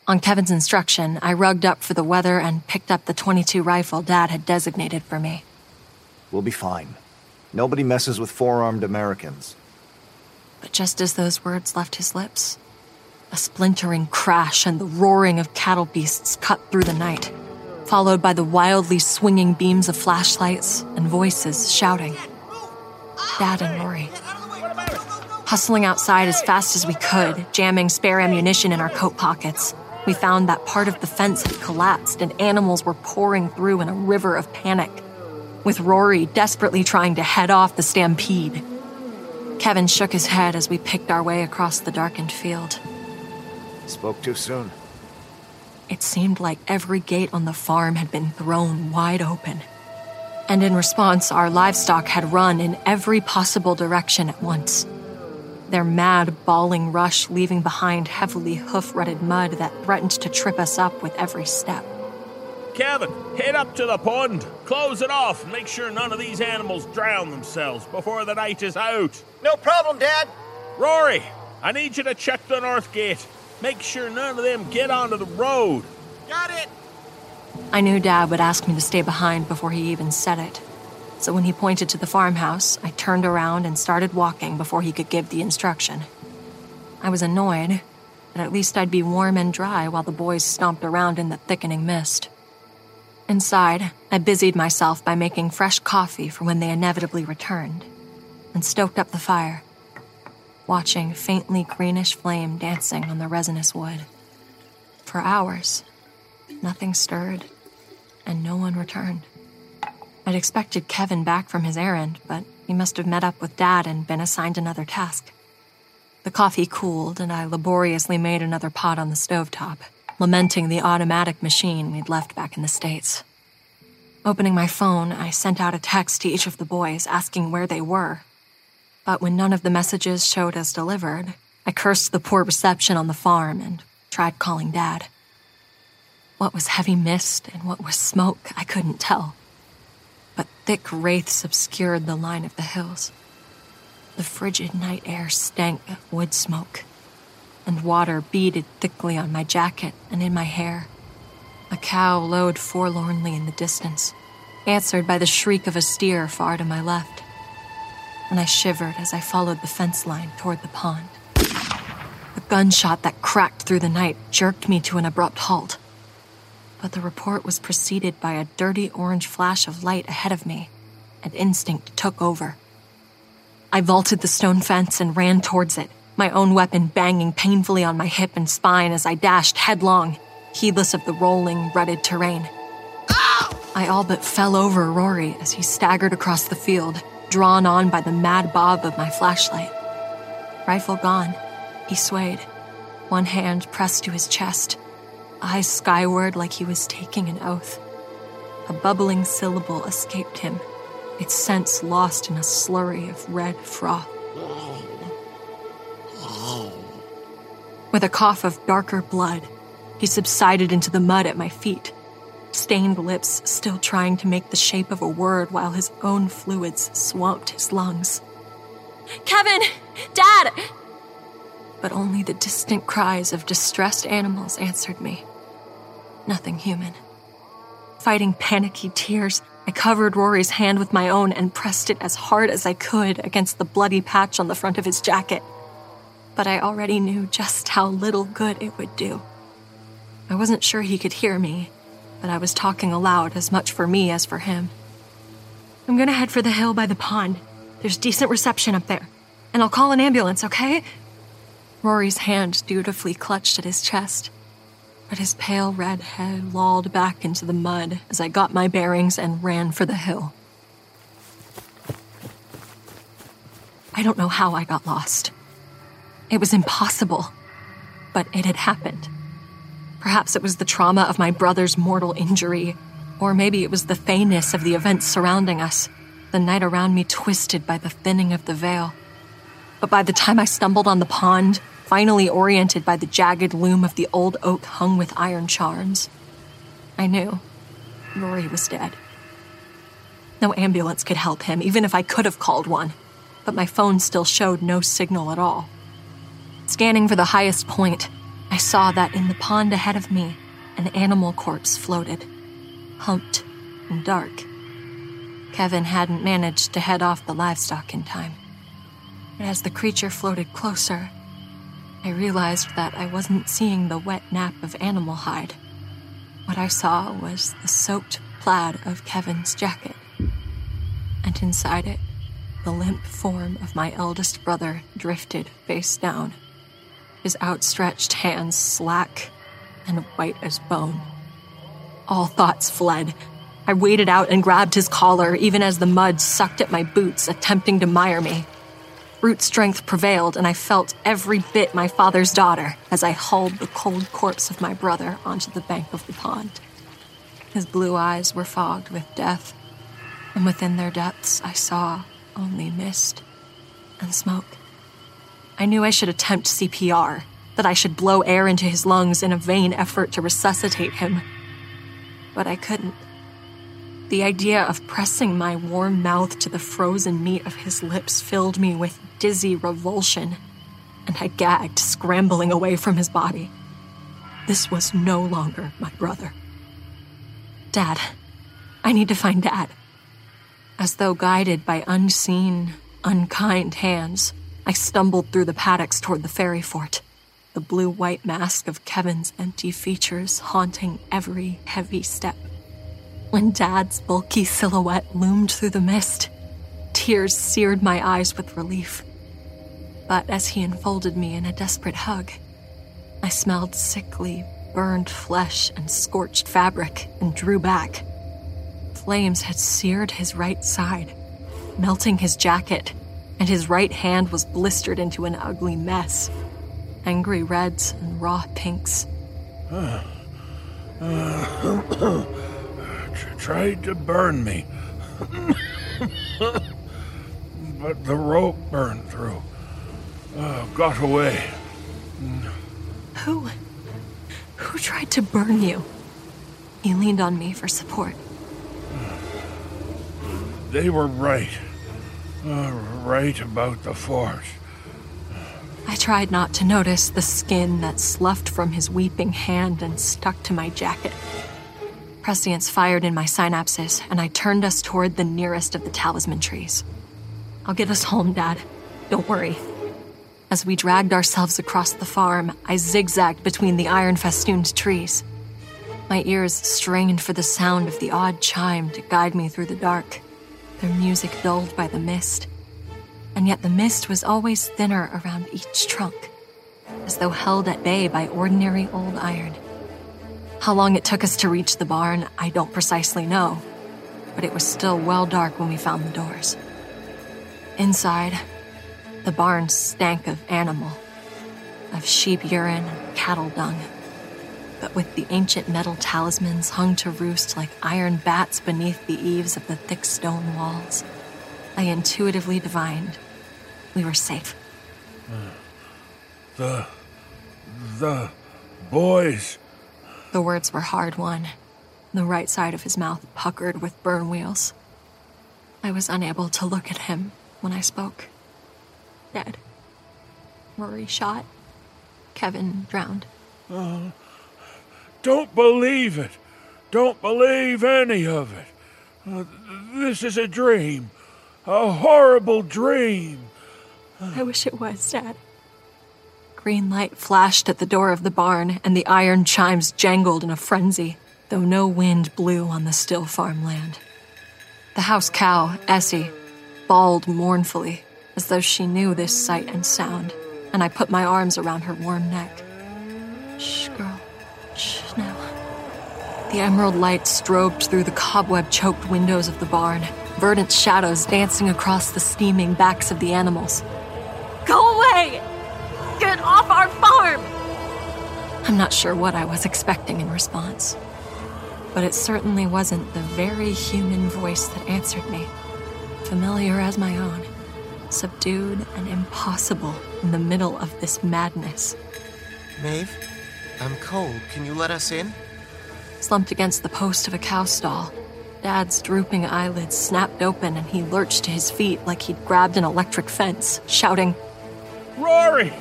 On Kevin's instruction, I rugged up for the weather and picked up the 22 rifle Dad had designated for me. We'll be fine. Nobody messes with four armed Americans. But just as those words left his lips, a splintering crash and the roaring of cattle beasts cut through the night, followed by the wildly swinging beams of flashlights and voices shouting. Dad and Rory. Hustling outside as fast as we could, jamming spare ammunition in our coat pockets, we found that part of the fence had collapsed and animals were pouring through in a river of panic, with Rory desperately trying to head off the stampede. Kevin shook his head as we picked our way across the darkened field. Spoke too soon. It seemed like every gate on the farm had been thrown wide open. And in response, our livestock had run in every possible direction at once. Their mad, bawling rush leaving behind heavily hoof rutted mud that threatened to trip us up with every step. Kevin, head up to the pond, close it off, and make sure none of these animals drown themselves before the night is out. No problem, Dad. Rory, I need you to check the north gate. Make sure none of them get onto the road. Got it. I knew Dad would ask me to stay behind before he even said it. So when he pointed to the farmhouse, I turned around and started walking before he could give the instruction. I was annoyed, but at least I'd be warm and dry while the boys stomped around in the thickening mist. Inside, I busied myself by making fresh coffee for when they inevitably returned, and stoked up the fire, watching faintly greenish flame dancing on the resinous wood. For hours, nothing stirred, and no one returned. I'd expected Kevin back from his errand, but he must have met up with Dad and been assigned another task. The coffee cooled, and I laboriously made another pot on the stovetop, lamenting the automatic machine we'd left back in the States. Opening my phone, I sent out a text to each of the boys asking where they were. But when none of the messages showed as delivered, I cursed the poor reception on the farm and tried calling Dad. What was heavy mist and what was smoke, I couldn't tell. But thick wraiths obscured the line of the hills. The frigid night air stank of wood smoke, and water beaded thickly on my jacket and in my hair. A cow lowed forlornly in the distance, answered by the shriek of a steer far to my left. And I shivered as I followed the fence line toward the pond. A gunshot that cracked through the night jerked me to an abrupt halt. But the report was preceded by a dirty orange flash of light ahead of me, and instinct took over. I vaulted the stone fence and ran towards it, my own weapon banging painfully on my hip and spine as I dashed headlong, heedless of the rolling, rutted terrain. I all but fell over Rory as he staggered across the field, drawn on by the mad bob of my flashlight. Rifle gone, he swayed, one hand pressed to his chest, eyes skyward like he was taking an oath. A bubbling syllable escaped him, its sense lost in a slurry of red froth. With a cough of darker blood, he subsided into the mud at my feet, stained lips still trying to make the shape of a word while his own fluids swamped his lungs. Kevin! Dad! But only the distant cries of distressed animals answered me. Nothing human. Fighting panicky tears, I covered Rory's hand with my own and pressed it as hard as I could against the bloody patch on the front of his jacket. But I already knew just how little good it would do. I wasn't sure he could hear me, but I was talking aloud as much for me as for him. I'm gonna head for the hill by the pond. There's decent reception up there. And I'll call an ambulance, okay? Rory's hand dutifully clutched at his chest, but his pale red head lolled back into the mud as I got my bearings and ran for the hill. I don't know how I got lost. It was impossible, but it had happened. Perhaps it was the trauma of my brother's mortal injury, or maybe it was the feyness of the events surrounding us, the night around me twisted by the thinning of the veil. But by the time I stumbled on the pond, finally oriented by the jagged loom of the old oak hung with iron charms, I knew Rory was dead. No ambulance could help him, even if I could have called one, but my phone still showed no signal at all. Scanning for the highest point, I saw that in the pond ahead of me, an animal corpse floated, humped and dark. Kevin hadn't managed to head off the livestock in time. But as the creature floated closer, I realized that I wasn't seeing the wet nap of animal hide. What I saw was the soaked plaid of Kevin's jacket. And inside it, the limp form of my eldest brother drifted face down, his outstretched hands slack and white as bone. All thoughts fled. I waded out and grabbed his collar, even as the mud sucked at my boots, attempting to mire me. Brute strength prevailed, and I felt every bit my father's daughter as I hauled the cold corpse of my brother onto the bank of the pond. His blue eyes were fogged with death, and within their depths I saw only mist and smoke. I knew I should attempt CPR, that I should blow air into his lungs in a vain effort to resuscitate him. But I couldn't. The idea of pressing my warm mouth to the frozen meat of his lips filled me with dizzy revulsion, and I gagged, scrambling away from his body. This was no longer my brother. Dad. I need to find Dad. As though guided by unseen, unkind hands, I stumbled through the paddocks toward the fairy fort, the blue white mask of Kevin's empty features haunting every heavy step. When Dad's bulky silhouette loomed through the mist, tears seared my eyes with relief. But as he enfolded me in a desperate hug, I smelled sickly, burned flesh and scorched fabric and drew back. Flames had seared his right side, melting his jacket, and his right hand was blistered into an ugly mess. Angry reds and raw pinks. Tried to burn me. but the rope burned through. Uh, got away. Who? Who tried to burn you? He leaned on me for support. They were right. Uh, right about the force. I tried not to notice the skin that sloughed from his weeping hand and stuck to my jacket. Prescience fired in my synapses, and I turned us toward the nearest of the talisman trees. I'll get us home, Dad. Don't worry. As we dragged ourselves across the farm, I zigzagged between the iron festooned trees. My ears strained for the sound of the odd chime to guide me through the dark, their music dulled by the mist. And yet the mist was always thinner around each trunk, as though held at bay by ordinary old iron. How long it took us to reach the barn, I don't precisely know, but it was still well dark when we found the doors. Inside, the barn stank of animal, of sheep urine and cattle dung. But with the ancient metal talismans hung to roost like iron bats beneath the eaves of the thick stone walls, I intuitively divined we were safe. The. the. boys. The words were hard won, the right side of his mouth puckered with burn wheals. I was unable to look at him when I spoke. Dead. Rory shot. Kevin drowned. Oh, don't believe it. Don't believe any of it. Uh, this is a dream. A horrible dream. I wish it was, Dad. Green light flashed at the door of the barn, and the iron chimes jangled in a frenzy, though no wind blew on the still farmland. The house cow, Essie, bawled mournfully, as though she knew this sight and sound, and I put my arms around her warm neck. Shh, girl. Shh, now. The emerald light strobed through the cobweb choked windows of the barn, verdant shadows dancing across the steaming backs of the animals. Go away! Get off our farm! I'm not sure what I was expecting in response, but it certainly wasn't the very human voice that answered me, familiar as my own, subdued and impossible in the middle of this madness. Maeve, I'm cold. Can you let us in? Slumped against the post of a cow stall, Dad's drooping eyelids snapped open and he lurched to his feet like he'd grabbed an electric fence, shouting, Rory!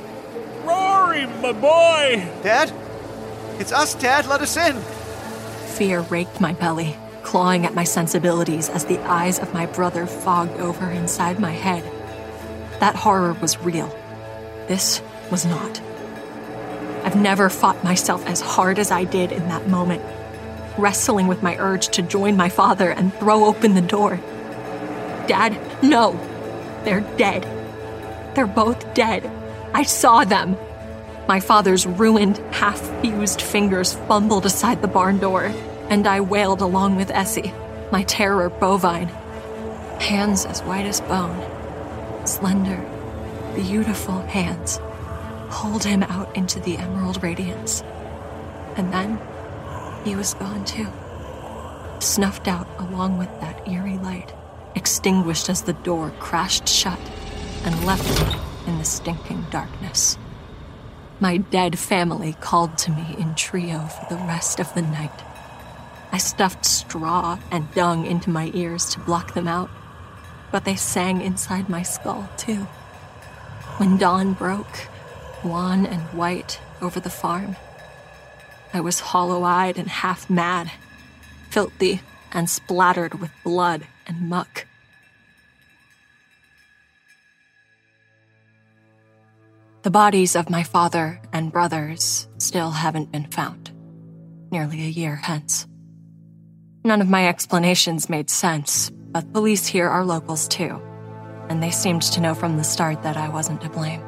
Rory, my boy! Dad? It's us, Dad. Let us in. Fear raked my belly, clawing at my sensibilities as the eyes of my brother fogged over inside my head. That horror was real. This was not. I've never fought myself as hard as I did in that moment, wrestling with my urge to join my father and throw open the door. Dad, no. They're dead. They're both dead. I saw them. My father's ruined, half fused fingers fumbled aside the barn door, and I wailed along with Essie, my terror bovine. Hands as white as bone, slender, beautiful hands, pulled him out into the emerald radiance. And then he was gone too. Snuffed out along with that eerie light, extinguished as the door crashed shut and left me in the stinking darkness. My dead family called to me in trio for the rest of the night. I stuffed straw and dung into my ears to block them out, but they sang inside my skull too. When dawn broke, wan and white over the farm, I was hollow eyed and half mad, filthy and splattered with blood and muck. The bodies of my father and brothers still haven't been found, nearly a year hence. None of my explanations made sense, but police here are locals too, and they seemed to know from the start that I wasn't to blame.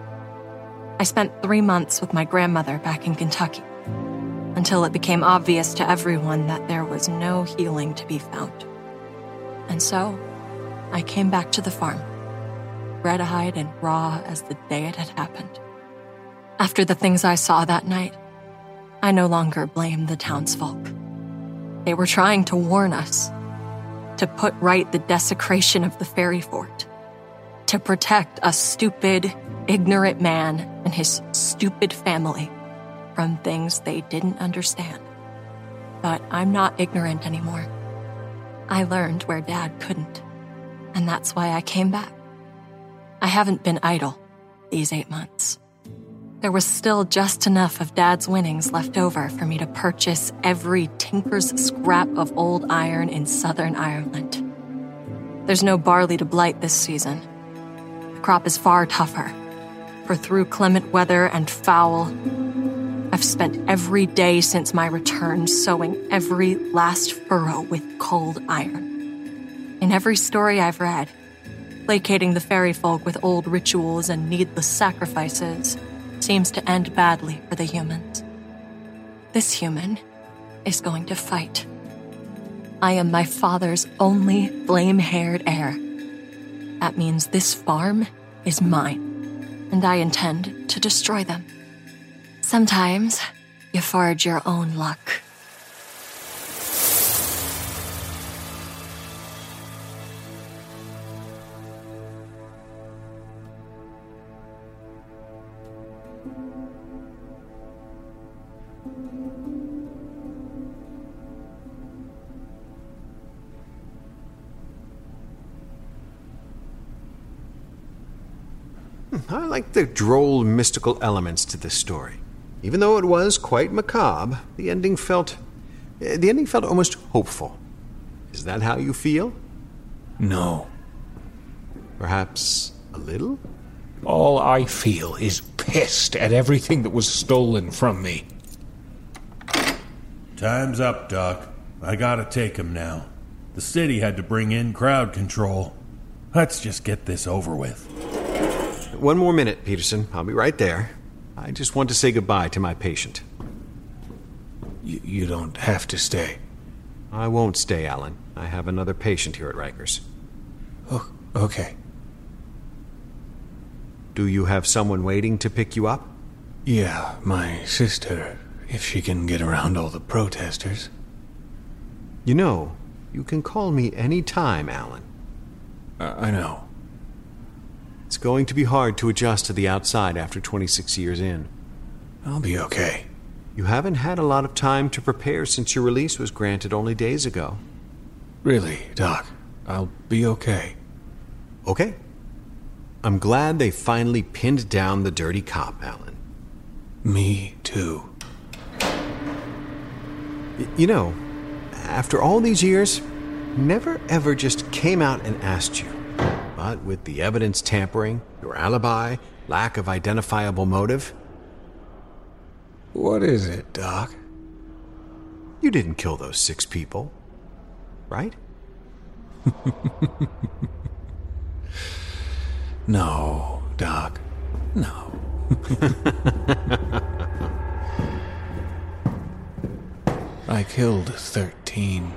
I spent three months with my grandmother back in Kentucky until it became obvious to everyone that there was no healing to be found. And so, I came back to the farm, red eyed and raw as the day it had happened. After the things I saw that night, I no longer blamed the townsfolk. They were trying to warn us, to put right the desecration of the fairy fort, to protect a stupid, ignorant man and his stupid family from things they didn't understand. But I'm not ignorant anymore. I learned where Dad couldn't, and that's why I came back. I haven't been idle these eight months. There was still just enough of Dad's winnings left over for me to purchase every tinker's scrap of old iron in southern Ireland. There's no barley to blight this season. The crop is far tougher, for through clement weather and foul, I've spent every day since my return sowing every last furrow with cold iron. In every story I've read, placating the fairy folk with old rituals and needless sacrifices seems to end badly for the humans. This human is going to fight. I am my father's only flame haired heir. That means this farm is mine, and I intend to destroy them. Sometimes you forge your own luck. I like the droll, mystical elements to this story. Even though it was quite macabre, the ending felt. eh, The ending felt almost hopeful. Is that how you feel? No. Perhaps a little? All I feel is pissed at everything that was stolen from me. Time's up, Doc. I gotta take him now. The city had to bring in crowd control. Let's just get this over with. One more minute, Peterson. I'll be right there. I just want to say goodbye to my patient. You, you don't have to stay. I won't stay, Alan. I have another patient here at Rikers. Oh, okay. Do you have someone waiting to pick you up? Yeah, my sister, if she can get around all the protesters. You know, you can call me any time, Alan. Uh, I know. It's going to be hard to adjust to the outside after 26 years in. I'll be okay. You haven't had a lot of time to prepare since your release was granted only days ago. Really, Doc, I'll be okay. Okay. I'm glad they finally pinned down the dirty cop, Alan. Me too. You know, after all these years, never ever just came out and asked you. But with the evidence tampering, your alibi, lack of identifiable motive, What is it, Doc? you didn't kill those six people, right? No, Doc. No. I killed 13.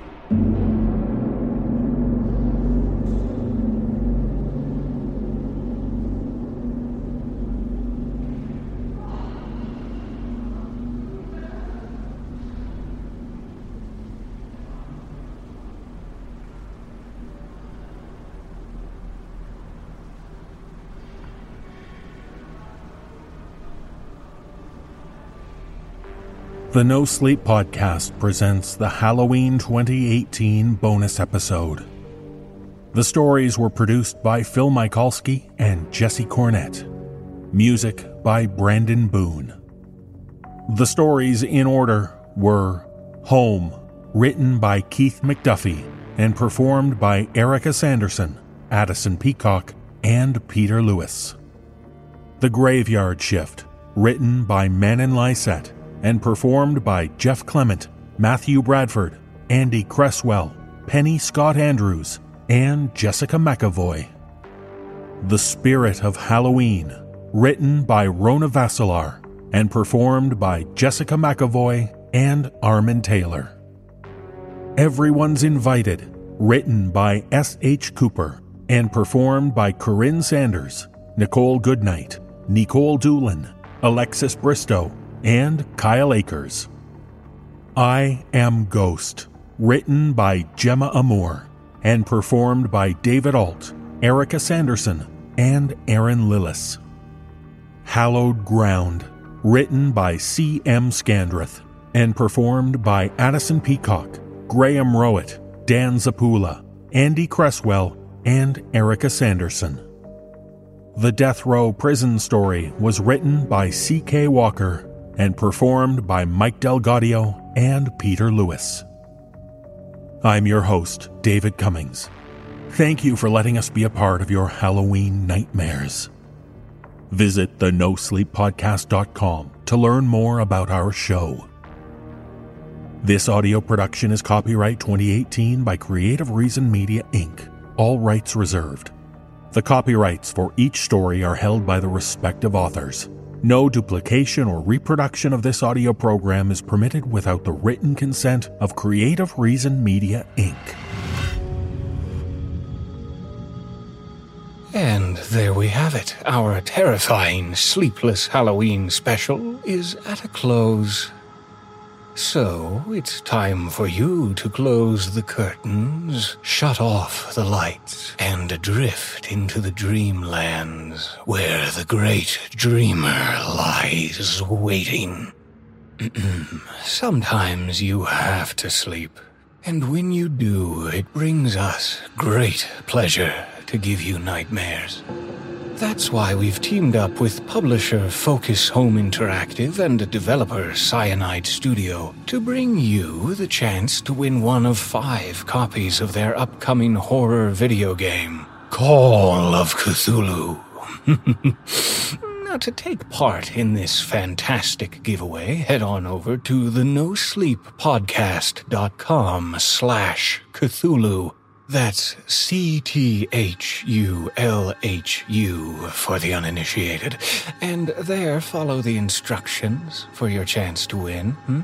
The No Sleep Podcast presents the Halloween 2018 bonus episode. The stories were produced by Phil Michalski and Jesse Cornett. Music by Brandon Boone. The stories in order were Home, written by Keith McDuffee and performed by Erika Sanderson, Addison Peacock, and Peter Lewis. The Graveyard Shift, written by Manen Lyset and performed by Jeff Clement, Matthew Bradford, Andy Cresswell, Penny Scott Andrews, and Jessica McEvoy. The Spirit of Halloween, written by Rona Vaselaar and performed by Jessica McEvoy and Armen Taylor. Everyone's Invited, written by S.H. Cooper and performed by Corinne Sanders, Nichole Goodnight, Nikolle Doolin, Alexis Bristowe, and Kyle Akers. I Am Ghost, written by Gemma Amor and performed by David Ault, Erika Sanderson, and Erin Lillis. Hallowed Ground, written by C. M. Scandreth and performed by Addison Peacock, Graham Rowat, Dan Zappulla, Andy Cresswell, and Erika Sanderson. The Death Row Prison Story was written by C.K. Walker and performed by Mike DelGaudio and Peter Lewis. I'm your host, David Cummings. Thank you for letting us be a part of your Halloween nightmares. Visit the NoSleepPodcast.com to learn more about our show. This audio production is copyright 2018 by Creative Reason Media Inc., all rights reserved. The copyrights for each story are held by the respective authors. No duplication or reproduction of this audio program is permitted without the written consent of Creative Reason Media, Inc. And there we have it. Our terrifying Sleepless Halloween special is at a close. So, it's time for you to close the curtains, shut off the lights, and drift into the dreamlands where the great dreamer lies waiting. Sometimes you have to sleep, and when you do, it brings us great pleasure to give you nightmares. That's why we've teamed up with publisher Focus Home Interactive and developer Cyanide Studio to bring you the chance to win one of five copies of their upcoming horror video game, Call of Cthulhu. now, to take part in this fantastic giveaway, head on over to the nosleeppodcast.com slash Cthulhu that's C T H U L H U for the uninitiated. And there follow the instructions for your chance to win. Hmm?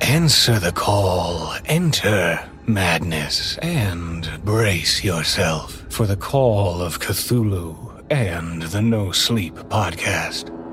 Answer the call, enter madness, and brace yourself for the call of Cthulhu and the No Sleep podcast.